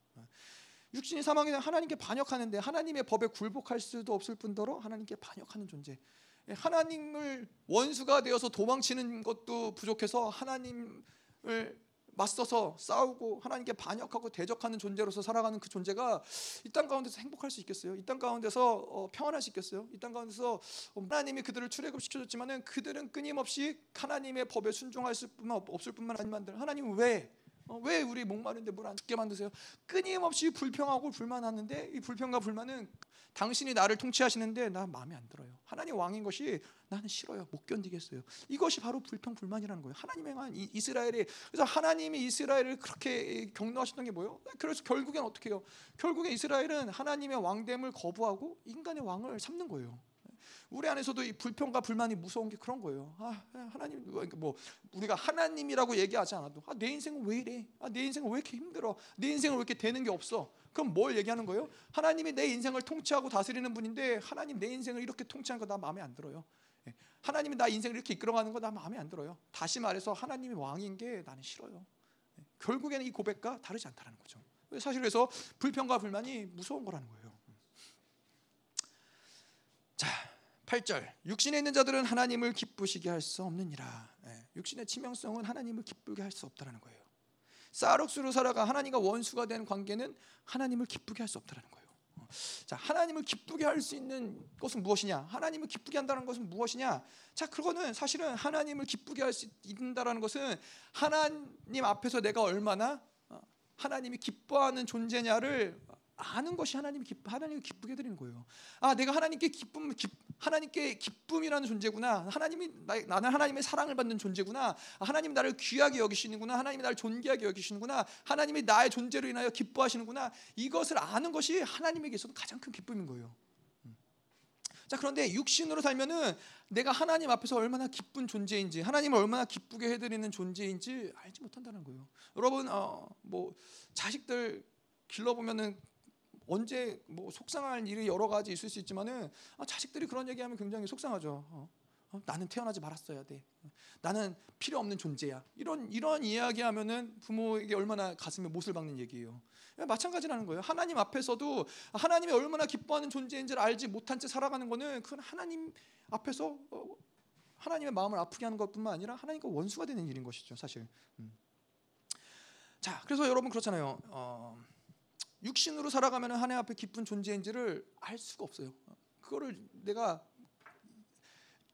육신이 사망에 하나님께 반역하는데 하나님의 법에 굴복할 수도 없을 뿐더러 하나님께 반역하는 존재. 예, 하나님을 원수가 되어서 도망치는 것도 부족해서 하나님을 맞서서 싸우고 하나님께 반역하고 대적하는 존재로서 살아가는 그 존재가 이 땅 가운데서 행복할 수 있겠어요? 이 땅 가운데서 어, 평안할 수 있겠어요? 이 땅 가운데서 하나님이 그들을 출애굽 시켜줬지만은 그들은 끊임없이 하나님의 법에 순종할 수 뿐만 없을 뿐만 아니라 하나님 왜 어, 왜 우리 목마른데 물안 죽게 만드세요? 끊임없이 불평하고 불만하는데 이 불평과 불만은 당신이 나를 통치하시는데 나 마음에 안 들어요. 하나님 왕인 것이 나는 싫어요. 못 견디겠어요. 이것이 바로 불평 불만이라는 거예요. 하나님의 한 이스라엘이 그래서 하나님이 이스라엘을 그렇게 경노하셨던 게 뭐예요? 그래서 결국엔 어떻게 해요? 결국에 이스라엘은 하나님의 왕됨을 거부하고 인간의 왕을 삼는 거예요. 우리 안에서도 이 불평과 불만이 무서운 게 그런 거예요. 아, 하나님 그러니까 뭐 우리가 하나님이라고 얘기하지 않아도 아, 내 인생은 왜 이래? 아, 내 인생은 왜 이렇게 힘들어? 내 인생은 왜 이렇게 되는 게 없어? 그럼 뭘 얘기하는 거예요? 하나님이 내 인생을 통치하고 다스리는 분인데 하나님 내 인생을 이렇게 통치하는 거 나 마음에 안 들어요. 예. 하나님이 나 인생을 이렇게 이끌어가는 거 나 마음에 안 들어요. 다시 말해서 하나님이 왕인 게 나는 싫어요. 예. 결국에는 이 고백과 다르지 않다는 거죠. 사실 그래서 불평과 불만이 무서운 거라는 거예요. 자, 8절. 육신에 있는 자들은 하나님을 기쁘시게 할 수 없느니라. 예, 육신의 치명성은 하나님을 기쁘게 할 수 없다라는 거예요. 쌀옥수로 살아가 하나님과 원수가 된 관계는 하나님을 기쁘게 할 수 없다라는 거예요. 자, 하나님을 기쁘게 할 수 있는 것은 무엇이냐? 하나님을 기쁘게 한다는 것은 무엇이냐? 자, 그거는 사실은 하나님을 기쁘게 할 수 있다라는 것은 하나님 앞에서 내가 얼마나 어, 하나님이 기뻐하는 존재냐를 아는 것이 하나님 기쁘 하나님을 기쁘게 드리는 거예요. 아, 내가 하나님께 기쁨 기, 하나님께 기쁨이라는 존재구나. 하나님이 나, 나는 하나님의 사랑을 받는 존재구나. 아, 하나님 나를 귀하게 여기시는구나. 하나님이 나를 존귀하게 여기시는구나. 하나님이 나의 존재로 인하여 기뻐하시는구나. 이것을 아는 것이 하나님에게서도 가장 큰 기쁨인 거예요. 음. 자 그런데 육신으로 살면은 내가 하나님 앞에서 얼마나 기쁜 존재인지 하나님을 얼마나 기쁘게 해드리는 존재인지 알지 못한다는 거예요. 여러분 어, 뭐 자식들 길러 보면은 언제 뭐 속상할 일이 여러 가지 있을 수 있지만은 아, 자식들이 그런 얘기하면 굉장히 속상하죠. 어, 어, 나는 태어나지 말았어야 돼. 나는 필요 없는 존재야. 이런 이런 이야기하면은 부모에게 얼마나 가슴에 못을 박는 얘기예요. 마찬가지라는 거예요. 하나님 앞에서도 하나님이 얼마나 기뻐하는 존재인지를 알지 못한 채 살아가는 거는 그건 하나님 앞에서 어, 하나님의 마음을 아프게 하는 것뿐만 아니라 하나님과 원수가 되는 일인 것이죠, 사실. 음. 자, 그래서 여러분 그렇잖아요. 어, 육신으로 살아가면 하나님 앞에 기쁜 존재인지를 알 수가 없어요. 그거를 내가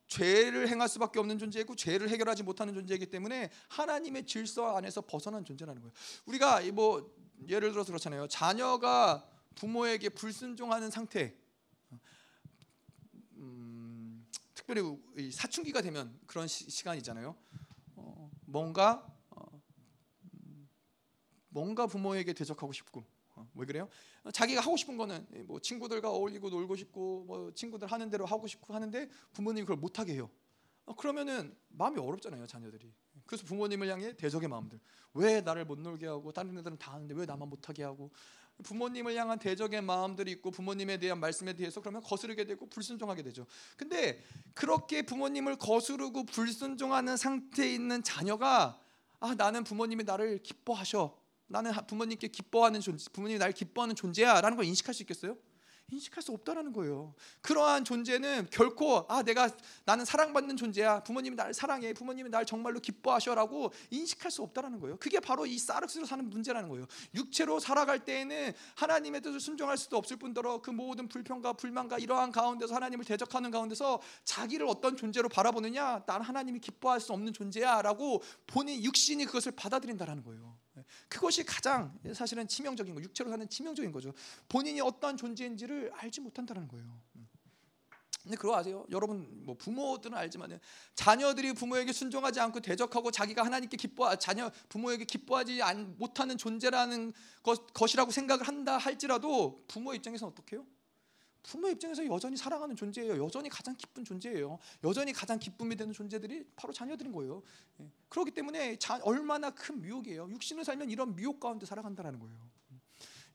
죄를 행할 수밖에 없는 존재이고 죄를 해결하지 못하는 존재이기 때문에 하나님의 질서 안에서 벗어난 존재라는 거예요. 우리가 뭐 예를 들어서 그렇잖아요. 자녀가 부모에게 불순종하는 상태, 음, 특별히 사춘기가 되면 그런 시, 간이잖아요 어, 뭔가 어, 음, 뭔가 부모에게 대적하고 싶고 어, 왜 그래요? 자기가 하고 싶은 거는 뭐 친구들과 어울리고 놀고 싶고 뭐 친구들 하는 대로 하고 싶고 하는데 부모님이 그걸 못 하게 해요. 어, 그러면은 마음이 어렵잖아요, 자녀들이. 그래서 부모님을 향해 대적의 마음들. 왜 나를 못 놀게 하고 다른 애들은 다 하는데 왜 나만 못 하게 하고 부모님을 향한 대적의 마음들이 있고 부모님에 대한 말씀에 대해서 그러면 거스르게 되고 불순종하게 되죠. 근데 그렇게 부모님을 거스르고 불순종하는 상태에 있는 자녀가 아 나는 부모님이 나를 기뻐하셔. 나는 부모님께 기뻐하는 존재, 부모님이 날 기뻐하는 존재야라는 걸 인식할 수 있겠어요? 인식할 수 없다라는 거예요. 그러한 존재는 결코 아 내가 나는 사랑받는 존재야. 부모님이 나를 사랑해. 부모님이 날 정말로 기뻐하셔라고 인식할 수 없다라는 거예요. 그게 바로 이 사르스로 사는 문제라는 거예요. 육체로 살아갈 때에는 하나님의 뜻을 순종할 수도 없을 뿐더러 그 모든 불평과 불만과 이러한 가운데서 하나님을 대적하는 가운데서 자기를 어떤 존재로 바라보느냐? 난 하나님이 기뻐할 수 없는 존재야라고 본인 육신이 그것을 받아들인다라는 거예요. 그것이 가장 사실은 치명적인 거, 육체로 사는 치명적인 거죠. 본인이 어떠한 존재인지를 알지 못한다는 거예요. 음. 근데 그거 아세요? 여러분 뭐 부모들은 알지만 자녀들이 부모에게 순종하지 않고 대적하고 자기가 하나님께 기뻐 자녀 부모에게 기뻐하지 못하는 존재라는 것, 것이라고 생각을 한다 할지라도 부모 입장에서는 어떻게요? 부모 입장에서 여전히 사랑하는 존재예요. 여전히 가장 기쁜 존재예요. 여전히 가장 기쁨이 되는 존재들이 바로 자녀들인 거예요. 예. 그렇기 때문에 자, 얼마나 큰 미혹이에요. 육신을 살면 이런 미혹 가운데 살아간다는 거예요. 음.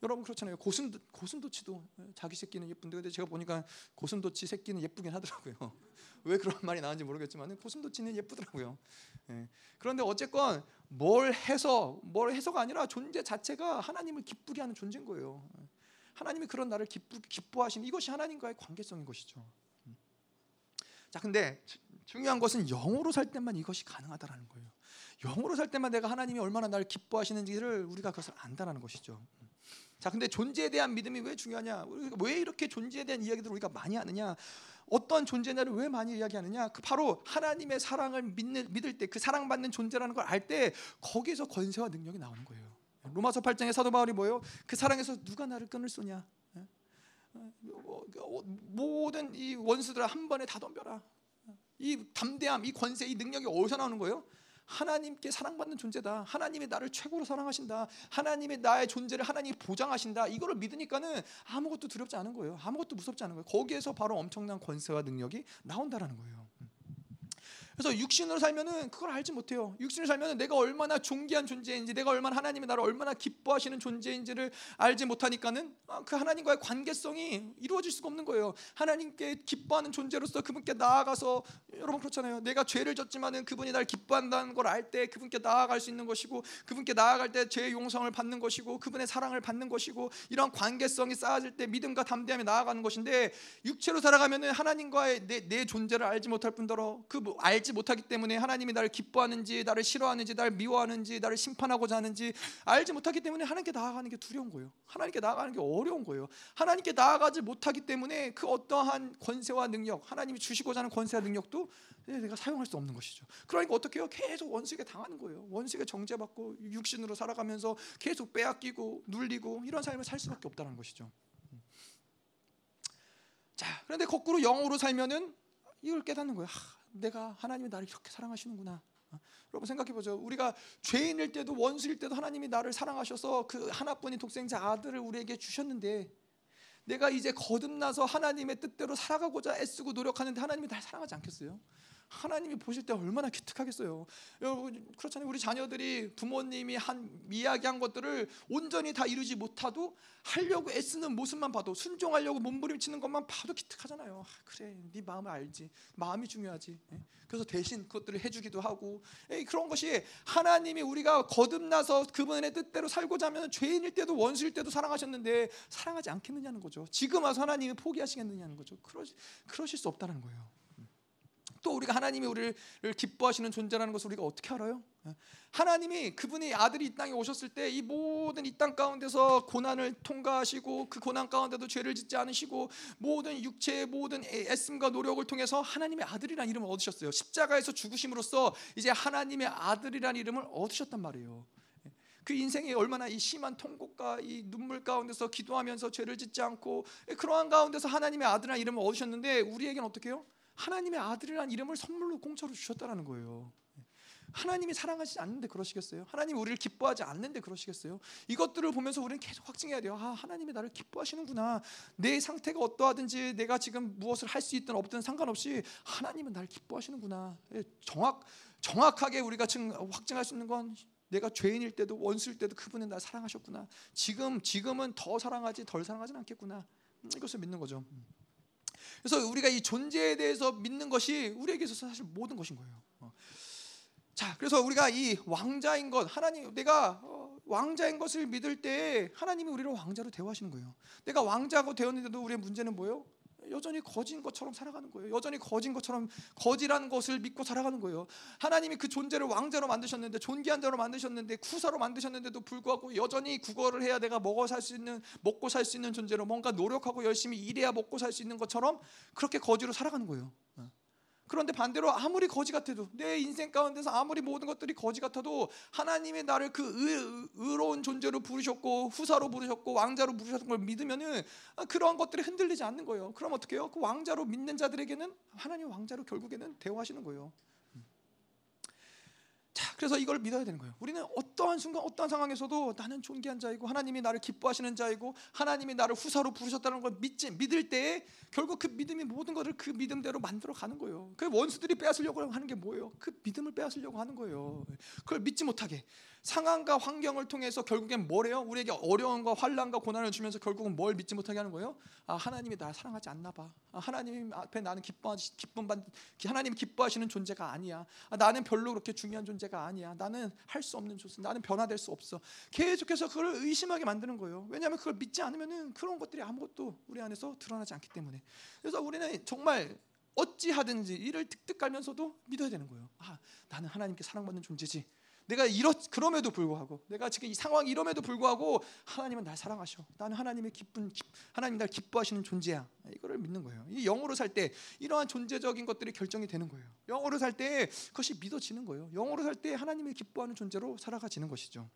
여러분 그렇잖아요. 고슴 고슴도치도 예, 자기 새끼는 예쁜데 근데 제가 보니까 고슴도치 새끼는 예쁘긴 하더라고요. 왜 그런 말이 나왔는지 모르겠지만 고슴도치는 예쁘더라고요. 예. 그런데 어쨌건 뭘 해서 뭘 해서가 아니라 존재 자체가 하나님을 기쁘게 하는 존재인 거예요. 예. 하나님이 그런 나를 기쁘, 기뻐하시는 이것이 하나님과의 관계성인 것이죠. 음. 자, 근데 중요한 것은 영으로 살 때만 이것이 가능하다라는 거예요. 영으로 살 때만 내가 하나님이 얼마나 나를 기뻐하시는지를 우리가 그것을 안다라는 것이죠. 음. 자, 근데 존재에 대한 믿음이 왜 중요하냐? 왜 이렇게 존재에 대한 이야기들을 우리가 많이 하느냐? 어떤 존재냐를 왜 많이 이야기하느냐? 그 바로 하나님의 사랑을 믿는, 믿을 때 그 사랑받는 존재라는 걸 알 때 거기에서 권세와 능력이 나오는 거예요. 로마서 8장에 사도 바울이 뭐예요? 그 사랑에서 누가 나를 끊을 소냐? 예? 어, 어, 모든 이 원수들을 한 번에 다 덤벼라. 이 담대함, 이 권세, 이 능력이 어디서 나오는 거예요? 하나님께 사랑받는 존재다. 하나님이 나를 최고로 사랑하신다. 하나님의 나의 존재를 하나님이 보장하신다. 이거를 믿으니까는 아무것도 두렵지 않은 거예요. 아무것도 무섭지 않은 거예요. 거기에서 바로 엄청난 권세와 능력이 나온다라는 거예요. 그래서 육신으로 살면은 그걸 알지 못해요. 육신으로 살면은 내가 얼마나 존귀한 존재인지, 내가 얼마나 하나님이 나를 얼마나 기뻐하시는 존재인지를 알지 못하니까는 아, 그 하나님과의 관계성이 이루어질 수가 없는 거예요. 하나님께 기뻐하는 존재로서 그분께 나아가서 여러분 그렇잖아요. 내가 죄를 졌지만은 그분이 날 기뻐한다는 걸 알 때 그분께 나아갈 수 있는 것이고, 그분께 나아갈 때 죄의 용서를 받는 것이고, 그분의 사랑을 받는 것이고, 이런 관계성이 쌓아질 때 믿음과 담대함에 나아가는 것인데 육체로 살아가면은 하나님과의 내, 내 존재를 알지 못할 뿐더러 그 뭐, 알지 못하기 때문에 하나님이 나를 기뻐하는지 나를 싫어하는지 나를 미워하는지 나를 심판하고자 하는지 알지 못하기 때문에 하나님께 나아가는 게 두려운 거예요. 하나님께 나아가는 게 어려운 거예요. 하나님께 나아가지 못하기 때문에 그 어떠한 권세와 능력, 하나님이 주시고자 하는 권세와 능력도 내가 사용할 수 없는 것이죠. 그러니까 어떻게 해요? 계속 원수에게 당하는 거예요. 원수에게 정죄받고 육신으로 살아가면서 계속 빼앗기고 눌리고 이런 삶을 살 수밖에 없다는 것이죠. 자, 그런데 거꾸로 영으로 살면은 이걸 깨닫는 거예요. 하, 내가 하나님이 나를 이렇게 사랑하시는구나. 어? 여러분 생각해 보죠. 우리가 죄인일 때도 원수일 때도 하나님이 나를 사랑하셔서 그 하나뿐인 독생자 아들을 우리에게 주셨는데 내가 이제 거듭나서 하나님의 뜻대로 살아가고자 애쓰고 노력하는데 하나님이 날 사랑하지 않겠어요? 하나님이 보실 때 얼마나 기특하겠어요. 여러분 그렇잖아요. 우리 자녀들이 부모님이 한 이야기한 것들을 온전히 다 이루지 못하도 하려고 애쓰는 모습만 봐도 순종하려고 몸부림치는 것만 봐도 기특하잖아요. 아, 그래, 네 마음을 알지. 마음이 중요하지. 예? 그래서 대신 그것들을 해주기도 하고 그런 것이 하나님이 우리가 거듭나서 그분의 뜻대로 살고자 하면 죄인일 때도 원수일 때도 사랑하셨는데 사랑하지 않겠느냐는 거죠. 지금 와서 하나님이 포기하시겠느냐는 거죠. 그러, 그러실 수 없다는 거예요. 또 우리가 하나님이 우리를 기뻐하시는 존재라는 것을 우리가 어떻게 알아요? 예. 하나님이 그분이 아들이 이 땅에 오셨을 때 이 모든 이 땅 가운데서 고난을 통과하시고 그 고난 가운데도 죄를 짓지 않으시고 모든 육체의 모든 애씀과 노력을 통해서 하나님의 아들이라는 이름을 얻으셨어요. 십자가에서 죽으심으로써 이제 하나님의 아들이라는 이름을 얻으셨단 말이에요. 예. 그 인생이 얼마나 이 심한 통곡과 이 눈물 가운데서 기도하면서 죄를 짓지 않고 그러한 가운데서 하나님의 아들이라는 이름을 얻으셨는데 우리에게는 어떻게 해요? 하나님의 아들이라는 이름을 선물로 공짜로 주셨다는 거예요. 하나님이 사랑하지 않는데 그러시겠어요? 하나님 우리를 기뻐하지 않는데 그러시겠어요? 이것들을 보면서 우리는 계속 확증해야 돼요. 아, 하나님이 나를 기뻐하시는구나. 내 상태가 어떠하든지 내가 지금 무엇을 할 수 있든 없든 상관없이 하나님은 나를 기뻐하시는구나. 예, 정확 정확하게 우리가 증, 확증할 수 있는 건 내가 죄인일 때도 원수일 때도 그분은 날 사랑하셨구나. 지금 지금은 더 사랑하지 덜 사랑하지는 않겠구나. 음, 이것을 믿는 거죠. 그래서 우리가 이 존재에 대해서 믿는 것이 우리에게 서 사실 모든 것인 거예요. 어. 자, 그래서 우리가 이 왕자인 것, 하나님, 내가 어, 왕자인 것을 믿을 때 하나님이 우리를 왕자로 대우하시는 거예요. 내가 왕자고 되었는데도 우리의 문제는 뭐예요? 여전히 거진 것처럼 살아가는 거예요. 여전히 거진 것처럼 거지라는 것을 믿고 살아가는 거예요. 하나님이 그 존재를 왕자로 만드셨는데 존귀한 자로 만드셨는데 쿠사로 만드셨는데도 불구하고 여전히 국어를 해야 내가 먹어 살 수 있는 먹고 살 수 있는 존재로 뭔가 노력하고 열심히 일해야 먹고 살 수 있는 것처럼 그렇게 거지로 살아가는 거예요. 그런데 반대로 아무리 거지 같아도 내 인생 가운데서 아무리 모든 것들이 거지 같아도 하나님의 나를 그 의, 의로운 존재로 부르셨고 후사로 부르셨고 왕자로 부르셨던 걸 믿으면은 그러한 것들이 흔들리지 않는 거예요. 그럼 어떻게 해요? 그 왕자로 믿는 자들에게는 하나님 왕자로 결국에는 대우하시는 거예요. 자, 그래서 이걸 믿어야 되는 거예요. 우리는 어떠한 순간, 어떠한 상황에서도 나는 존귀한 자이고 하나님이 나를 기뻐하시는 자이고 하나님이 나를 후사로 부르셨다는 걸 믿지 믿을 때 결국 그 믿음이 모든 것을 그 믿음대로 만들어 가는 거예요. 그 원수들이 빼앗으려고 하는 게 뭐예요? 그 믿음을 빼앗으려고 하는 거예요. 그걸 믿지 못하게 상황과 환경을 통해서 결국엔 뭐래요? 우리에게 어려움과 환란과 고난을 주면서 결국은 뭘 믿지 못하게 하는 거예요? 아 하나님이 나 사랑하지 않나 봐. 아, 하나님 앞에 나는 기뻐 기쁨 받 하나님 기뻐하시는 존재가 아니야. 아, 나는 별로 그렇게 중요한 존재가 아니야. 나는 할 수 없는 존재. 나는 변화될 수 없어. 계속해서 그걸 의심하게 만드는 거예요. 왜냐하면 그걸 믿지 않으면은 그런 것들이 아무것도 우리 안에서 드러나지 않기 때문에. 그래서 우리는 정말 어찌하든지 이를 득득 깔면서도 믿어야 되는 거예요. 아 나는 하나님께 사랑받는 존재지. 내가 이렇 그럼에도 불구하고 내가 지금 이 상황 이럼에도 불구하고 하나님은 날 사랑하셔. 나는 하나님의 기쁜 하나님 날 기뻐하시는 존재야. 이거를 믿는 거예요. 이 영으로 살 때 이러한 존재적인 것들이 결정이 되는 거예요. 영으로 살 때 그것이 믿어지는 거예요. 영으로 살 때 하나님을 기뻐하는 존재로 살아가지는 것이죠.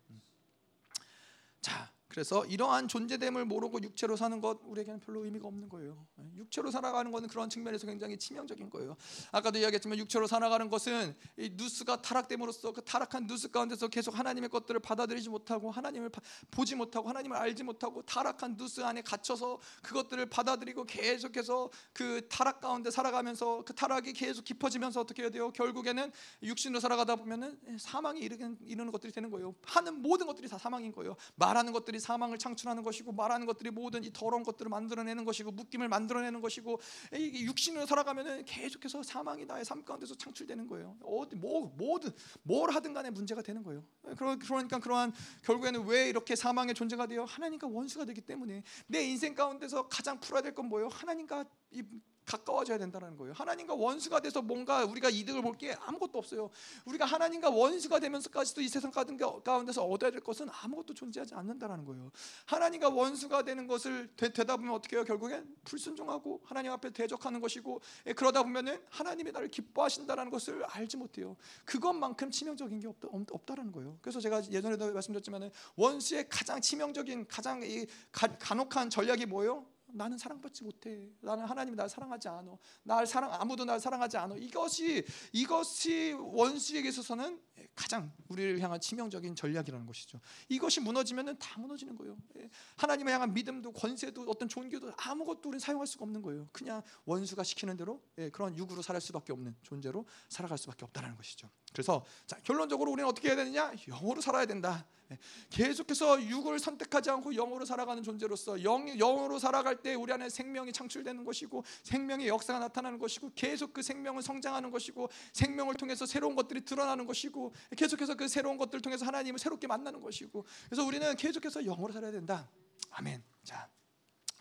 자, 그래서 이러한 존재됨을 모르고 육체로 사는 것 우리에게는 별로 의미가 없는 거예요. 육체로 살아가는 것은 그런 측면에서 굉장히 치명적인 거예요. 아까도 이야기했지만 육체로 살아가는 것은 이 누스가 타락됨으로써 그 타락한 누스 가운데서 계속 하나님의 것들을 받아들이지 못하고 하나님을 보지 못하고 하나님을 알지 못하고 타락한 누스 안에 갇혀서 그것들을 받아들이고 계속해서 그 타락 가운데 살아가면서 그 타락이 계속 깊어지면서 어떻게 해야 돼요? 결국에는 육신으로 살아가다 보면은 사망에 이르는, 이르는 것들이 되는 거예요. 하는 모든 것들이 다 사망인 거예요. 말하는 것들이 사망을 창출하는 것이고 말하는 것들이 모든 이 더러운 것들을 만들어내는 것이고 묶임을 만들어내는 것이고 이 육신으로 살아가면은 계속해서 사망이 나의 삶 가운데서 창출되는 거예요. 어디 뭐 뭐든 뭘 하든 간에 문제가 되는 거예요. 그러니까 그러한 결국에는 왜 이렇게 사망의 존재가 되어 하나님과 원수가 되기 때문에 내 인생 가운데서 가장 풀어야 될 건 뭐예요? 하나님과 이 가까워져야 된다는 거예요. 하나님과 원수가 돼서 뭔가 우리가 이득을 볼 게 아무것도 없어요. 우리가 하나님과 원수가 되면서까지도 이 세상 가운데서 얻어야 될 것은 아무것도 존재하지 않는다는 거예요. 하나님과 원수가 되는 것을 되, 다 보면 어떻게 해요? 결국엔 불순종하고 하나님 앞에 대적하는 것이고 예, 그러다 보면은 하나님이 나를 기뻐하신다는 것을 알지 못해요. 그것만큼 치명적인 게 없다, 없다라는 거예요. 그래서 제가 예전에도 말씀드렸지만 원수의 가장 치명적인 가장 이 간혹한 전략이 뭐예요? 나는 사랑받지 못해. 나는 하나님이 날 사랑하지 않아. 날 사랑 아무도 날 사랑하지 않아. 이것이 이것이 원수에게 있어서는 가장 우리를 향한 치명적인 전략이라는 것이죠. 이것이 무너지면은 다 무너지는 거예요. 예. 하나님을 향한 믿음도 권세도 어떤 종교도 아무것도 우리는 사용할 수가 없는 거예요. 그냥 원수가 시키는 대로 예, 그런 육으로 살 수밖에 없는 존재로 살아갈 수밖에 없다는 것이죠. 그래서 자, 결론적으로 우리는 어떻게 해야 되느냐? 영으로 살아야 된다. 예. 계속해서 육을 선택하지 않고 영으로 살아가는 존재로서 영, 영으로 살아갈 때 우리 안에 생명이 창출되는 것이고 생명의 역사가 나타나는 것이고 계속 그 생명을 성장하는 것이고 생명을 통해서 새로운 것들이 드러나는 것이고 계속해서 그 새로운 것들을 통해서 하나님을 새롭게 만나는 것이고 그래서 우리는 계속해서 영으로 살아야 된다. 아멘. 자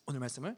오늘 말씀을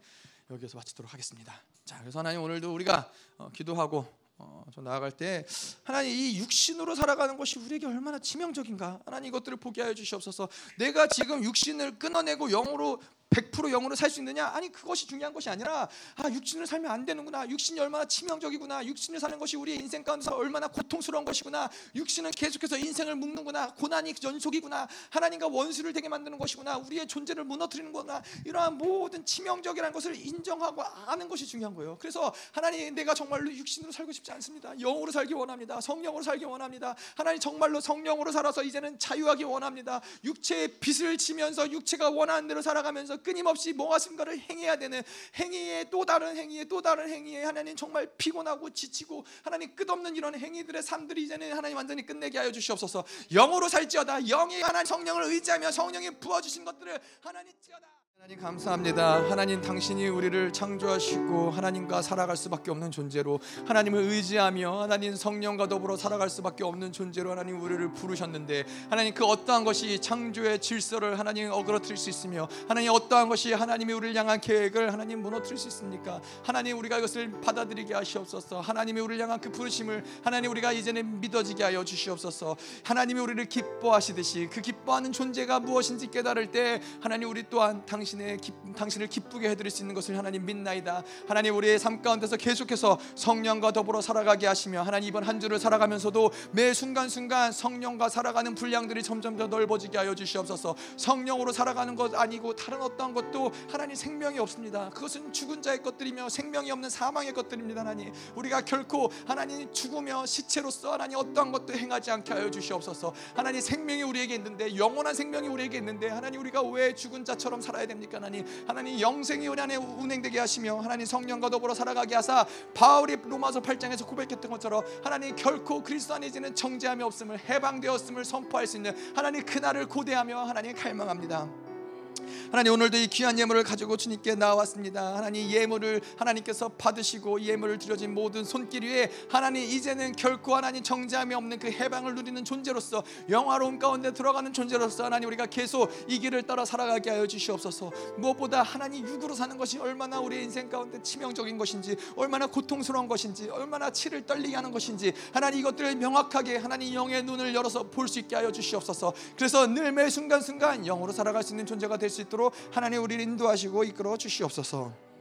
여기서 마치도록 하겠습니다. 자 그래서 하나님 오늘도 우리가 어, 기도하고 어, 저 나아갈 때 하나님 이 육신으로 살아가는 것이 우리에게 얼마나 치명적인가 하나님 이것들을 보게 하여 주시옵소서 내가 지금 육신을 끊어내고 영으로 100% 영으로 살 수 있느냐? 아니 그것이 중요한 것이 아니라 아 육신을 살면 안 되는구나. 육신이 얼마나 치명적이구나. 육신을 사는 것이 우리의 인생 가운데서 얼마나 고통스러운 것이구나. 육신은 계속해서 인생을 묶는구나. 고난이 연속이구나. 하나님과 원수를 되게 만드는 것이구나. 우리의 존재를 무너뜨리는 거구나. 이러한 모든 치명적이라는 것을 인정하고 아는 것이 중요한 거예요. 그래서 하나님 내가 정말로 육신으로 살고 싶지 않습니다. 영으로 살기 원합니다. 성령으로 살기 원합니다. 하나님 정말로 성령으로 살아서 이제는 자유하기 원합니다. 육체의 빚을 지면서 육체가 원하는 대로 살아가면서 끊임없이 뭐가슴가를 행해야 되는 행위에 또 다른 행위에 또 다른 행위에 하나님 정말 피곤하고 지치고 하나님 끝없는 이런 행위들의 삶들이 이제는 하나님 완전히 끝내게 하여 주시옵소서. 영으로 살지어다. 영이 하나님 성령을 의지하며 성령이 부어 주신 것들을 하나님 지어다 하나님 감사합니다. 하나님 당신이 우리를 창조하시고 하나님과 살아갈 수밖에 없는 존재로 하나님을 의지하며 하나님 성령과 더불어 살아갈 수밖에 없는 존재로 하나님 우리를 부르셨는데 하나님 그 어떠한 것이 창조의 질서를 하나님 어그러뜨릴 수 있으며 하나님 어떠한 것이 하나님이 우리를 향한 계획을 하나님 무너뜨릴 수 있습니까? 하나님 우리가 이것을 받아들이게 하시옵소서. 하나님이 우리를 향한 그 부르심을 하나님 우리가 이제는 믿어지게 하여 주시옵소서. 하나님이 우리를 기뻐하시듯이 그 기뻐하는 존재가 무엇인지 깨달을 때 하나님 우리 또한 당신 당신의 기, 당신을 기쁘게 해드릴 수 있는 것을 하나님 믿나이다. 하나님 우리의 삶 가운데서 계속해서 성령과 더불어 살아가게 하시며 하나님 이번 한 주를 살아가면서도 매 순간 순간 성령과 살아가는 분량들이 점점 더 넓어지게 하여 주시옵소서. 성령으로 살아가는 것 아니고 다른 어떤 것도 하나님 생명이 없습니다. 그것은 죽은 자의 것들이며 생명이 없는 사망의 것들입니다. 하나님 우리가 결코 하나님 죽으며 시체로서 하나님 어떠한 것도 행하지 않게 하여 주시옵소서. 하나님 생명이 우리에게 있는데 영원한 생명이 우리에게 있는데 하나님 우리가 왜 죽은 자처럼 살아야 됩니까? 됩니까? 하나님 하나님 영생이 우리 안에 운행되게 하시며 하나님 성령과 더불어 살아가게 하사 바울이 로마서 8장에서 고백했던 것처럼 하나님 결코 그리스도 안에 이제는 정죄함이 없음을 해방되었음을 선포할 수 있는 하나님 그날을 고대하며 하나님 갈망합니다 하나님 오늘도 이 귀한 예물을 가지고 주님께 나왔습니다. 하나님 예물을 하나님께서 받으시고 예물을 드려진 모든 손길 위에 하나님 이제는 결코 하나님 정죄함이 없는 그 해방을 누리는 존재로서 영화로움 가운데 들어가는 존재로서 하나님 우리가 계속 이 길을 따라 살아가게 하여 주시옵소서. 무엇보다 하나님 육으로 사는 것이 얼마나 우리 인생 가운데 치명적인 것인지 얼마나 고통스러운 것인지 얼마나 치를 떨리게 하는 것인지 하나님 이것들을 명확하게 하나님 영의 눈을 열어서 볼 수 있게 하여 주시옵소서. 그래서 늘 매 순간순간 영으로 살아갈 수 있는 존재가 될 수 있도록 하나님 우리를 인도하시고 이끌어 주시옵소서.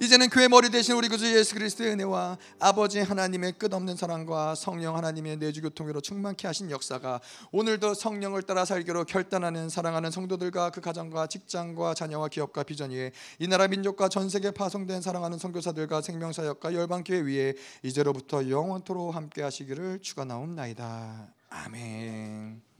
이제는 교회 머리 대신 우리 구주 예수 그리스도의 은혜와 아버지 하나님의 끝없는 사랑과 성령 하나님의 내주 교통으로 충만케 하신 역사가 오늘도 성령을 따라 살기로 결단하는 사랑하는 성도들과 그 가정과 직장과 자녀와 기업과 비전 위에 이 나라 민족과 전 세계 파송된 사랑하는 선교사들과 생명사역과 열방교회 위에 이제로부터 영원토록 함께 하시기를 축원하옵나이다. 아멘.